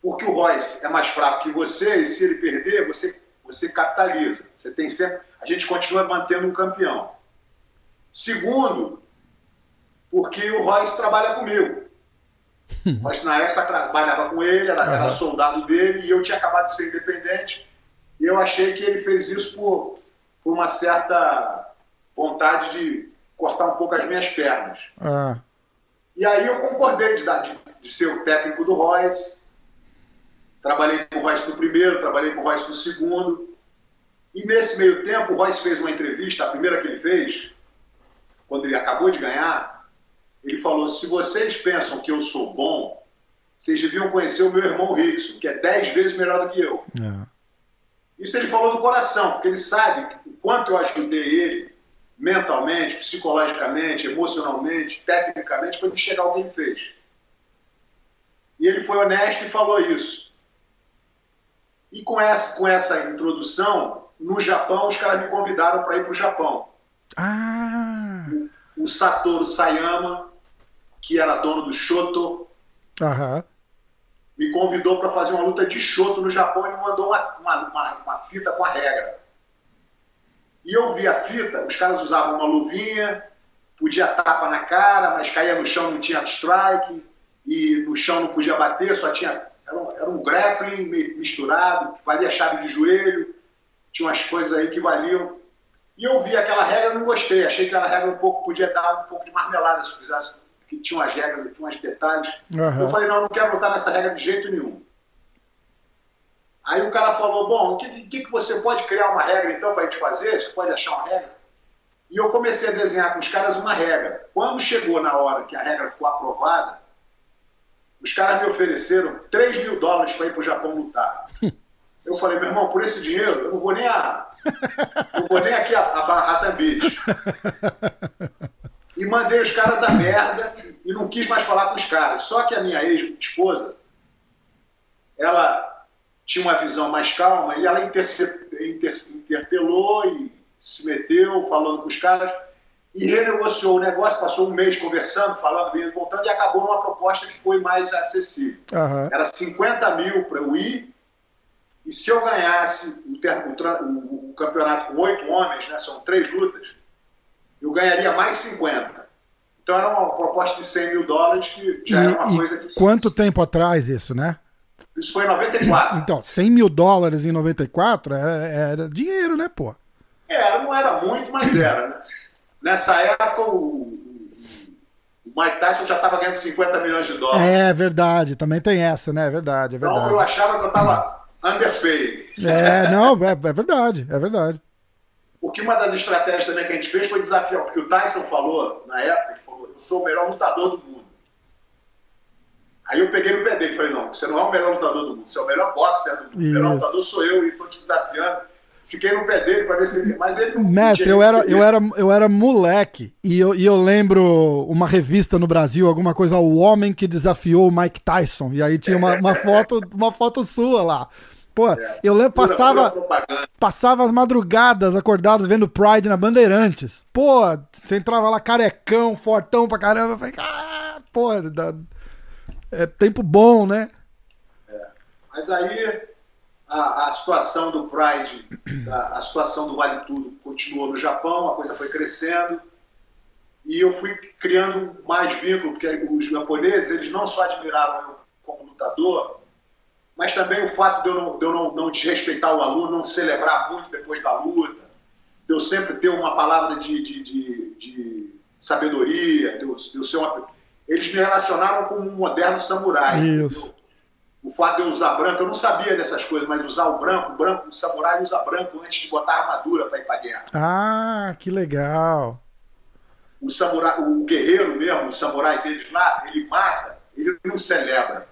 porque o Royce é mais fraco que você, e se ele perder, você, você capitaliza. Você tem sempre. A gente continua mantendo um campeão. Segundo, porque o Royce trabalha comigo. Mas na época trabalhava com ele, era, era, soldado dele e eu tinha acabado de ser independente. E eu achei que ele fez isso por, por uma certa vontade de cortar um pouco as minhas pernas. Uhum. E aí eu concordei de, de, de, ser o técnico do Royce. Trabalhei com o Royce no primeiro, trabalhei com o Royce no segundo. E nesse meio tempo, o Royce fez uma entrevista, a primeira que ele fez, quando ele acabou de ganhar, ele falou: se vocês pensam que eu sou bom, vocês deviam conhecer o meu irmão Rickson, que é dez vezes melhor do que eu. É. Isso ele falou do coração, porque ele sabe o quanto eu ajudei ele mentalmente, psicologicamente, emocionalmente, tecnicamente, para ele chegar ao que ele fez. E ele foi honesto e falou isso. E com essa, com essa introdução, no Japão, os caras me convidaram para ir para o Japão. Ah! O, o Satoru Sayama, que era dono do Shoto, Aham. me convidou para fazer uma luta de Shoto no Japão e me mandou uma, uma, uma, uma fita com a regra. E eu vi a fita, os caras usavam uma luvinha, podia tapa na cara, mas caía no chão não tinha strike, e no chão não podia bater, só tinha. Era um, era um grappling misturado, valia chave de joelho, tinha umas coisas aí que valiam. E eu vi aquela regra e não gostei, achei que aquela regra um pouco podia dar um pouco de marmelada se fizesse, que tinha umas regras, tinha uns detalhes. Aham. Eu falei, não, eu não quero botar nessa regra de jeito nenhum. Aí o cara falou, bom, o que, que, que você pode criar uma regra então para a gente fazer? Você pode achar uma regra? E eu comecei a desenhar com os caras uma regra. Quando chegou na hora que a regra ficou aprovada, os caras me ofereceram 3 mil dólares para ir para o Japão lutar. Eu falei, meu irmão, por esse dinheiro, eu não vou nem a. Não vou nem aqui a, a Manhattan Beach. E mandei os caras a merda e não quis mais falar com os caras. Só que a minha ex-esposa, ela tinha uma visão mais calma e ela interpelou e se meteu falando com os caras e renegociou o negócio, passou um mês conversando, falando, indo, voltando e acabou numa proposta que foi mais acessível. Aham. Era 50 mil para eu ir e se eu ganhasse o, o o- o campeonato com oito homens, né, são três lutas, eu ganharia mais 50. Então era uma proposta de 100 mil dólares que já era uma E, coisa e que... quanto tempo atrás isso, né? Isso foi em 94. Então, 100 mil dólares em 94 era, era dinheiro, né, pô? Era, não era muito, mas era. Né? Nessa época, o, o Mike Tyson já estava ganhando 50 milhões de dólares. É verdade, também tem essa, né? É verdade, é então eu verdade. achava que eu estava underpaid. É, não, é, é verdade, é verdade. Porque uma das estratégias também que a gente fez foi desafiar, porque o Tyson falou, na época, ele falou, eu sou o melhor lutador do mundo. Aí eu peguei no pé dele e falei, não, você não é o melhor lutador do mundo, você é o melhor boxer do mundo. O melhor Isso. lutador sou eu e estou te desafiando. Fiquei no pé dele para ver se ele... Mas ele não Mestre, eu era, eu era, eu era moleque e eu, e eu lembro uma revista no Brasil, alguma coisa, o homem que desafiou o Mike Tyson. E aí tinha uma, uma foto, uma foto sua lá. Pô, eu lembro, passava, pura passava as madrugadas acordado vendo Pride na Bandeirantes. Pô, você entrava lá carecão, fortão pra caramba. Eu falei, ah, pô, dá- é tempo bom, né? Mas aí a, a situação do Pride, a, a situação do Vale Tudo continuou no Japão, a coisa foi crescendo e eu fui criando mais vínculo, porque os japoneses eles não só admiravam eu como lutador, mas também o fato de eu não, de eu não, não desrespeitar o aluno, não celebrar muito depois da luta, de eu sempre ter uma palavra de, de, de, de sabedoria, de eu, de eu ser uma... Eles me relacionaram com um moderno samurai. Isso. O fato de eu usar branco, eu não sabia dessas coisas, mas usar o branco, o branco, o samurai usa branco antes de botar armadura para ir para guerra. Ah, que legal. O samurai, o guerreiro mesmo, o samurai deles lá, ele mata, ele não celebra.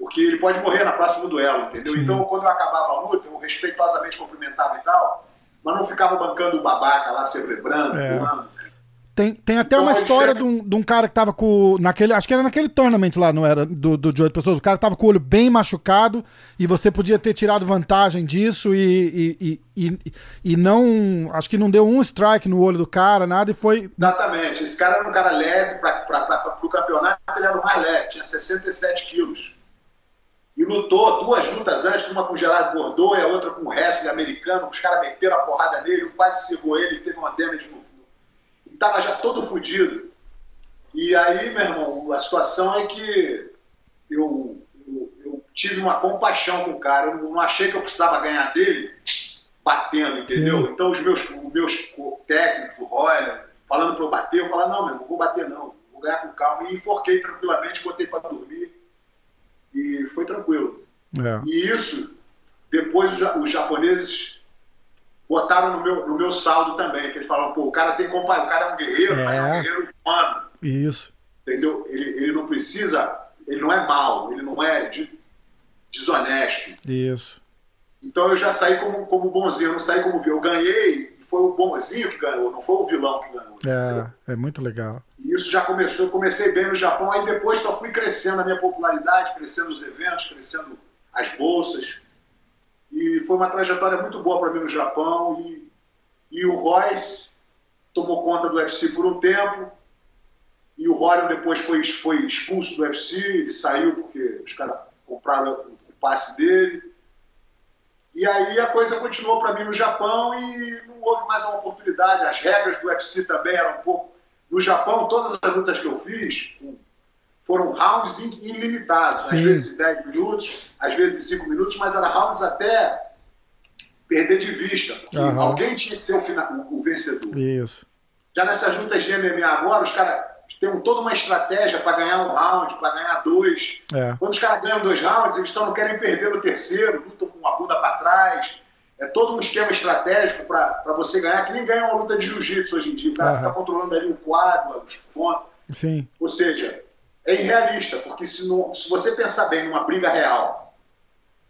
Porque ele pode morrer na próxima duelo, entendeu? Sim. Então, quando eu acabava a luta, eu respeitosamente cumprimentava e tal, mas não ficava bancando o babaca lá, celebrando, É. pulando. Tem, tem até Então, uma história de um, de um cara que tava com. Naquele, acho que era naquele tournament lá, não era? Do, do de oito pessoas. O cara tava com o olho bem machucado e você podia ter tirado vantagem disso e, e, e, e, e não. Acho que não deu um strike no olho do cara, nada, e foi. Exatamente. Esse cara era um cara leve para o campeonato, ele era o mais leve, tinha 67 quilos. E lutou duas lutas antes, uma com o Gerard Bordeaux e a outra com o wrestling americano. Os caras meteram a porrada nele, quase cegou ele, teve uma damage no. E tava já todo fodido. E aí, meu irmão, a situação é que eu, eu, eu tive uma compaixão com o cara. Eu não achei que eu precisava ganhar dele batendo, entendeu? Sim. Então os meus, os meus técnicos, o Royler, falando para eu bater, eu falava, não, meu irmão, não vou bater não, vou ganhar com calma. E enforquei tranquilamente, botei para dormir e foi tranquilo. É. E isso, depois os ja- os japoneses botaram no meu, no meu saldo também, que eles falaram, pô, o cara tem compa- o cara é um guerreiro, mas é um É. guerreiro humano, Isso. entendeu? Ele, ele não precisa, ele não é mau, ele não é de- desonesto. Isso. Então eu já saí como, como bonzinho, eu não saí como. Eu ganhei foi o bonzinho que ganhou, não foi o vilão que ganhou. É, é muito legal. E isso já começou, eu comecei bem no Japão, aí depois só fui crescendo a minha popularidade, crescendo os eventos, crescendo as bolsas. E foi uma trajetória muito boa para mim no Japão. E, e o Royce tomou conta do UFC por um tempo. E o Rorion depois foi, foi expulso do UFC, ele saiu porque os caras compraram o passe dele. E aí a coisa continuou para mim no Japão e não houve mais uma oportunidade. As regras do UFC também eram um pouco. No Japão, todas as lutas que eu fiz foram rounds ilimitados, Sim. às vezes de 10 minutos, às vezes de 5 minutos, mas eram rounds até perder de vista. Uhum. Alguém tinha que ser o, final, o vencedor. Isso. Já nessas lutas de MMA agora, os caras têm toda uma estratégia para ganhar um round, para ganhar dois. É. Quando os caras ganham dois rounds, eles só não querem perder no terceiro, lutam com a bunda para trás. É todo um esquema estratégico para você ganhar, que nem ganha uma luta de jiu-jitsu hoje em dia. O cara está controlando ali um quadro, os pontos. Sim. Ou seja, é irrealista, porque se, não, se você pensar bem numa briga real,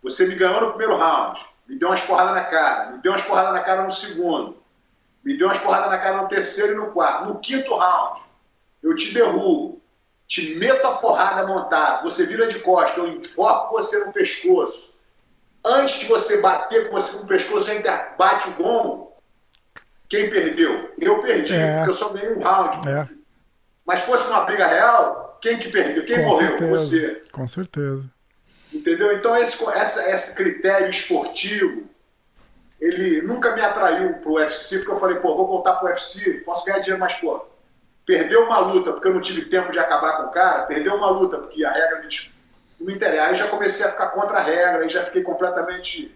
você me ganhou no primeiro round, me deu umas porradas na cara, me deu umas porradas na cara no segundo, me deu umas porradas na cara no terceiro e no quarto. No quinto round, eu te derrubo, te meto a porrada montada, você vira de costas, eu enfoco você no pescoço. Antes de você bater com você no pescoço, já bate o gongo. Quem perdeu? Eu perdi, é. porque eu só ganhei um round. É. Mas fosse uma briga real, quem que perdeu? Quem com morreu? Certeza. Você. Com certeza. Entendeu? Então esse, essa, esse critério esportivo, ele nunca me atraiu pro UFC, porque eu falei, pô, vou voltar pro UFC, posso ganhar dinheiro, mas, pô, perdeu uma luta porque eu não tive tempo de acabar com o cara, perdeu uma luta porque a regra não me interessa. Aí já comecei a ficar contra a regra, aí já fiquei completamente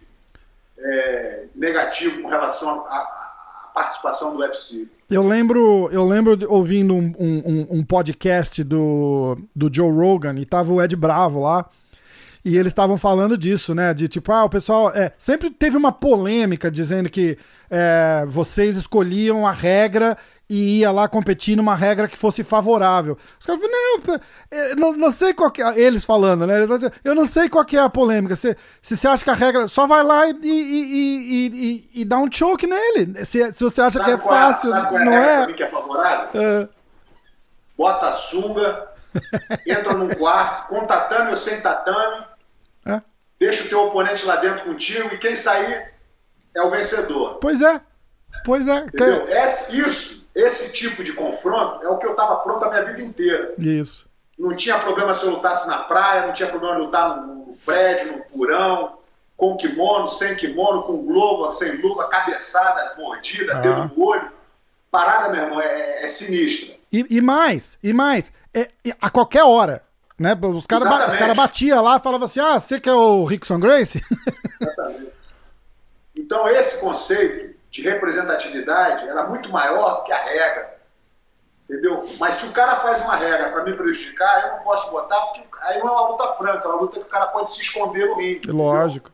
é, negativo com relação à participação do UFC. Eu lembro, eu lembro ouvindo um, um, um, podcast do, do Joe Rogan e tava o Ed Bravo lá. E eles estavam falando disso, né? De tipo, ah, o pessoal. É, sempre teve uma polêmica dizendo que é, vocês escolhiam a regra e ia lá competir numa regra que fosse favorável. Os caras não, é, não, não sei qual que é, eles falando, né? Eu não sei qual que é a polêmica. Se, se você acha que a regra. Só vai lá e, e, e, e dá um choke nele. Se, se você acha sabe que é, é fácil, é, não é? que é favorável? É. Bota a sunga, entra num quarto, com tatame ou sem tatame, é. deixa o teu oponente lá dentro contigo e quem sair é o vencedor. Pois é. Pois é. Entendeu? Esse, isso, esse tipo de confronto é o que eu estava pronto a minha vida inteira. Isso. Não tinha problema se eu lutasse na praia, não tinha problema lutar no prédio, no porão, com kimono, sem kimono, com globo, sem luva, cabeçada, mordida, ah. dedo no olho. Parada, meu irmão, é, é sinistra. E, e, mais, e mais, é, a qualquer hora. Né? Os caras cara batiam lá e falavam assim: ah, você que é o Rickson Grace? Exatamente. Então, esse conceito de representatividade era muito maior do que a regra. Entendeu? Mas se o cara faz uma regra para me prejudicar, eu não posso botar, porque aí não é uma luta franca, é uma luta que o cara pode se esconder no ringue. Lógico.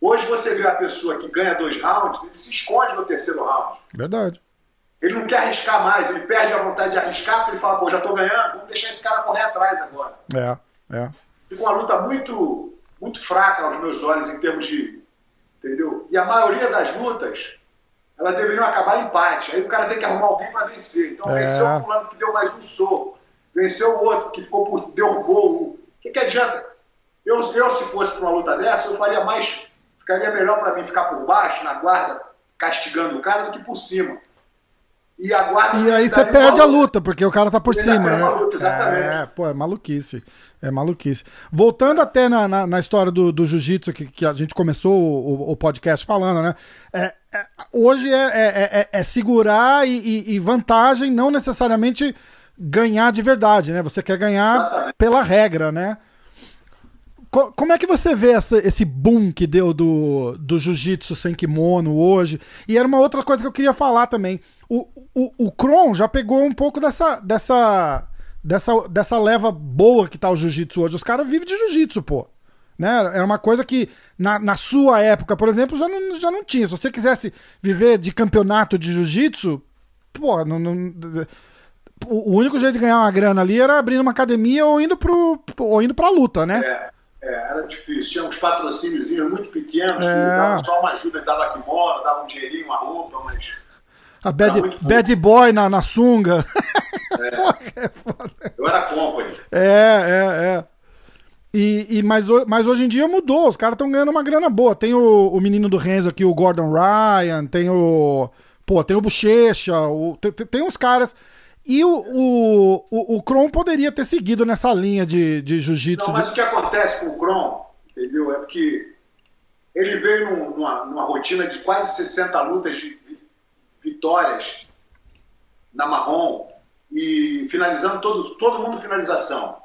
Hoje você vê a pessoa que ganha dois rounds, ele se esconde no terceiro round. Verdade. Ele não quer arriscar mais, ele perde a vontade de arriscar, porque ele fala, pô, já tô ganhando, vamos deixar esse cara correr atrás agora. É, é. Fica uma luta muito, muito fraca aos meus olhos em termos de. Entendeu? E a maioria das lutas elas deveriam acabar em empate. Aí o cara tem que arrumar alguém para vencer. Então, é. venceu o fulano que deu mais um soco, venceu o outro que ficou por derrubou. O que, que adianta? Eu, eu, se fosse para uma luta dessa, eu faria mais. Ficaria melhor para mim ficar por baixo, na guarda, castigando o cara, do que por cima. E, e aí você perde a luta, porque o cara tá por cima, né? Luta, exatamente. É, pô, é maluquice. É maluquice. Voltando até na, na, na história do, do jiu-jitsu, que, que a gente começou o, o podcast falando, né? É, é, hoje é, é, é, é segurar e, e, e, vantagem, não necessariamente ganhar de verdade, né? Você quer ganhar exatamente. pela regra, né? Como é que você vê essa, esse boom que deu do, do jiu-jitsu sem kimono hoje? E era uma outra coisa que eu queria falar também. O, o, o Kron já pegou um pouco dessa, dessa, dessa, dessa leva boa que tá o jiu-jitsu hoje. Os caras vivem de jiu-jitsu, pô. Né? Era uma coisa que na, na sua época, por exemplo, já não, já não tinha. Se você quisesse viver de campeonato de jiu-jitsu, pô, não, não, o único jeito de ganhar uma grana ali era abrindo uma academia ou indo, pro, ou indo pra luta, né? É. É, era difícil. Tinha uns patrocínios muito pequenos, é. que davam só uma ajuda, dava kimono, dava um dinheirinho, uma roupa, mas. A bad, bad boy na, na sunga. É. é Eu era company. É, é, é. E, e, mas, mas hoje em dia mudou, os caras estão ganhando uma grana boa. Tem o, o menino do Renzo aqui, o Gordon Ryan, tem o. Pô, tem o Bochecha, o, tem, tem uns caras. E o, o, o, o Kron poderia ter seguido nessa linha de, de jiu-jitsu. Não, mas de... o que acontece com o Kron, entendeu? É porque ele veio numa, numa rotina de quase 60 lutas de vitórias na marrom e finalizando todo, todo mundo finalização.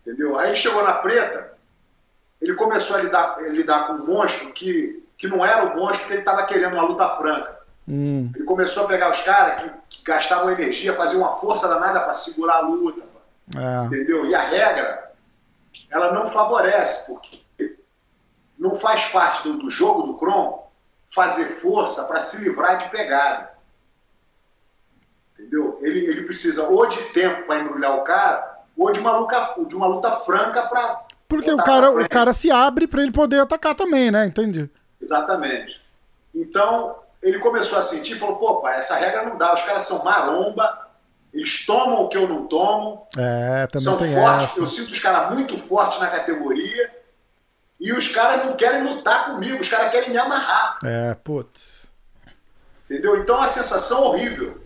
Entendeu? Aí chegou na preta, ele começou a lidar, a lidar com um monstro que, que não era o monstro que ele estava querendo uma luta franca. Hum. Ele começou a pegar os caras que, que, gastavam energia, faziam uma força danada para segurar a luta. É. Entendeu? E a regra, ela não favorece, porque não faz parte do, do jogo do Kron fazer força para se livrar de pegada. Entendeu? Ele, ele precisa ou de tempo para embrulhar o cara, ou de uma luta, de uma luta franca para. Porque o cara, o cara se abre para ele poder atacar também, né? Entendi. Exatamente. Então, ele começou a sentir e falou: pô, pai, essa regra não dá, os caras são maromba, eles tomam o que eu não tomo. É, também são fortes, essa. eu sinto os caras muito fortes na categoria. E os caras não querem lutar comigo, os caras querem me amarrar. É, putz. Entendeu? Então a sensação horrível.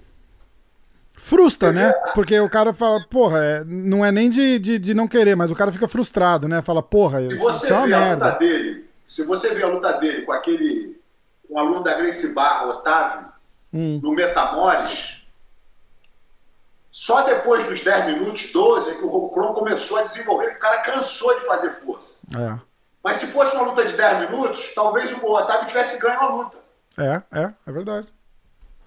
Frustra, Você né? Vê? Porque o cara fala, porra, é, não é nem de, de, de, não querer, mas o cara fica frustrado, né? Fala, porra, se você isso é uma vê a merda. luta dele, se você vê a luta dele com aquele um aluno da Grace Barra, Otávio, hum. no Metamores, só depois dos 10 minutos, 12, é que o Kron começou a desenvolver, o cara cansou de fazer força. É. Mas se fosse uma luta de 10 minutos, talvez o Otávio tivesse ganho a luta. É, é, é verdade.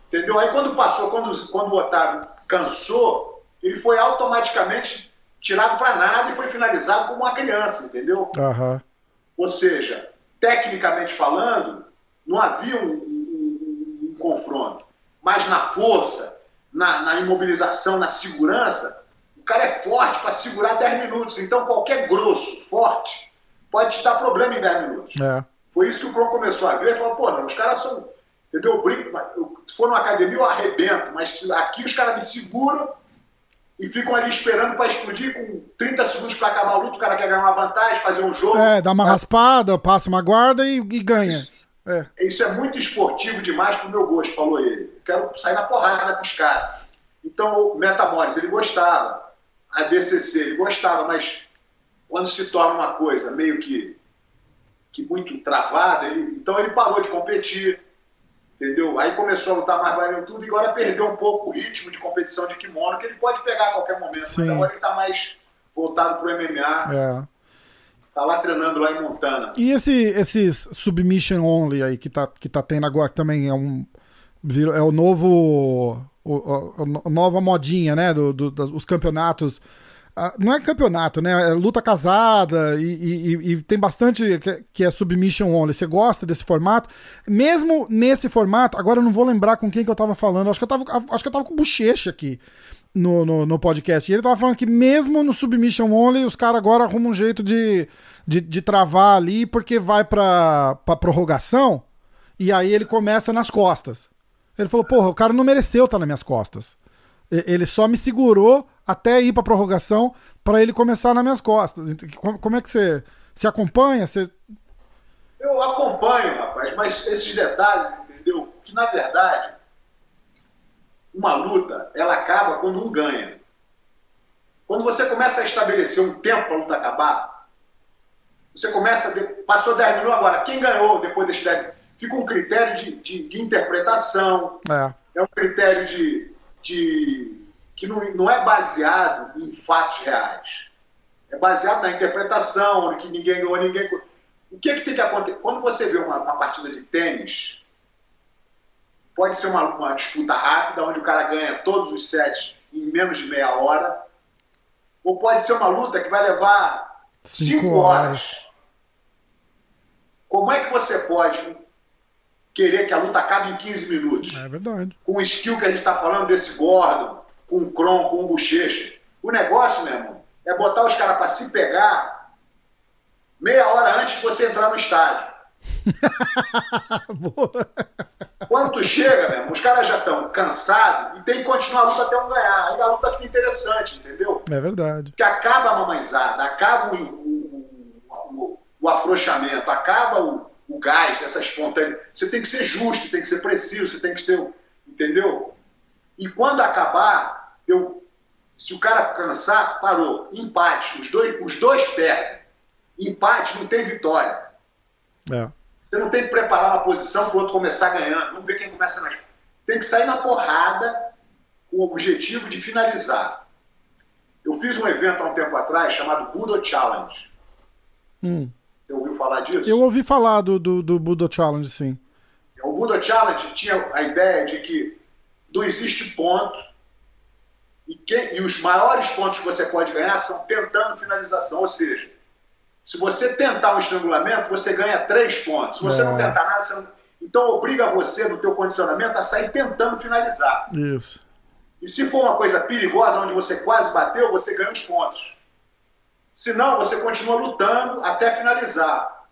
Entendeu? Aí quando passou, quando, quando o Otávio cansou, ele foi automaticamente tirado para nada e foi finalizado como uma criança, entendeu? Uhum. Ou seja, tecnicamente falando, não havia um, um, um confronto. Mas na força, na, na, imobilização, na segurança, o cara é forte para segurar 10 minutos. Então qualquer grosso, forte, pode te dar problema em 10 minutos. É. Foi isso que o Kron começou a ver e falou, pô, não, os caras são. Entendeu? Eu brinco, se for numa academia eu arrebento, mas aqui os caras me seguram e ficam ali esperando para explodir com 30 segundos para acabar a luta, o cara quer ganhar uma vantagem, fazer um jogo. É, dá uma tá? raspada, passa uma guarda e, e ganha. Isso é. isso é muito esportivo demais pro meu gosto, falou ele. Eu quero sair na porrada com os caras. Então, o Metamores, ele gostava. A BCC, ele gostava, mas quando se torna uma coisa meio que, que muito travada, ele, então ele parou de competir, entendeu? Aí começou a lutar mais valendo tudo e agora perdeu um pouco o ritmo de competição de kimono, que ele pode pegar a qualquer momento, Sim. mas agora ele está mais voltado pro MMA. É. Tá lá treinando lá em Montana. E esse, esses submission only aí que tá, que tá tendo agora também é um é o novo o, a nova modinha, né, do, do dos, os campeonatos não é campeonato, né? É luta casada e, e, e tem bastante que, que, é submission only. Você gosta desse formato? Mesmo nesse formato, agora eu não vou lembrar com quem que eu tava falando. Acho que eu tava, acho que eu tava com Bochecha aqui no, no, no, podcast. E ele tava falando que mesmo no submission only, os caras agora arrumam um jeito de, de, de travar ali, porque vai pra, pra prorrogação e aí ele começa nas costas. Ele falou, porra, o cara não mereceu estar nas minhas costas. Ele só me segurou até ir para prorrogação para ele começar nas minhas costas. Como é que você se acompanha? Você... Eu acompanho, rapaz, mas esses detalhes, entendeu? Que na verdade uma luta ela acaba quando um ganha. Quando você começa a estabelecer um tempo para a luta acabar, você começa, passou 10 minutos agora, quem ganhou depois desse 10 Fica um critério de, de, de interpretação, é. é um critério de, de que não, não é baseado em fatos reais. É baseado na interpretação, que ninguém ganhou, ninguém. O que, é que tem que acontecer? Quando você vê uma, uma partida de tênis, pode ser uma, uma, disputa rápida, onde o cara ganha todos os sets em menos de meia hora, ou pode ser uma luta que vai levar cinco, cinco horas. horas. Como é que você pode querer que a luta acabe em 15 minutos? É verdade. Com o skill que a gente está falando desse Gordon, com o Kron, com o Bochecha. O negócio, meu irmão, é botar os caras para se pegar meia hora antes de você entrar no estádio. Quando tu chega, meu irmão, os caras já estão cansados e tem que continuar a luta até um ganhar. Ainda a luta fica interessante, entendeu? É verdade. Porque acaba a mamãezada, acaba o, o afrouxamento, acaba o, o gás, essa espontaneidade. Você tem que ser justo, tem que ser preciso, você tem que ser. Entendeu? E quando acabar, eu, se o cara cansar, parou. Empate. Os dois, os dois perdem. Empate não tem vitória. É. Você não tem que preparar uma posição para o outro começar ganhando. Vamos ver quem começa mais. Tem que sair na porrada com o objetivo de finalizar. Eu fiz um evento há um tempo atrás chamado Budo Challenge. Hum. Você ouviu falar disso? Eu ouvi falar do, do, do Budo Challenge, sim. O Budo Challenge tinha a ideia de que não existe ponto e, que, e os maiores pontos que você pode ganhar são tentando finalização. Ou seja, se você tentar um estrangulamento, você ganha três pontos. Se você é. não tentar nada, você não... Então obriga você, no teu condicionamento, a sair tentando finalizar. Isso. E se for uma coisa perigosa, onde você quase bateu, você ganha os pontos. Se não, você continua lutando até finalizar.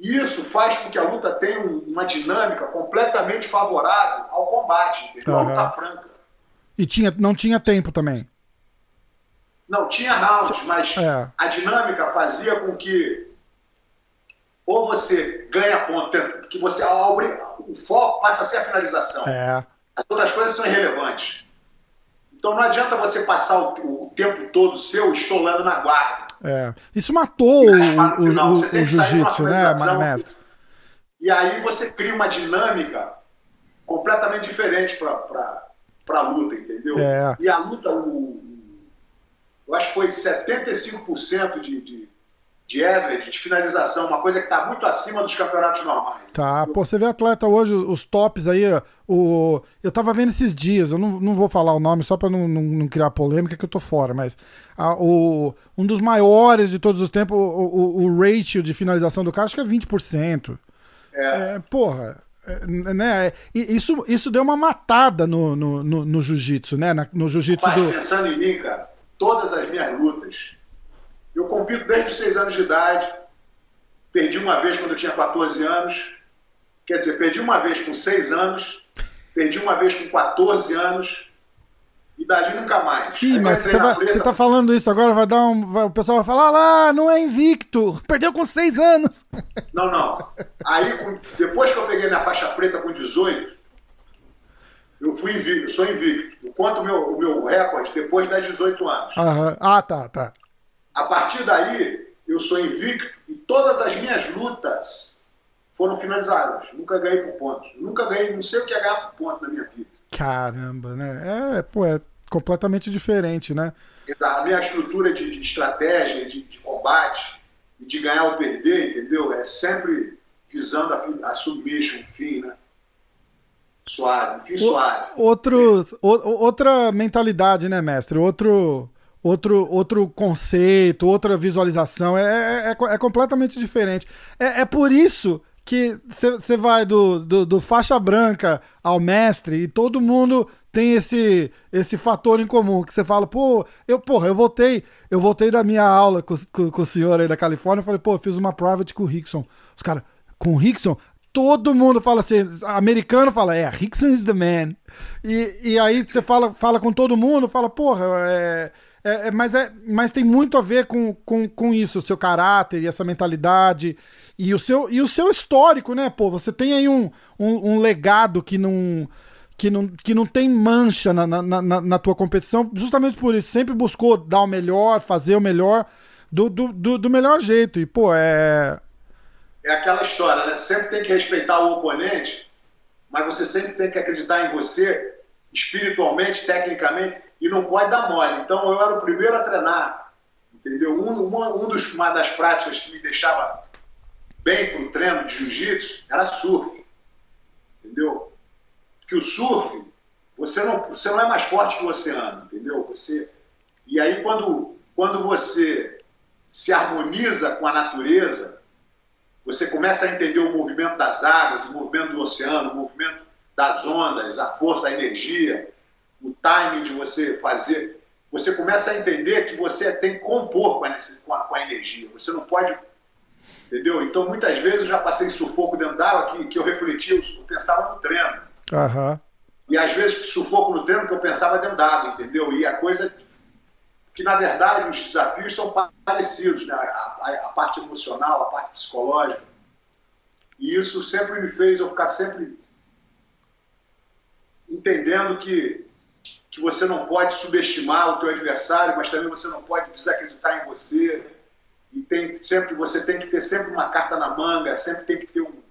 Isso faz com que a luta tenha uma dinâmica completamente favorável ao combate, entendeu? Uhum. A luta franca. E tinha, não tinha tempo também. Não, tinha rounds, mas é. a dinâmica fazia com que ou você ganha ponto, que você o foco passa a ser a finalização. É. As outras coisas são irrelevantes. Então não adianta você passar o, o tempo todo seu estolando na guarda. É. Isso matou o, o, o, o jiu-jitsu, né, mestre? E aí você cria uma dinâmica completamente diferente para a luta, entendeu? É. E a luta, o, eu acho que foi 75% de, de, de average, de finalização, uma coisa que está muito acima dos campeonatos normais. Tá, pô, você vê atleta hoje, os tops aí, o... eu tava vendo esses dias, eu não, não vou falar o nome só para não, não, não, criar polêmica que eu tô fora, mas a, o, um dos maiores de todos os tempos, o, o, o ratio de finalização do cara, acho que é 20%. É. é porra, é, né? Isso, isso deu uma matada no, no, no, no jiu-jitsu, né? No jiu-jitsu do. pensando em mim, cara, todas as minhas lutas. Eu compito desde os 6 anos de idade. Perdi uma vez quando eu tinha 14 anos. Quer dizer, perdi uma vez com 6 anos. Perdi uma vez com 14 anos. E dali nunca mais. Ih, mas você, vai, você tá falando isso agora, vai dar um. Vai, o pessoal vai falar, ah lá, não é invicto. Perdeu com 6 anos. Não, não. Aí, depois que eu peguei minha faixa preta com 18, eu fui invicto, eu sou invicto. Eu conto o meu, o meu recorde depois das 18 anos. Uhum. Ah, tá, tá. A partir daí, eu sou invicto e todas as minhas lutas foram finalizadas. Nunca ganhei por pontos. Nunca ganhei, não sei o que é ganhar por ponto na minha vida. Caramba, né? É, pô, é completamente diferente, né? A minha estrutura de, de estratégia, de, de combate, de ganhar ou perder, entendeu? É sempre visando a, a submission, fim, né? Suave, fim suave. Outros, é. outra mentalidade, né, mestre? Outro, outro, outro conceito, outra visualização. É, é, é, é completamente diferente. É, é por isso que você vai do, do, do, faixa branca ao mestre e todo mundo tem esse esse fator em comum que você fala, pô, eu porra, eu voltei, eu voltei da minha aula com, com, com o senhor aí da Califórnia, falei, pô, fiz uma private com o Rickson. Os caras, com o Rickson, todo mundo fala assim, americano fala, é, Rickson is the man. E, e aí você fala, fala com todo mundo, fala, porra, é, é, é, mas, é, mas tem muito a ver com, com, com isso, o seu caráter e essa mentalidade e o seu, e o seu histórico, né? Pô, você tem aí um, um, um legado que não, que, não, que não tem mancha na, na, na, na, tua competição, justamente por isso. Sempre buscou dar o melhor, fazer o melhor do, do, do, do melhor jeito. E, pô, é é aquela história, né? Sempre tem que respeitar o oponente, mas você sempre tem que acreditar em você, espiritualmente, tecnicamente, e não pode dar mole. Então eu era o primeiro a treinar, entendeu? Um, uma, um dos, uma das práticas que me deixava bem para o treino de jiu-jitsu era surf, entendeu? Porque o surf, você não, você não é mais forte que o oceano, entendeu? Você, e aí quando, quando você se harmoniza com a natureza, você começa a entender o movimento das águas, o movimento do oceano, o movimento das ondas, a força, a energia, o timing de você fazer. Você começa a entender que você tem que compor com a, com a, energia. Você não pode. Entendeu? Então, muitas vezes eu já passei sufoco dentro d'água que, que eu refletia, eu pensava no treino. Uhum. E às vezes sufoco no treino que eu pensava dentro d'água, entendeu? E a coisa que na verdade os desafios são parecidos, né? a, a, a parte emocional, a parte psicológica. E isso sempre me fez eu ficar sempre entendendo que, que você não pode subestimar o teu adversário, mas também você não pode desacreditar em você. E tem sempre, você tem que ter sempre uma carta na manga, sempre tem que ter um,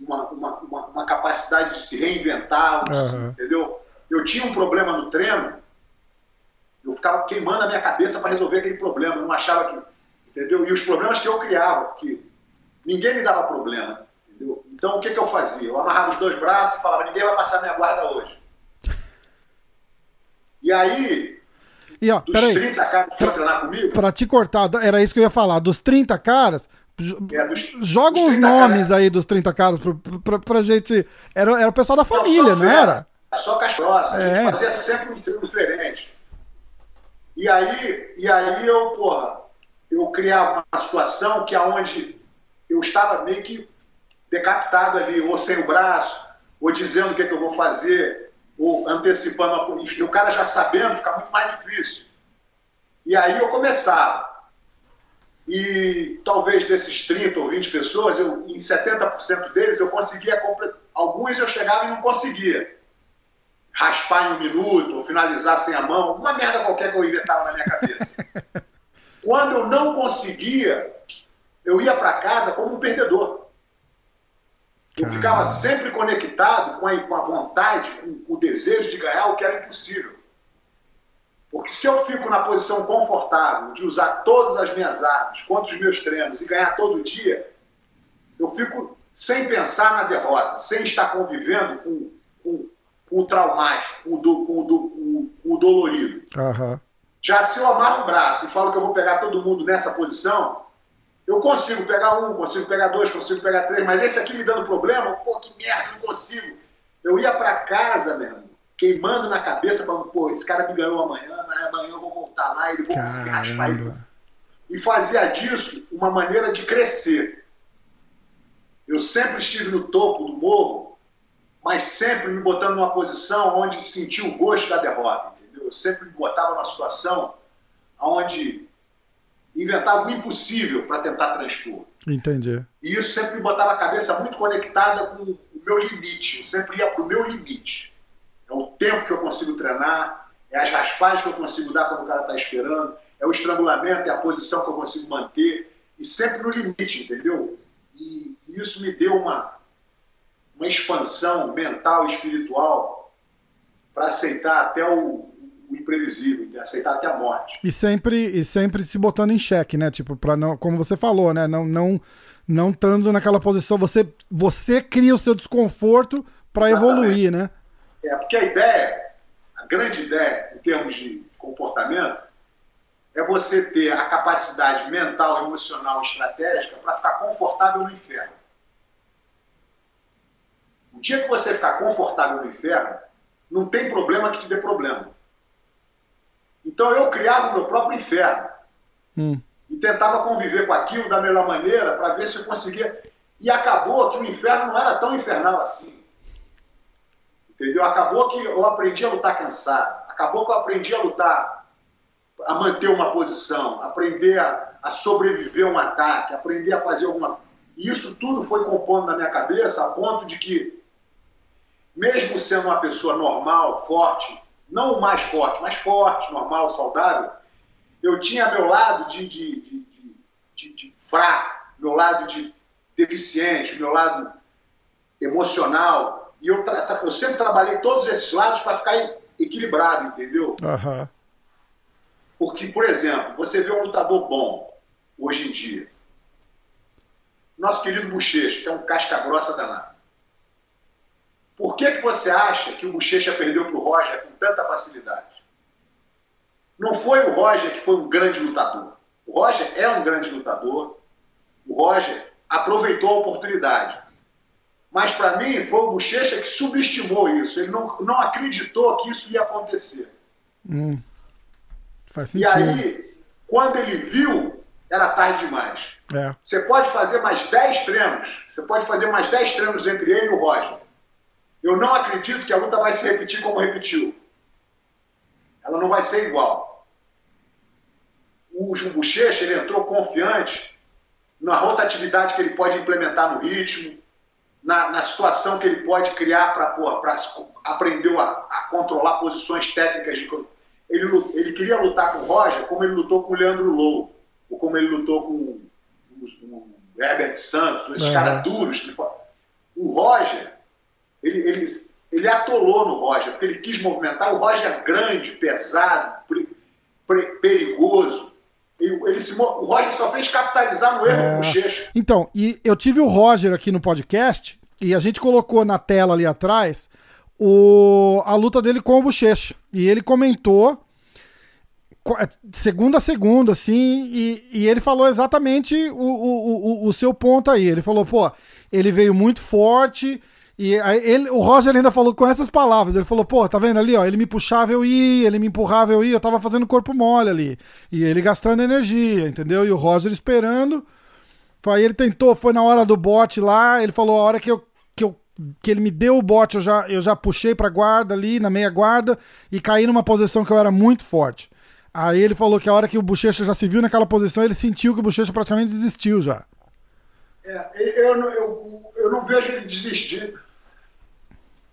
uma, uma, uma, uma, capacidade de se reinventar, uhum. entendeu? Eu tinha um problema no treino, eu ficava queimando a minha cabeça para resolver aquele problema, não achava que, entendeu? E os problemas que eu criava, porque ninguém me dava problema. Entendeu? Então, o que, que eu fazia? Eu amarrava os dois braços e falava: ninguém vai passar minha guarda hoje. E aí, e, ó, dos peraí, 30 caras que iam treinar comigo. Pra te cortar, era isso que eu ia falar. Dos 30 caras, é, dos, joga uns nomes caras. aí dos 30 caras pra, pra, pra gente. Era, era o pessoal da família, não, não era? Só castrosa. É. A gente fazia sempre um treino diferente. E aí, e aí eu, porra, eu criava uma situação que aonde eu estava meio que decapitado ali, ou sem o braço, ou dizendo o que, é que eu vou fazer, ou antecipando. Enfim, o cara já sabendo fica muito mais difícil. E aí eu começava. E talvez desses 30 ou 20 pessoas, eu, em 70% deles eu conseguia. Alguns eu chegava e não conseguia. Raspar em um minuto, ou finalizar sem a mão, uma merda qualquer que eu inventava na minha cabeça. Quando eu não conseguia, eu ia para casa como um perdedor. Eu ficava sempre conectado com a, com a vontade, com, com o desejo de ganhar o que era impossível. Porque se eu fico na posição confortável de usar todas as minhas armas contra os meus treinos e ganhar todo dia, eu fico sem pensar na derrota, sem estar convivendo com, com, com o traumático, com o, do, com o, do, com o dolorido. Uhum. Já se eu amarro um braço e falo que eu vou pegar todo mundo nessa posição, eu consigo pegar um, consigo pegar dois, consigo pegar três, mas esse aqui me dando problema, pô, que merda, não consigo. Eu ia para casa, meu irmão, queimando na cabeça, falando, pô, esse cara me ganhou amanhã, amanhã eu vou voltar lá e ele vou conseguir raspar ele. E fazia disso uma maneira de crescer. Eu sempre estive no topo do morro, mas sempre me botando numa posição onde senti o gosto da derrota, entendeu? Eu sempre me botava numa situação onde inventava o impossível para tentar transpor. Entendi. E isso sempre me botava a cabeça muito conectada com o meu limite. Eu sempre ia para o meu limite. É o tempo que eu consigo treinar, é as raspagens que eu consigo dar quando o cara está esperando, é o estrangulamento, é a posição que eu consigo manter. E sempre no limite, entendeu? E, e isso me deu uma, uma expansão mental e espiritual para aceitar até o, o imprevisível, aceitar até a morte. E sempre, e sempre se botando em xeque, né? Tipo, para não, como você falou, né? Não, não, não estando naquela posição, você, você cria o seu desconforto para evoluir, né? É, porque a ideia, a grande ideia em termos de comportamento, é você ter a capacidade mental, emocional, estratégica para ficar confortável no inferno. O dia que você ficar confortável no inferno, não tem problema que te dê problema. Então eu criava o meu próprio inferno. Hum. E tentava conviver com aquilo da melhor maneira para ver se eu conseguia. E acabou que o inferno não era tão infernal assim. Entendeu? Acabou que eu aprendi a lutar cansado. Acabou que eu aprendi a lutar, a manter uma posição, aprender a, a sobreviver a um ataque, aprender a fazer alguma. E isso tudo foi compondo na minha cabeça a ponto de que, mesmo sendo uma pessoa normal, forte, não o mais forte, mas forte, normal, saudável, eu tinha meu lado de, de, de, de, de fraco, meu lado de deficiente, meu lado emocional. E eu, eu sempre trabalhei todos esses lados para ficar equilibrado, entendeu? Uhum. Porque, por exemplo, você vê um lutador bom hoje em dia. Nosso querido Bochecha, que é um casca grossa danado. Por que, que você acha que o Bochecha perdeu para o Roger com tanta facilidade? Não foi o Roger que foi um grande lutador. O Roger é um grande lutador. O Roger aproveitou a oportunidade. Mas para mim foi o Bochecha que subestimou isso. Ele não, não acreditou que isso ia acontecer. Hum, faz sentido. E aí, quando ele viu, era tarde demais. É. Você pode fazer mais 10 treinos. Você pode fazer mais 10 treinos entre ele e o Roger. Eu não acredito que a luta vai se repetir como repetiu. Ela não vai ser igual. o Bochecha ele entrou confiante na rotatividade que ele pode implementar no ritmo, na, na situação que ele pode criar para aprender a, a, controlar posições técnicas. De, ele, ele queria lutar com o Roger como ele lutou com o Leandro Low, ou como ele lutou com o, o Herbert Santos, esses uhum. caras duros. O Roger, ele, ele, ele atolou no Roger, porque ele quis movimentar. O Roger é grande, pesado, perigoso. Ele, ele se, o Roger só fez capitalizar no erro é... do Bochecha. Então, e eu tive o Roger aqui no podcast e a gente colocou na tela ali atrás o, a luta dele com o Bochecha. E ele comentou é, segunda a segunda, assim, e, e ele falou exatamente o, o, o, o seu ponto aí. Ele falou, pô, ele veio muito forte e ele, o Roger ainda falou com essas palavras. Ele falou, pô, tá vendo ali, ó? Ele me puxava, eu ia, ele me empurrava, eu ia, eu tava fazendo corpo mole ali. E ele gastando energia, entendeu? E o Roger esperando. Aí ele tentou, foi na hora do bote lá, ele falou, a hora que eu, que eu que ele me deu o bote, eu já, eu já puxei pra guarda ali, na meia guarda, e caí numa posição que eu era muito forte. Aí ele falou que a hora que o Bochecha já se viu naquela posição, ele sentiu que o Bochecha praticamente desistiu já. É, eu, eu, eu não vejo ele desistir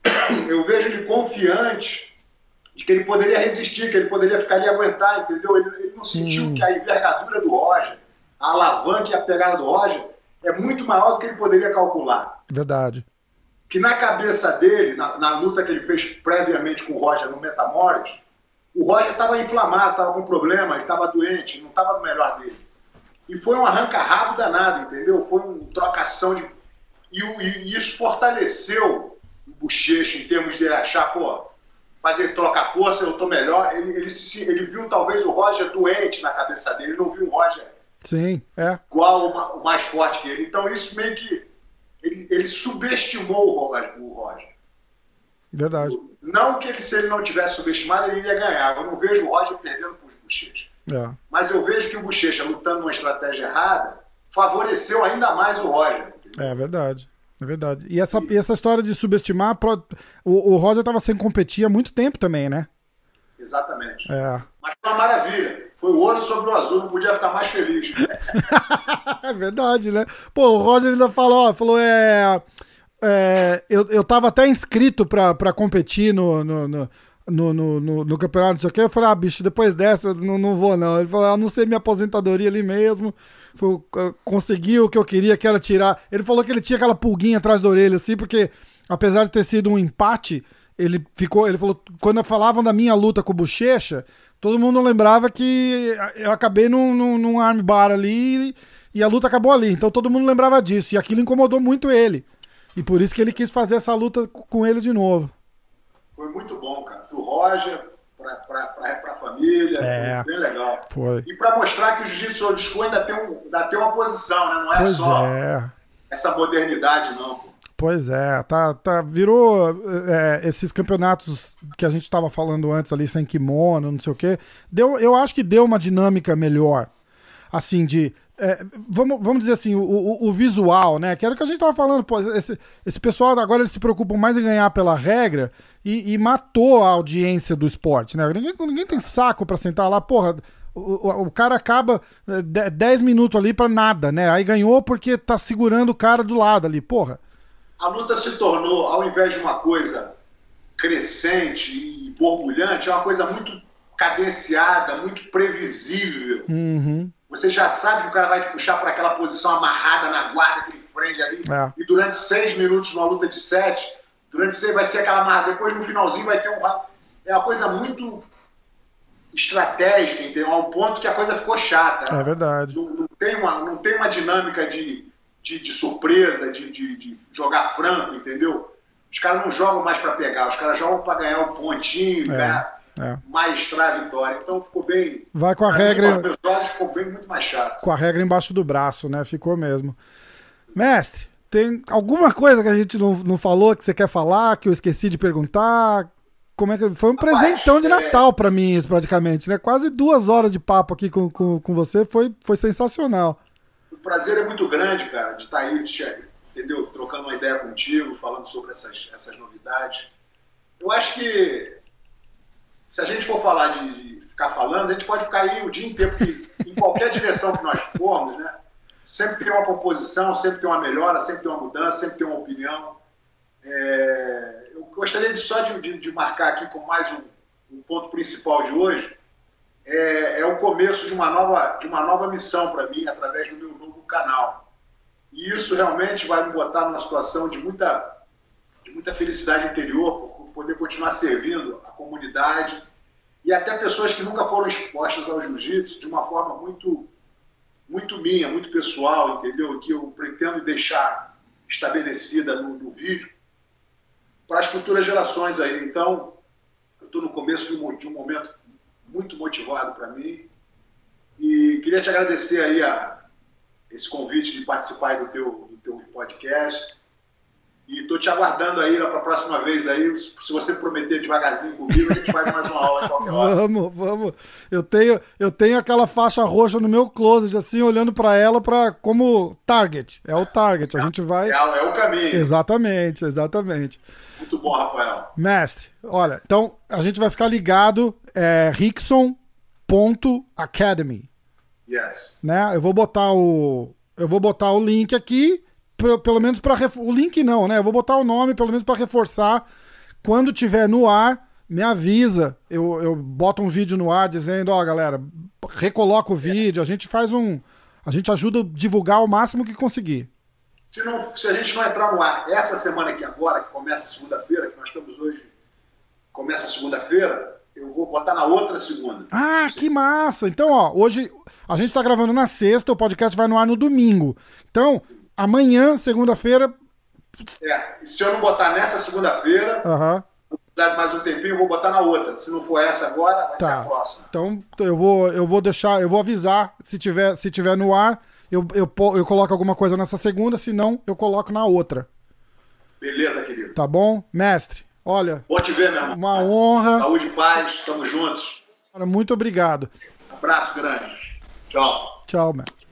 eu vejo ele confiante de que ele poderia resistir, que ele poderia ficar ali e aguentar, entendeu? Ele, ele não sentiu hum. que a envergadura do Roger, a alavanca e a pegada do Roger é muito maior do que ele poderia calcular. Verdade. Que na cabeça dele, na, na luta que ele fez previamente com o Roger no Metamores, o Roger estava inflamado, estava com problema, ele estava doente, não estava no melhor dele. E foi um arranca-rabo danado, entendeu? Foi uma trocação de. E, e isso fortaleceu bochecha em termos de achar, pô, mas ele troca força, eu tô melhor. Ele, ele, se, ele viu talvez o Roger doente na cabeça dele, ele não viu o Roger Sim, é. igual o, o mais forte que ele. Então isso meio que. Ele, ele subestimou o Roger, o Roger. Verdade. Não que ele, se ele não tivesse subestimado, ele iria ganhar. Eu não vejo o Roger perdendo para os Bochecha. É. Mas eu vejo que o Bochecha, lutando numa estratégia errada, favoreceu ainda mais o Roger. Entendeu? É verdade. É verdade. E essa, e essa história de subestimar, o, o Roger estava sem competir há muito tempo também, né? Exatamente. É. Mas foi uma maravilha. Foi o ouro sobre o azul, não podia ficar mais feliz. é verdade, né? Pô, o Roger ainda falou, ó, falou, é. é eu, eu tava até inscrito pra, pra competir no, no, no no, no, no, no, campeonato, não sei o que. Eu falei, ah, bicho, depois dessa não, não vou, não. Ele falou, ah, não sei minha aposentadoria ali mesmo. Foi, consegui o que eu queria, que era tirar. Ele falou que ele tinha aquela pulguinha atrás da orelha, assim, porque apesar de ter sido um empate, ele ficou. Ele falou, quando falavam da minha luta com o Bochecha, todo mundo lembrava que eu acabei num, num, num armbar ali e, a luta acabou ali. Então todo mundo lembrava disso. E aquilo incomodou muito ele. E por isso que ele quis fazer essa luta com ele de novo. Foi muito bom, cara. Pro Roger, para a família, é, bem legal. Foi. E para mostrar que o Jiu-Jitsu Old School ainda tem, um, ainda tem uma posição, né? Não é pois só é. essa modernidade, não. Pois é, tá, tá, virou é, esses campeonatos que a gente estava falando antes ali, sem kimono, não sei o quê. Deu, eu acho que deu uma dinâmica melhor, assim, de é, vamos, vamos dizer assim, o, o, o, visual, né? Que era o que a gente tava falando, pô, esse, esse pessoal agora eles se preocupam mais em ganhar pela regra e, e matou a audiência do esporte, né? Ninguém, ninguém tem saco para sentar lá, porra. O, o, cara acaba 10 é, minutos ali para nada, né? Aí ganhou porque tá segurando o cara do lado ali, porra. A luta se tornou, ao invés de uma coisa crescente e borbulhante, é uma coisa muito cadenciada, muito previsível. Uhum. Você já sabe que o cara vai te puxar para aquela posição amarrada na guarda, aquele frente ali. É. E durante seis minutos, numa luta de sete, durante seis vai ser aquela amarrada. Depois, no finalzinho, vai ter um. É uma coisa muito estratégica, entendeu? A um ponto que a coisa ficou chata. É verdade. Não, não tem, uma, não tem uma dinâmica de, de, de surpresa, de, de, de, jogar franco, entendeu? Os caras não jogam mais para pegar, os caras jogam para ganhar um pontinho, é. ganhar é. maestrar a vitória. Então ficou bem. Vai com a regra. Com olhos, ficou bem muito mais chato. Com a regra embaixo do braço, né? Ficou mesmo. Mestre, tem alguma coisa que a gente não, não falou que você quer falar, que eu esqueci de perguntar? Como é que foi um Rapaz, presentão de é- Natal é... para mim isso praticamente, né? Quase duas horas de papo aqui com, com, com você, foi, foi sensacional. O prazer é muito grande, cara, de estar aí, entendeu? Trocando uma ideia contigo, falando sobre essas, essas novidades. Eu acho que se a gente for falar de, ficar falando, a gente pode ficar aí o dia inteiro, porque em qualquer direção que nós formos, né? Sempre tem uma composição, sempre tem uma melhora, sempre tem uma mudança, sempre tem uma opinião. É, eu gostaria de, só de, de, de, marcar aqui com mais um, um ponto principal de hoje, é, é, o começo de uma nova, de uma nova missão para mim, através do meu novo canal. E isso realmente vai me botar numa situação de muita, de muita felicidade interior, poder continuar servindo a comunidade e até pessoas que nunca foram expostas ao jiu-jitsu de uma forma muito, muito minha, muito pessoal, entendeu? Que eu pretendo deixar estabelecida no, no vídeo para as futuras gerações aí. Então, eu estou no começo de um, de um momento muito motivado para mim e queria te agradecer aí a esse convite de participar do teu, do teu podcast. E estou te aguardando aí para a próxima vez aí. Se você prometer devagarzinho comigo, a gente faz mais uma aula qualquer hora. Vamos, vamos. Eu tenho, eu tenho aquela faixa roxa no meu closet, assim, olhando para ela para como target. É o target. A gente vai. É, é, o caminho. Exatamente, exatamente. Muito bom, Rafael. Mestre, olha, então a gente vai ficar ligado. É Rickson.academy. Yes. Né? Eu vou botar o. Eu vou botar o link aqui pelo menos para o link não, né? Eu vou botar o nome pelo menos para reforçar. Quando tiver no ar, me avisa. Eu, eu boto um vídeo no ar dizendo, ó, oh, galera, recoloca o vídeo, a gente faz um, a gente ajuda a divulgar o máximo que conseguir. Se, não, se a gente não entrar no ar essa semana aqui agora, que começa segunda-feira, que nós estamos hoje, começa segunda-feira, eu vou botar na outra segunda. Ah, que massa! Então, ó, hoje a gente está gravando na sexta, o podcast vai no ar no domingo. Então, amanhã, segunda-feira. É, se eu não botar nessa segunda-feira, uhum. mais um tempinho, eu vou botar na outra. Se não for essa agora, vai tá. ser a próxima. Então eu vou, eu vou deixar, eu vou avisar se tiver, se tiver no ar, eu, eu, eu coloco alguma coisa nessa segunda, se não, eu coloco na outra. Beleza, querido. Tá bom? Mestre, olha. Bom te ver, meu irmão. Uma honra. Saúde e paz, tamo juntos. Muito obrigado. Abraço grande. Tchau. Tchau, mestre.